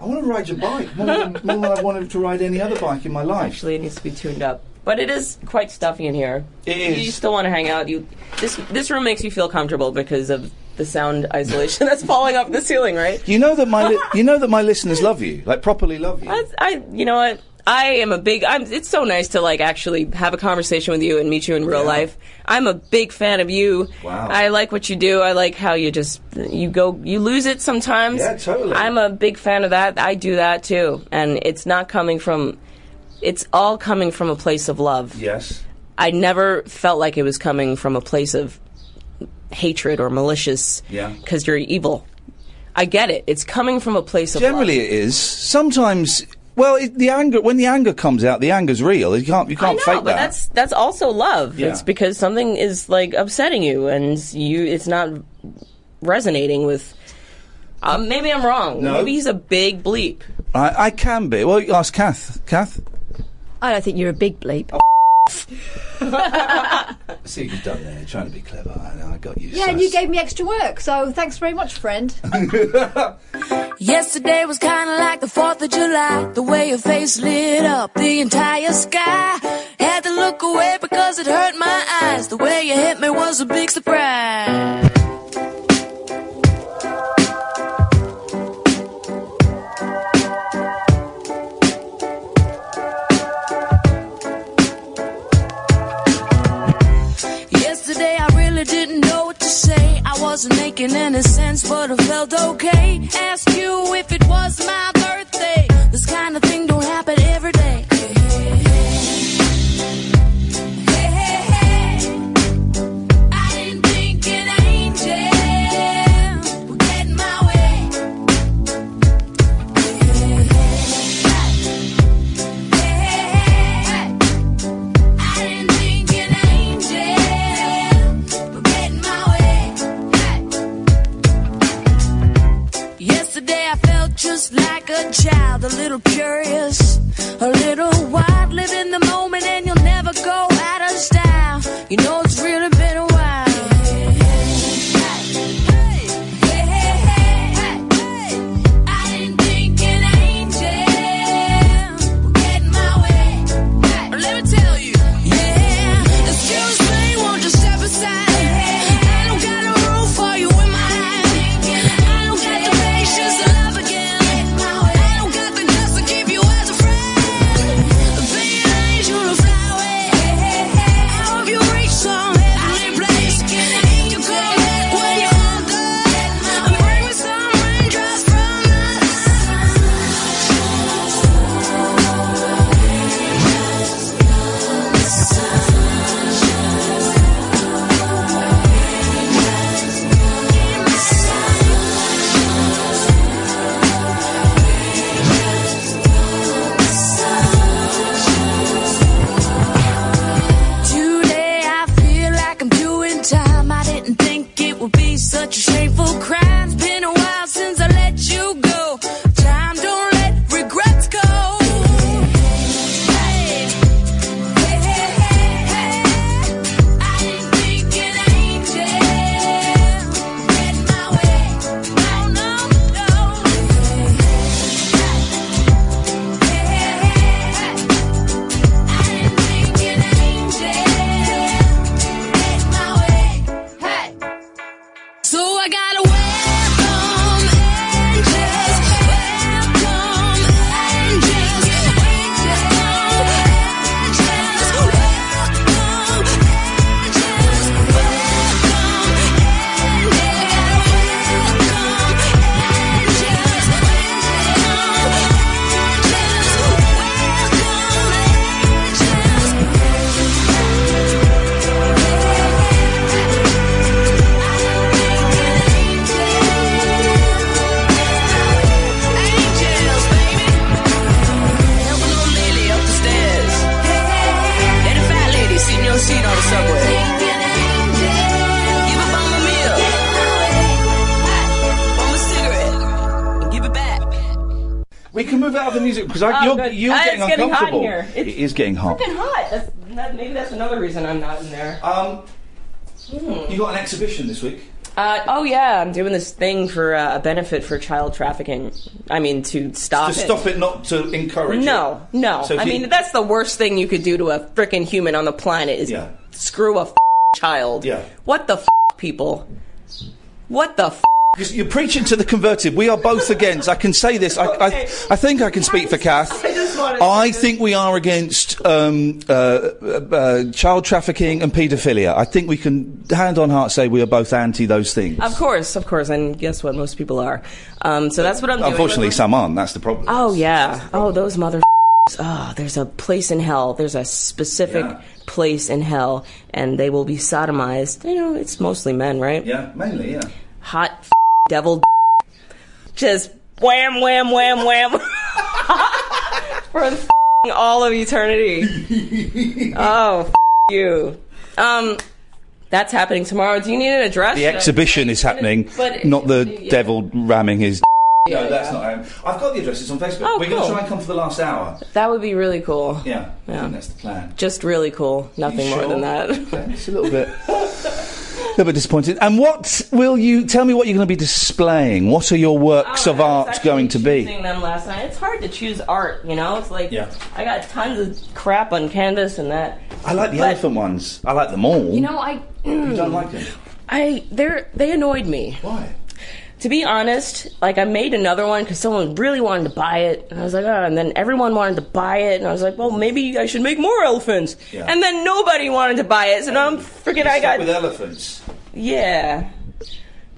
I want to ride your bike more than, more than I wanted to ride any other bike in my life. Actually, it needs to be tuned up. But it is quite stuffy in here. It is. You still want to hang out. You this this room makes you feel comfortable because of the sound isolation that's falling off the ceiling, right? You know that my li- you know that my listeners love you, like properly love you. I, I you know what? I am a big. I'm, it's so nice to like actually have a conversation with you and meet you in real Yeah. life. I'm a big fan of you. Wow. I like what you do. I like how you just you go you lose it sometimes. Yeah, totally. I'm a big fan of that. I do that too, and it's not coming from. It's all coming from a place of love. Yes. I never felt like it was coming from a place of hatred or malicious. Yeah. Because you're evil. I get it. It's coming from a place of Generally, love. it is. Sometimes, well, it, the anger when the anger comes out, the anger's real. You can't you can't know, fake but that. that's that's also love. Yeah. It's because something is like upsetting you, and you it's not resonating with. Um, maybe I'm wrong. No. Maybe he's a big bleep. I, I can be. Well, you ask Kath. Kath. I don't think you're a big bleep. Oh. See what you've done there, trying to be clever. I know, I got you. Yeah, and you gave me extra work, so thanks very much, friend. Yesterday was kinda like the 4th of July. The way your face lit up the entire sky. Had to look away because it hurt my eyes. The way you hit me was a big surprise. Wasn't making any sense, but I felt okay. Ask you if it was my birthday. This kind of a little curious, a little wild, live in the moment and you'll never go out of style. You know because Oh, you're, good. you're Ah, getting it's getting hot in uncomfortable. here. It is getting hot. Freaking hot. That's, that, maybe that's another reason I'm not in there. Um, you got an exhibition this week. Uh, oh yeah, I'm doing this thing for uh, a benefit for child trafficking. I mean, to stop to it. stop it, not to encourage No, it. no. So if I you- mean, that's the worst thing you could do to a freaking human on the planet is Yeah. screw a f- child. Yeah. What the f- people? What the f- You're preaching to the converted. We are both against. I can say this. I, I, I think I can speak for Kath. I think we are against um, uh, uh, uh, child trafficking and paedophilia. I think we can, hand on heart, say we are both anti those things. Of course, of course, and guess what? Most people are. Um, so that's what I'm doing. Unfortunately, some aren't. That's the problem. Oh yeah. Oh, those mother. Oh, there's a place in hell. There's a specific place in hell, and they will be sodomized. You know, it's mostly men, right? Yeah, mainly, yeah. Hot f- devil. Just wham, wham, wham, wham. For all of eternity. oh, you. Um, that's happening tomorrow. Do you need an address? The exhibition is happening, But- not the devil ramming his. Yeah, no, that's yeah. not. Um, I've got the address. It's on Facebook. Oh, We're going to try and come for the last hour. That would be really cool. Yeah, Yeah. that's the plan. Just really cool. Nothing You more than that. Okay, it's a little bit. Little bit disappointed. And what will you tell me? What you're going to be displaying? What are your works Oh, of art going to be? Them last night. It's hard to choose art, you know. It's like Yeah. I got tons of crap on canvas and that. I like the But- elephant ones. I like them all. You know, I you don't mm. like them. I they're they annoyed me. Why? To be honest, like I made another one because someone really wanted to buy it, and I was like, oh, and then everyone wanted to buy it, and I was like, well, maybe I should make more elephants, Yeah. and then nobody wanted to buy it, so now I'm freaking I got with elephants. Yeah.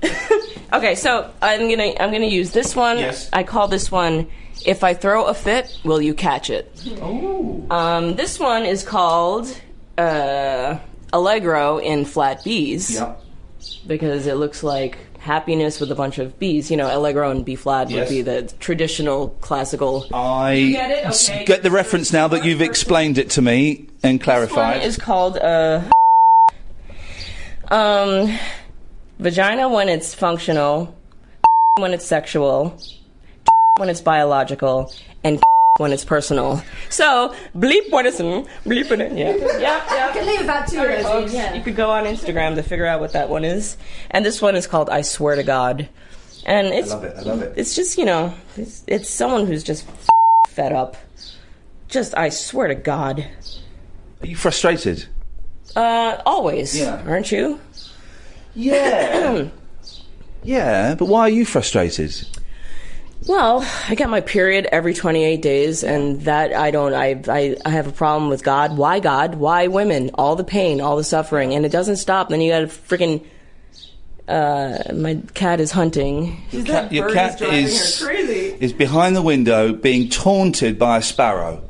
okay, so I'm gonna I'm gonna use this one. Yes. I call this one "If I Throw a Fit, Will You Catch It?" Oh. Um, this one is called uh, Allegro in flat B's. Yeah. Because it looks like happiness with a bunch of B's. You know, Allegro and B flat Yes. would be the traditional classical. I You get it? Okay. get the reference now that you've explained it to me and clarified. This clarified. one is called uh, um, vagina when it's functional, when it's sexual, when it's biological, and when it's personal. So bleep what it's in, bleep it in. Yeah, yeah, yeah. You can leave about two All right, of folks, Yeah. You could go on Instagram to figure out what that one is. And this one is called I Swear to God. And it's love it, I love it. It's just, you know, it's, it's someone who's just fed up. Just I swear to God. Are you frustrated? Uh always. Yeah. Aren't you? Yeah. yeah, but why are you frustrated? Well, I get my period every 28 days, and that I don't. I, I I have a problem with God. Why God? Why women? All the pain, all the suffering, and it doesn't stop. Then you got to freaking. Uh, my cat is hunting. Your That cat, your cat driving is crazy. is behind the window being taunted by a sparrow.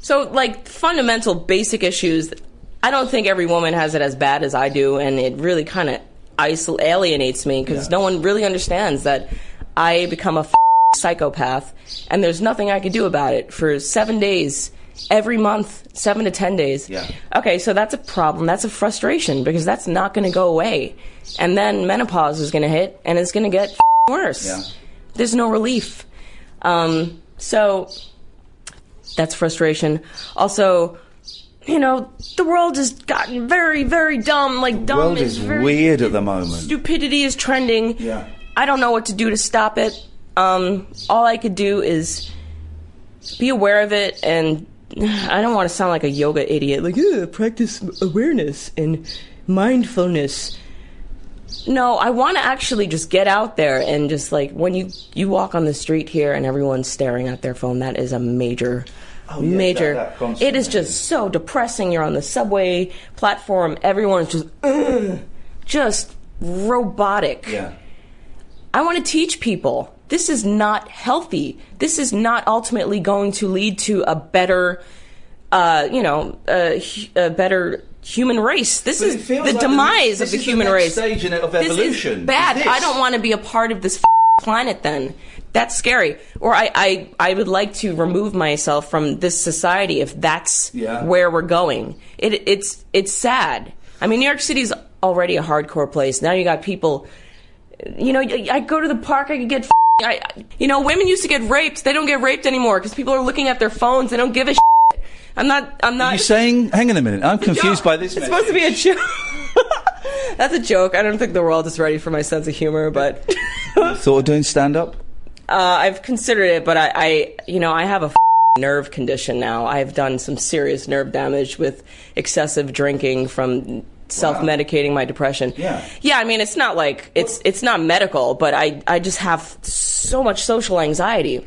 So, like fundamental, basic issues. I don't think every woman has it as bad as I do, and it really kind of isol- alienates me because no one really understands that I become a f- psychopath, and there's nothing I can do about it for seven days, every month, seven to ten days. Yeah. Okay, so that's a problem. That's a frustration because that's not going to go away, and then menopause is going to hit, and it's going to get f- worse. Yeah. There's no relief. Um, so that's frustration. Also, you know, the world has gotten very, very dumb. Like dumb World is is very weird at the moment. stupidity is trending. Yeah. I don't know what to do to stop it. Um, all I could do is be aware of it, and I don't want to sound like a yoga idiot, like "Ugh, practice awareness and mindfulness. No, I want to actually just get out there and just like when you you walk on the street here and everyone's staring at their phone, that is a major. Oh, yeah, major. that- that it is just so depressing. You're on the subway platform. Everyone's just, "Ugh," just robotic. Yeah. I want to teach people this is not healthy. This is not ultimately going to lead to a better, uh, you know, a, a better human race. This is the like the- demise this of the is the human next race. stage in- of This is bad. is I don't want to be a part of this planet. Then that's scary. Or I, I, I would like to remove myself from this society if that's Yeah. where we're going. It, it's, it's sad. I mean, New York City's already a hardcore place. Now you got people you know, I go to the park, I could get f- I, you know, women used to get raped. They don't get raped anymore because people are looking at their phones. They don't give a. I'm not. I'm Are not. you saying? Hang on a minute. I'm confused by this. It's supposed to be a joke. That's a joke. I don't think the world is ready for my sense of humor, but Thought of doing stand up? uh, I've considered it. But I, I, you know, I have a f- nerve condition now. I've done some serious nerve damage with excessive drinking from self-medicating my depression. Yeah. Yeah, I mean, it's not like it's it's not medical, but I I just have so much social anxiety.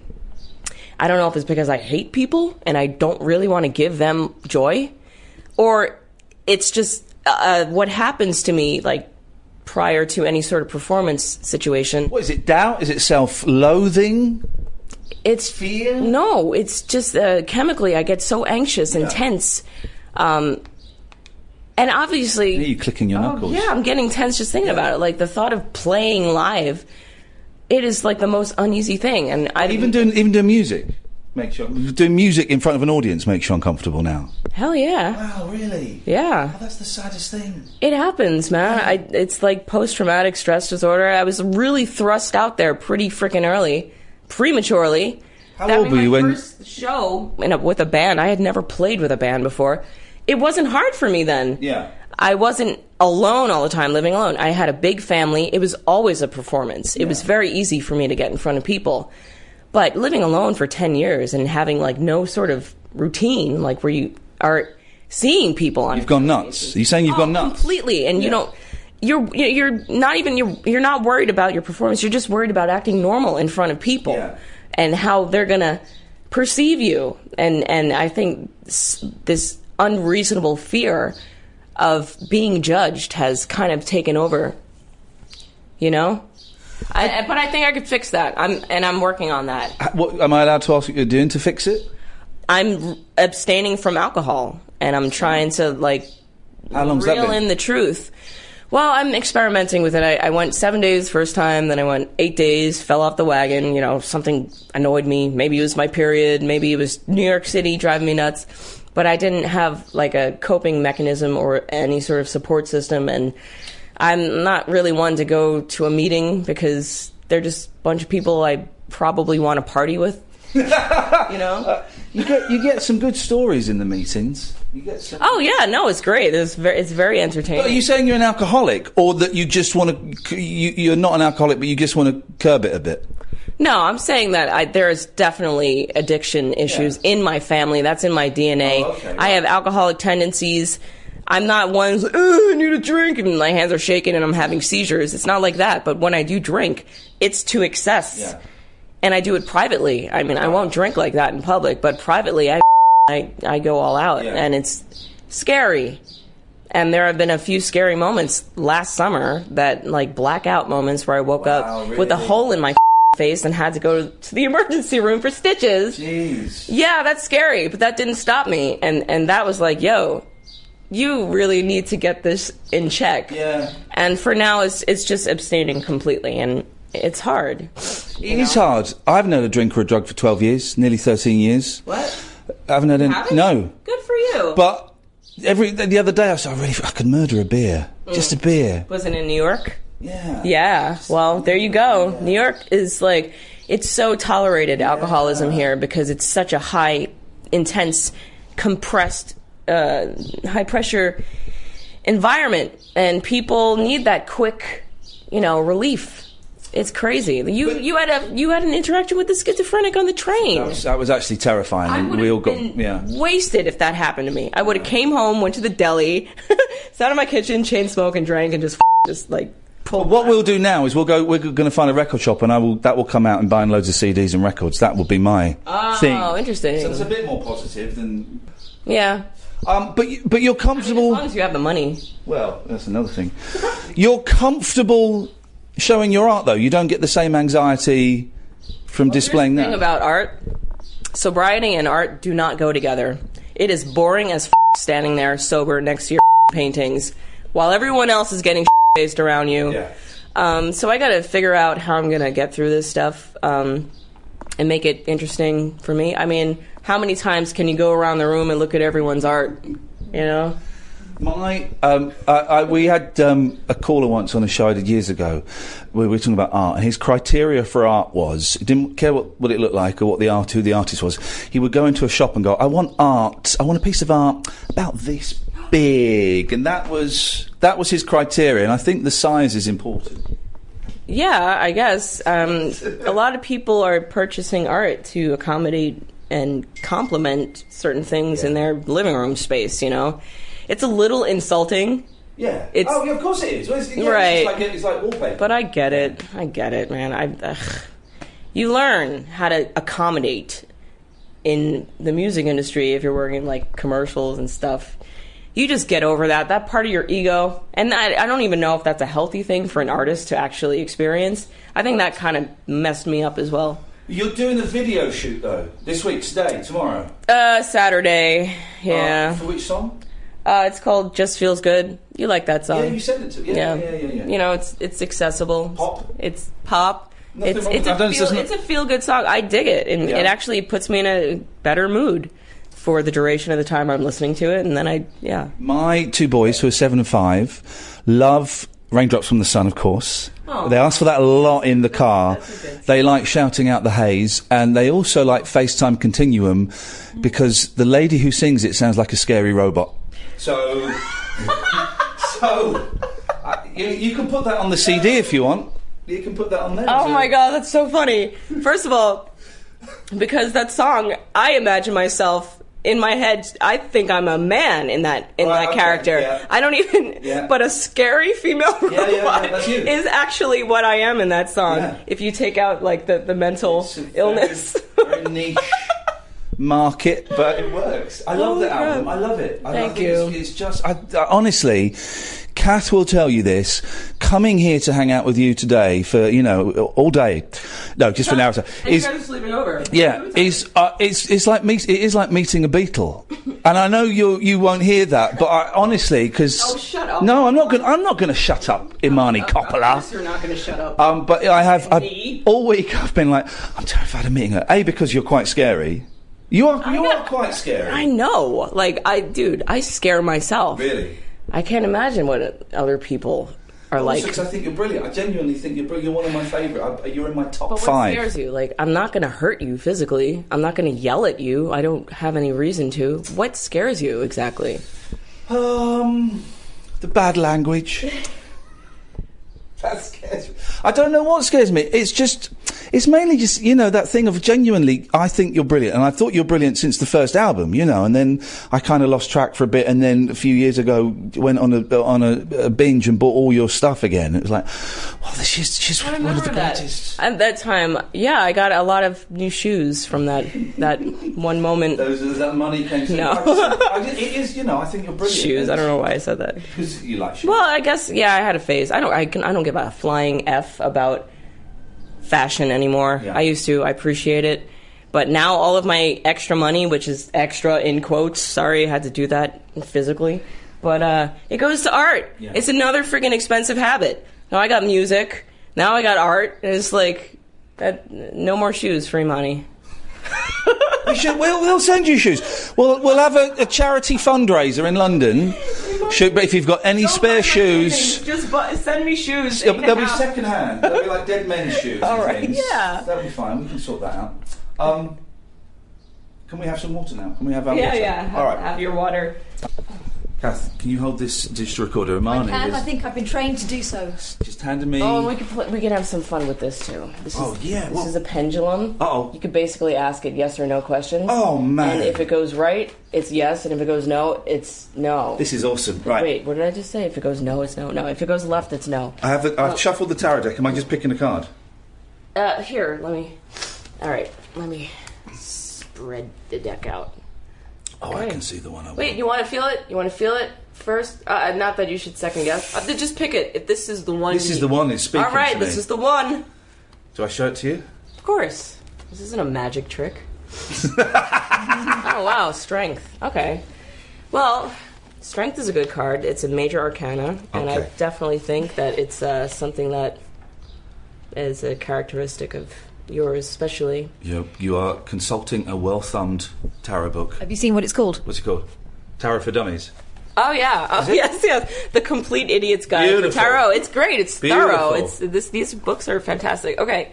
I don't know if it's because I hate people and I don't really want to give them joy, or it's just uh, what happens to me like prior to any sort of performance situation. What is it? Doubt? Is it self-loathing? It's fear. No, it's just uh, chemically I get so anxious and Yeah. tense. Um, and obviously, Are you clicking your knuckles? Oh, yeah, I'm getting tense just thinking about it. Like the thought of playing live, it is like the most uneasy thing. And I Even doing even doing music makes you doing music in front of an audience makes you uncomfortable now. hell yeah, Wow, really? yeah. Oh, that's the saddest thing. It happens, man. I, it's like post traumatic stress disorder. I was really thrust out there pretty freaking early, prematurely. How That old were you when- first show in a, with a band? I had never played with a band before. It wasn't hard for me then. Yeah. I wasn't alone all the time, living alone. I had a big family. It was always a performance. It was very easy for me to get in front of people. But living alone for 10 years and having like no sort of routine, like where you are seeing people on You've gone nuts. Are you saying you've gone oh, nuts? completely. And you don't you're you're not even you're you're not worried about your performance. You're just worried about acting normal in front of people and how they're going to perceive you. And and I think this unreasonable fear of being judged has kind of taken over you know I, but I think I could fix that. I'm and I'm working on that. What am I allowed to ask what you're doing to fix it? I'm abstaining from alcohol and I'm trying to like How long's that reel been? in the truth. Well, I'm experimenting with it. I, I went seven days first time, then I went eight days, fell off the wagon. You know, something annoyed me. Maybe it was my period. Maybe it was New York City driving me nuts. But I didn't have like a coping mechanism or any sort of support system. And I'm not really one to go to a meeting because they're just a bunch of people I probably want to party with. you know? You get you get some good stories in the meetings. You get some. Oh yeah, no, it's great. It's very, it's very entertaining. But are you saying you're an alcoholic, or that you just want to? You, you're not an alcoholic, but you just want to curb it a bit. No, I'm saying that I, there is definitely addiction issues in my family. That's in my DNA. Oh, okay, I have alcoholic tendencies. I'm not one who's like, oh, I need a drink, and my hands are shaking and I'm having seizures. It's not like that. But when I do drink, it's to excess. Yeah. And I do it privately. I mean, I won't drink like that in public, but privately, I, I, I go all out. Yeah. And it's scary. And there have been a few scary moments last summer that, like, blackout moments where I woke Wow, up with a hole in my face and had to go to the emergency room for stitches. Jeez. Yeah, that's scary, but that didn't stop me. And and that was like, yo, you really need to get this in check. Yeah. And for now, it's it's just abstaining completely, and it's hard. It is hard. I haven't had a drink or a drug for 12 years, nearly 13 years. What? I haven't had any. Haven't? No. Good for you. But every the other day I said, I really, I could murder a beer. Mm. Just a beer. was it in New York? Yeah. Yeah. Well, there you go. New York is like it's so tolerated alcoholism here because it's such a high, intense, compressed, uh, high pressure environment, and people need that quick, you know, relief. It's crazy. You you had a you had an interaction with the schizophrenic on the train. That was, that was actually terrifying. We all got. Yeah. wasted if that happened to me. I would have came home, went to the deli, sat in my kitchen, chain smoke, and drank, and just just like But what we'll do now is we'll go. We're going to find a record shop, and I will. That will come out and buying loads of CDs and records. That will be my oh, thing. Oh, interesting. So it's a bit more positive than. yeah, Um, but you, but you're comfortable. as long as you have the money. Well, that's another thing. You're comfortable showing your art, though. You don't get the same anxiety from displaying thing that. about art sobriety and art do not go together it is boring as f- standing there sober next to your f- paintings while everyone else is getting faced around you Yeah. um, so i gotta figure out how i'm gonna get through this stuff um, and make it interesting for me i mean how many times can you go around the room and look at everyone's art you know My, um, I, I, we had um, a caller once on the show I did years ago. Where we were talking about art, and his criteria for art was he didn't care what, what it looked like or what the art, who the artist was. He would go into a shop and go, "I want art. I want a piece of art about this big," and that was that was his criteria. And I think the size is important. Yeah, I guess. Um, a lot of people are purchasing art to accommodate and complement certain things in their living room space, you know? It's a little insulting. Yeah. It's, oh, yeah, of course it is. Well, it's, yeah, right. It's, like, it's like wallpaper. But I get it. I get it, man. I, ugh. You learn how to accommodate in the music industry if you're working like commercials and stuff. You just get over that. That part of your ego, and I, I don't even know if that's a healthy thing for an artist to actually experience. I think that kind of messed me up as well. You're doing a video shoot though this week, today, tomorrow. Uh, Saturday, yeah. Uh, for which song? Uh, it's called "Just Feels Good." You like that song? Yeah, you sent it to. Yeah, yeah, yeah, yeah. You know, it's it's accessible. Pop. It's pop. Nothing it's it's a feel, done- it's a feel good song. I dig it, and Yeah. it actually puts me in a better mood for the duration of the time I'm listening to it. And then I, yeah, My two boys, who are seven and five, love Raindrops from the Sun, of course. Aw. They ask for that a lot in the car. They like shouting out the haze, and they also like FaceTime Continuum because the lady who sings it sounds like a scary robot. So, so uh, you, you can put that on the CD if you want. You can put that on there. Oh my god, that's so funny. First of all, because that song, I imagine myself in my head. I think I'm a man in that in that okay, character. yeah. I don't even. Yeah. But a scary female yeah, robot is actually what I am in that song. If you take out like the the mental illness. Very niche market, but it works. I love Oh, that God. album. I love it. I Thank love it. you. It's, it's just, I, I- honestly, Kath will tell you this. Coming here to hang out with you today for you know all day, no, just for an hour. or so, And you Is guys are sleeping over. yeah, is uh, it's it's like meet, it is like meeting a beetle, and I know you you won't hear that, but I, honestly, because Oh, shut up. no, I'm not going I'm not going to shut up, Imani Coppola. Of you're not going to shut up. Um, but I have I, all week. I've been like, I'm terrified of meeting her. A because you're quite scary. You are you are quite scary. I know. Like I, dude, I scare myself. Really? I can't imagine what other people are Also, like. 'cause I think you're brilliant. I genuinely think you're brilliant. You're one of my favourite. I- You're in my top But what five. scares you? Like, I'm not going to hurt you physically. I'm not going to yell at you. I don't have any reason to. What scares you exactly? Um, the bad language. that scares me. I don't know what scares me. It's just, it's mainly just, you know, that thing of genuinely, I think you're brilliant. And I thought you're brilliant since the first album, you know, and then I kind of lost track for a bit. And then a few years ago, went on a, on a, a binge and bought all your stuff again. It was like, well, she's, she's I one of the that. greatest. At that time, yeah, I got a lot of new shoes from that that one moment. Those, that money came to No. I just, I just, it is, you know, I think you're brilliant. Shoes. I don't know why I said that. Because you like shoes. Well, I guess yeah, I had a phase. I don't. I can. I don't give a flying f about fashion anymore. I used to. I appreciate it, but now all of my extra money, which is extra in quotes. Sorry, I had to do that physically, but uh, it goes to art. Yeah. It's another freaking expensive habit. Now I got music. Now I got art. And it's like that. No more shoes, free money. We should, we'll, we'll send you shoes. We'll, we'll have a, a charity fundraiser in London. Should, but if you've got any spare shoes, Just bu- send me shoes. they'll, they'll be second hand. They'll be like dead men's shoes. All and right, things. yeah. That'll be fine. We can sort that out. Um, can we have some water now? Can we have our Yeah, water? yeah. Have, All right. have your water. Kath, can you hold this digital recorder? I Imani can. I think I've been trained to do so. just handed me. Oh, we could pl- we could have some fun with this too. This Oh, is, yeah, This well- is a pendulum. Uh-oh. You could basically ask it yes or no questions. Oh, man. And if it goes right, it's yes, and if it goes no, it's no. This is awesome. Right. Wait, what did I just say? If it goes no, it's no. No, if it goes left, it's no. I have. The, I've Oh. shuffled the tarot deck. Am I just picking a card? Uh, here, let me. All right, let me spread the deck out. Oh, I can see the one I want. Wait, you want to feel it? You want to feel it first? Uh, not that you should second guess. Uh, just pick it. If this is the one. This is the one that's speaking All right, to this me. is the one. Do I show it to you? Of course. This isn't a magic trick. oh wow, strength. Okay. Well, strength is a good card. It's a major arcana, and I Okay. definitely think that it's uh, something that is a characteristic of yours, especially. You you are consulting a well thumbed tarot book. Have you seen what it's called? What's it called? Tarot for Dummies. Oh yeah. Oh yes, yes. The complete idiot's guide Beautiful. for tarot. It's great. It's Beautiful. thorough. It's this. These books are fantastic. Okay.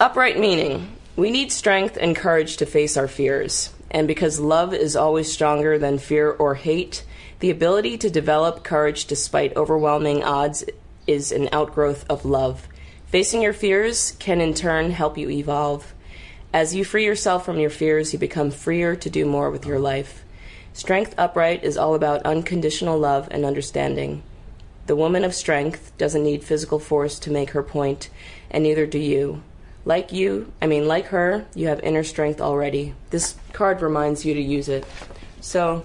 Upright meaning. We need strength and courage to face our fears. And because love is always stronger than fear or hate, the ability to develop courage despite overwhelming odds is an outgrowth of love. Facing your fears can in turn help you evolve. As you free yourself from your fears, you become freer to do more with your life. Strength Upright is all about unconditional love and understanding. The woman of strength doesn't need physical force to make her point, and neither do you. Like you, I mean, like her, you have inner strength already. This card reminds you to use it. So,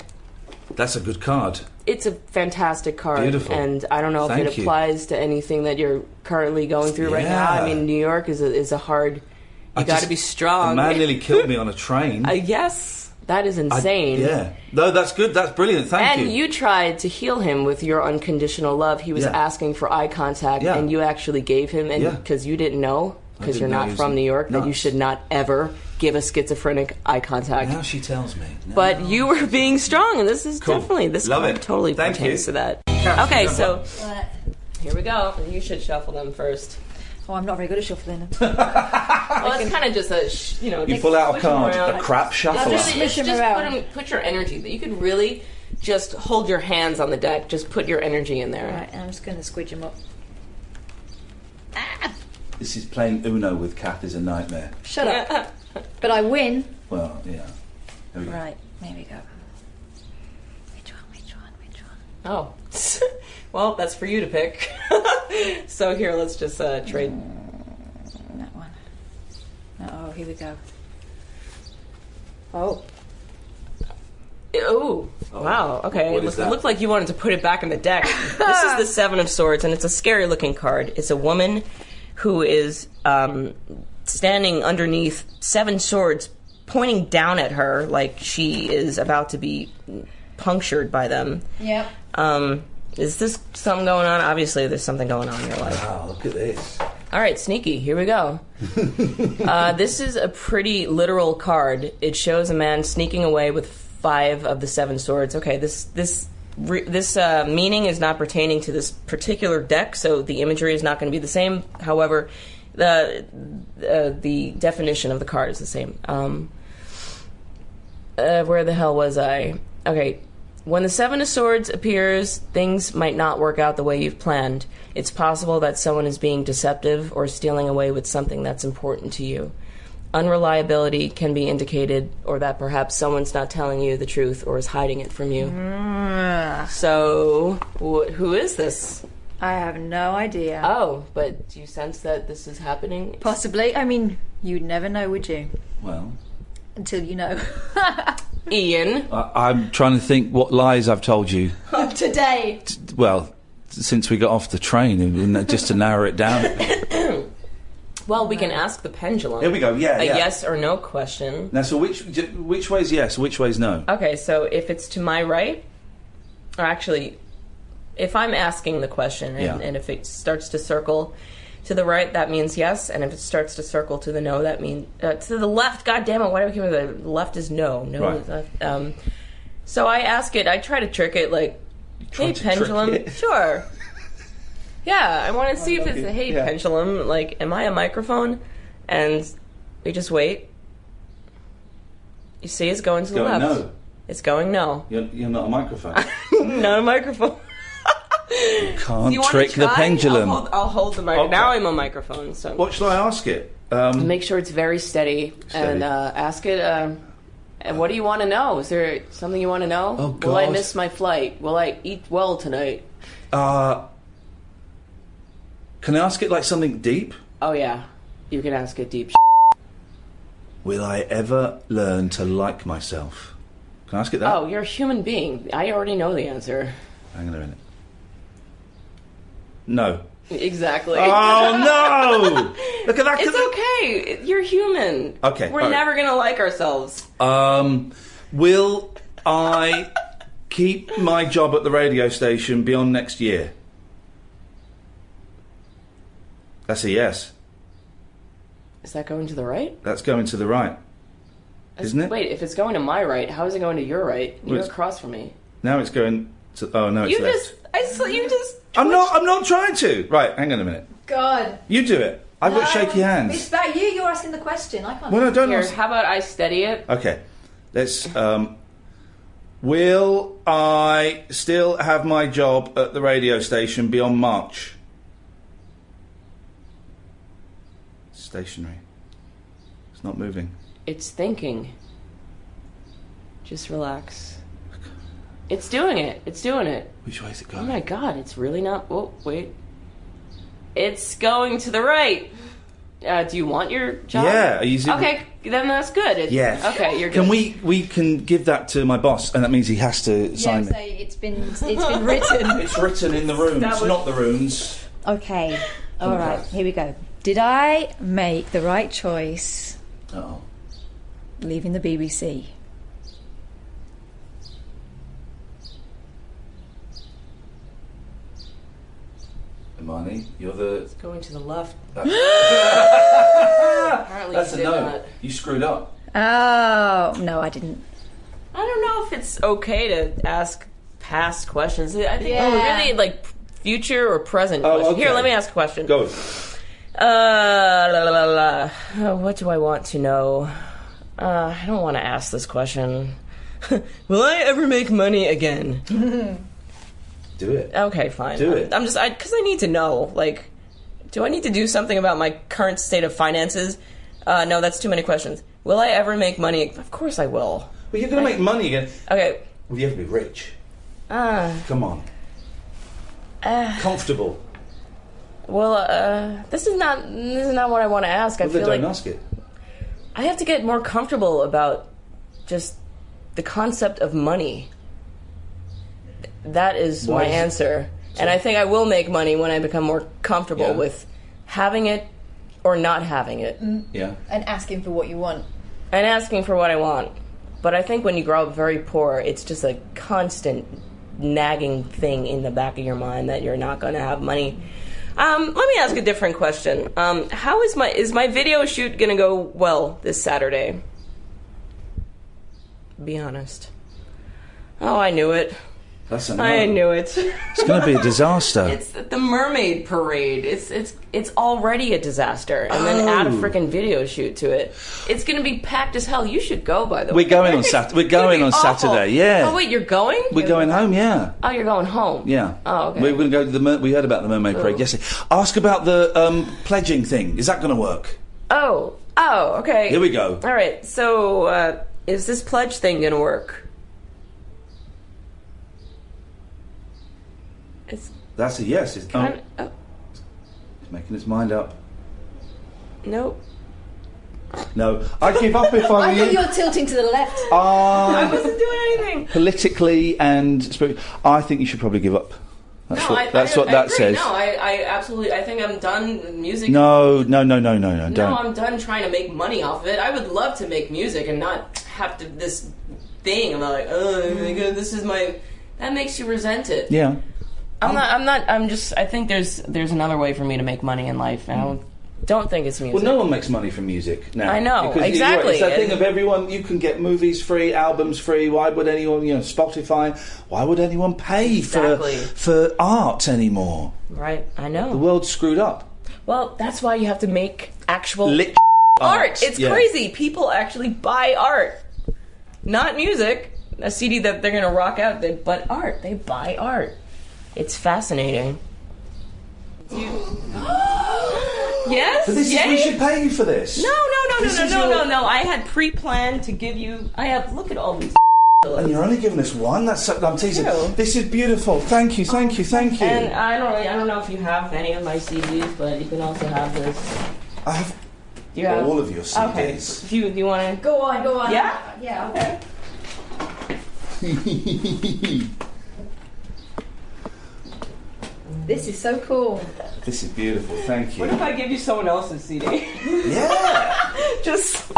That's a good card. it's a fantastic card. Beautiful. And I don't know if it you. applies to anything that you're currently going through right now. I mean, New York is a, is a hard. You got to be strong. A man nearly killed me on a train. Uh, yes, that is I- insane. yeah. No, that's good. That's brilliant. Thank you. and you. tried to heal him with your unconditional love. He was Yeah. asking for eye contact, Yeah. and you actually gave him, and Yeah. because you didn't know, because you're not from New York, that you should not ever give a schizophrenic eye contact. Now she tells me. But you were being strong, and this is Cool. definitely this Love it. totally Thank pertains you. to that. Yeah, okay, so one. here we go. You should shuffle them first. Oh, I'm not very good at shuffling them. Well, it's kind of just a sh- you know. You pull out a card, around. a crap shuffler. It's just, it's Smush 'em just around. put, 'em- put your energy. You could really just hold your hands on the deck. Just put your energy in there. Right, and I'm just going to squidge them up. Ah! This is playing Uno with Kath is a nightmare. Shut up. But I win. Well, yeah. There we go. Right, there we go. Oh. well, that's for you to pick. so here, let's just uh, trade. That one. Oh, here we go. Oh. Oh, wow. Okay. What It is looked, that? looked like you wanted to put it back in the deck. this is the Seven of Swords, and it's a scary looking card. It's a woman who is um, standing underneath seven swords, pointing down at her like she is about to be punctured by them. Yep. Um, is this something going on? Obviously, there's something going on in your life. Wow, look at this. All right, sneaky. Here we go. uh, this is a pretty literal card. It shows a man sneaking away with five of the seven swords. Okay, this this re- this uh, meaning is not pertaining to this particular deck, so the imagery is not going to be the same. However, the uh, the definition of the card is the same. Um, uh, where the hell was I? Okay. When the Seven of Swords appears, things might not work out the way you've planned. It's possible that someone is being deceptive or stealing away with something that's important to you. Unreliability can be indicated, or that perhaps someone's not telling you the truth or is hiding it from you. So, wh- who is this? I have no idea. Oh, but do you sense that this is happening? Possibly. I mean, you'd never know, would you? Well, Until you know. Iain. I, I'm trying to think what lies I've told you. Today. Well, since we got off the train, and just to narrow it down. Well, we can ask the pendulum. Here we go, yeah, A yeah. yes or no question. Now, so which which way's yes, which way's no? Okay, so if it's to my right, or actually, if I'm asking the question and, Yeah. and if it starts to circle to the right, that means yes, and if it starts to circle to the no, that means uh, to the left. God damn it! Why do I keep the left is no, no Right. left. Um, so I ask it. I try to trick it, like, hey pendulum, sure. Yeah, I want to see if it's a hey Yeah. pendulum. Like, am I a microphone? And we just wait. You see, it's going to It's the going left. no. It's going no. You're, you're not a microphone. Not a microphone. Can't you wanna trick the pendulum. I'll hold, I'll hold the microphone. Okay. Now I'm a microphone. So What should I ask it? Um, make sure it's very steady, Steady. and uh, ask it. Uh, and what do you want to know? Is there something you want to know? Oh, Will I God. miss my flight? Will I eat well tonight? uh, can I ask it like something deep? Oh yeah, you can ask it deep. Will I ever learn to like myself? Can I ask it that? Oh, you're a human being. I already know the answer. Hang on a minute. No. Exactly. Oh no! Look at that. It's okay. You're human. Okay, We're right. never gonna like ourselves. Um, will I keep my job at the radio station beyond next year? That's a yes. Is that going to the right? That's going to the right, isn't it? Wait, if it's going to my right, how is it going to your right? You're it's- across from me. Now it's going to. Oh no, it's You left. just, I saw you just. I'm not. I'm not trying to. Right, hang on a minute. God. You do it. I've got No, shaky hands. It's about you. You're asking the question. I can't. Well, no, don't Here, ask- how about I steady it? Okay, let's. Um, will I still have my job at the radio station beyond March? Stationary. It's not moving. It's thinking. Just relax. It's doing it. It's doing it. Which way is it going? Oh my god, it's really not. Oh, wait. It's going to the right. Uh, do you want your job? Yeah, are you zoom- Okay, then that's good. It- Yeah. Okay, you're good. Can we we can give that to my boss, and that means he has to Yeah, sign it. say it's been it's been written. It's written in the runes, That was- not the runes. Okay. All Okay. right. Here we go. Did I make the right choice Oh. leaving the BBC? Imani, you're the. It's going to the left. Apparently Apparently That's you a did no. not. You screwed up. Oh no, I didn't. I don't know if it's okay to ask past questions. I think Yeah. really like future or present Oh, questions. Here, okay. let me ask a question. Go. Uh, la, la, la, la. Uh, what do I want to know? Uh, I don't want to ask this question. Will I ever make money again? Do it. Okay, fine. Do I'm, it. I'm just I because I need to know. Like, do I need to do something about my current state of finances? Uh, no, that's too many questions. Will I ever make money? Of course I will. Well, you're going to make money again. Okay. Well, you have to be rich. Uh, Come on. uh, Comfortable. well, uh, this is not this is not what I want to ask. I Well, then feel don't like ask it. I have to get more comfortable about just the concept of money. That is Why my is it- answer. And I think I will make money when I become more comfortable Yeah. with having it or not having it. Yeah. And asking for what you want. And asking for what I want. But I think when you grow up very poor, it's just a constant nagging thing in the back of your mind that you're not going to have money. Um, let me ask a different question. Um, how is my is my video shoot going to go well this Saturday? Be honest. Oh, I knew it. That's a. I knew it. It's going to be a disaster. It's the mermaid parade. It's it's it's already a disaster, and then add a Oh. freaking video shoot to it. It's going to be packed as hell. You should go, by the way. We're going on Sat. We're going on awful. Saturday. Yeah. Oh wait, you're going? We're going home. Yeah. Oh, you're going home. Yeah. Oh, okay. We're going to go to the. Mer- we heard about the mermaid parade Oh. yesterday. Ask about the um, pledging thing. Is that going to work? Oh, oh, okay. Here we go. All right. So, uh, is this pledge thing going to work? It's That's a yes. It's, oh, kind. Oh, he's making his mind up. nope. No, I'd give up if I I think you. you're tilting to the left. I Um, wasn't doing anything. politically and I think you should probably give up. That's no, what, I, that's I, what I that agree. says. No, I, I absolutely. I think I'm done music. No, no, no, no, no, no, No, don't. I'm done trying to make money off of it. I would love to make music and not have to this thing about like, oh this is my. That makes you resent it. Yeah. I'm not. I'm not. I'm just. I think there's there's another way for me to make money in life, and I don't, don't think it's music. Well, no one makes money from music now. I know, Because you're right, exactly, It's that thing of everyone. You can get movies free, albums free. Why would anyone, you know, Spotify? Why would anyone pay Exactly. for for art anymore? Right. I know. The world's screwed up. Well, that's why you have to make actual Lit art. art, It's yeah. crazy. People actually buy art, not music. A CD that they're gonna rock out, they, but art. They buy art. It's fascinating. yes. So this is, we should pay you for this. No, no, no, This no, is no, no, your- no, no. I had pre-planned to give you. I have. Look at all these. And you're only giving us one. That's so- I'm teasing. Ew. This is beautiful. Thank you, thank you, thank you. And I don't. Really. I don't know if you have any of my CDs, but you can also have this. I have Do you have all of your Okay. CDs. If you, do you want to Go on, go on. Yeah? Yeah, okay. This is so cool. This is beautiful. Thank you. What if I give you someone else's CD? yeah. Just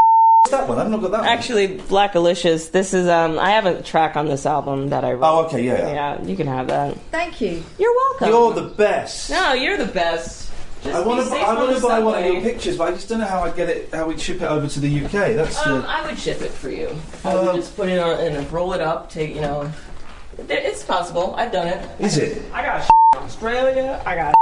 that one? I've not got that. Actually, one. Blackalicious. This is um. I have a track on this album that I wrote. Oh, okay, yeah, yeah. you can have that. Thank you. You're welcome. You're the best. No, you're the best. Just I want to. I want to buy one of your pictures, but I just don't know how I get it. How we ship it over to the UK? That's. Um, I would ship it for you. I would um, just put it on and roll it up. Take you know. It's possible. I've done it. Is it? I got a Australia. I got.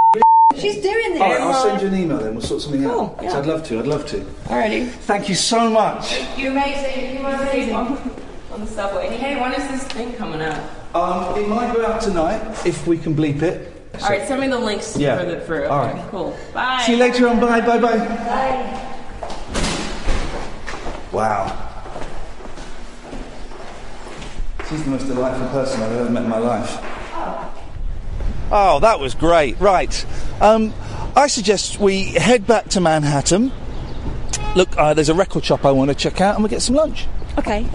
She's doing this. All right, I'll send you an email then. We'll sort something Cool, out. 'Cause yeah. I'd love to. I'd love to. Alrighty. Thank you so much. You're amazing. You're amazing. On, the subway. Hey, when is this thing coming out? Um, it might go out tonight if we can bleep it. So- All right, send me the links Yeah. for the through. All right. Cool. Bye. See you later on. Bye. Bye. Bye. Bye. Wow. She's the most delightful person I've ever met in my life. Oh, Oh, that was great. Right. Um, I suggest we head back to Manhattan. Look, uh, there's a record shop I want to check out, and we get some lunch. Okay.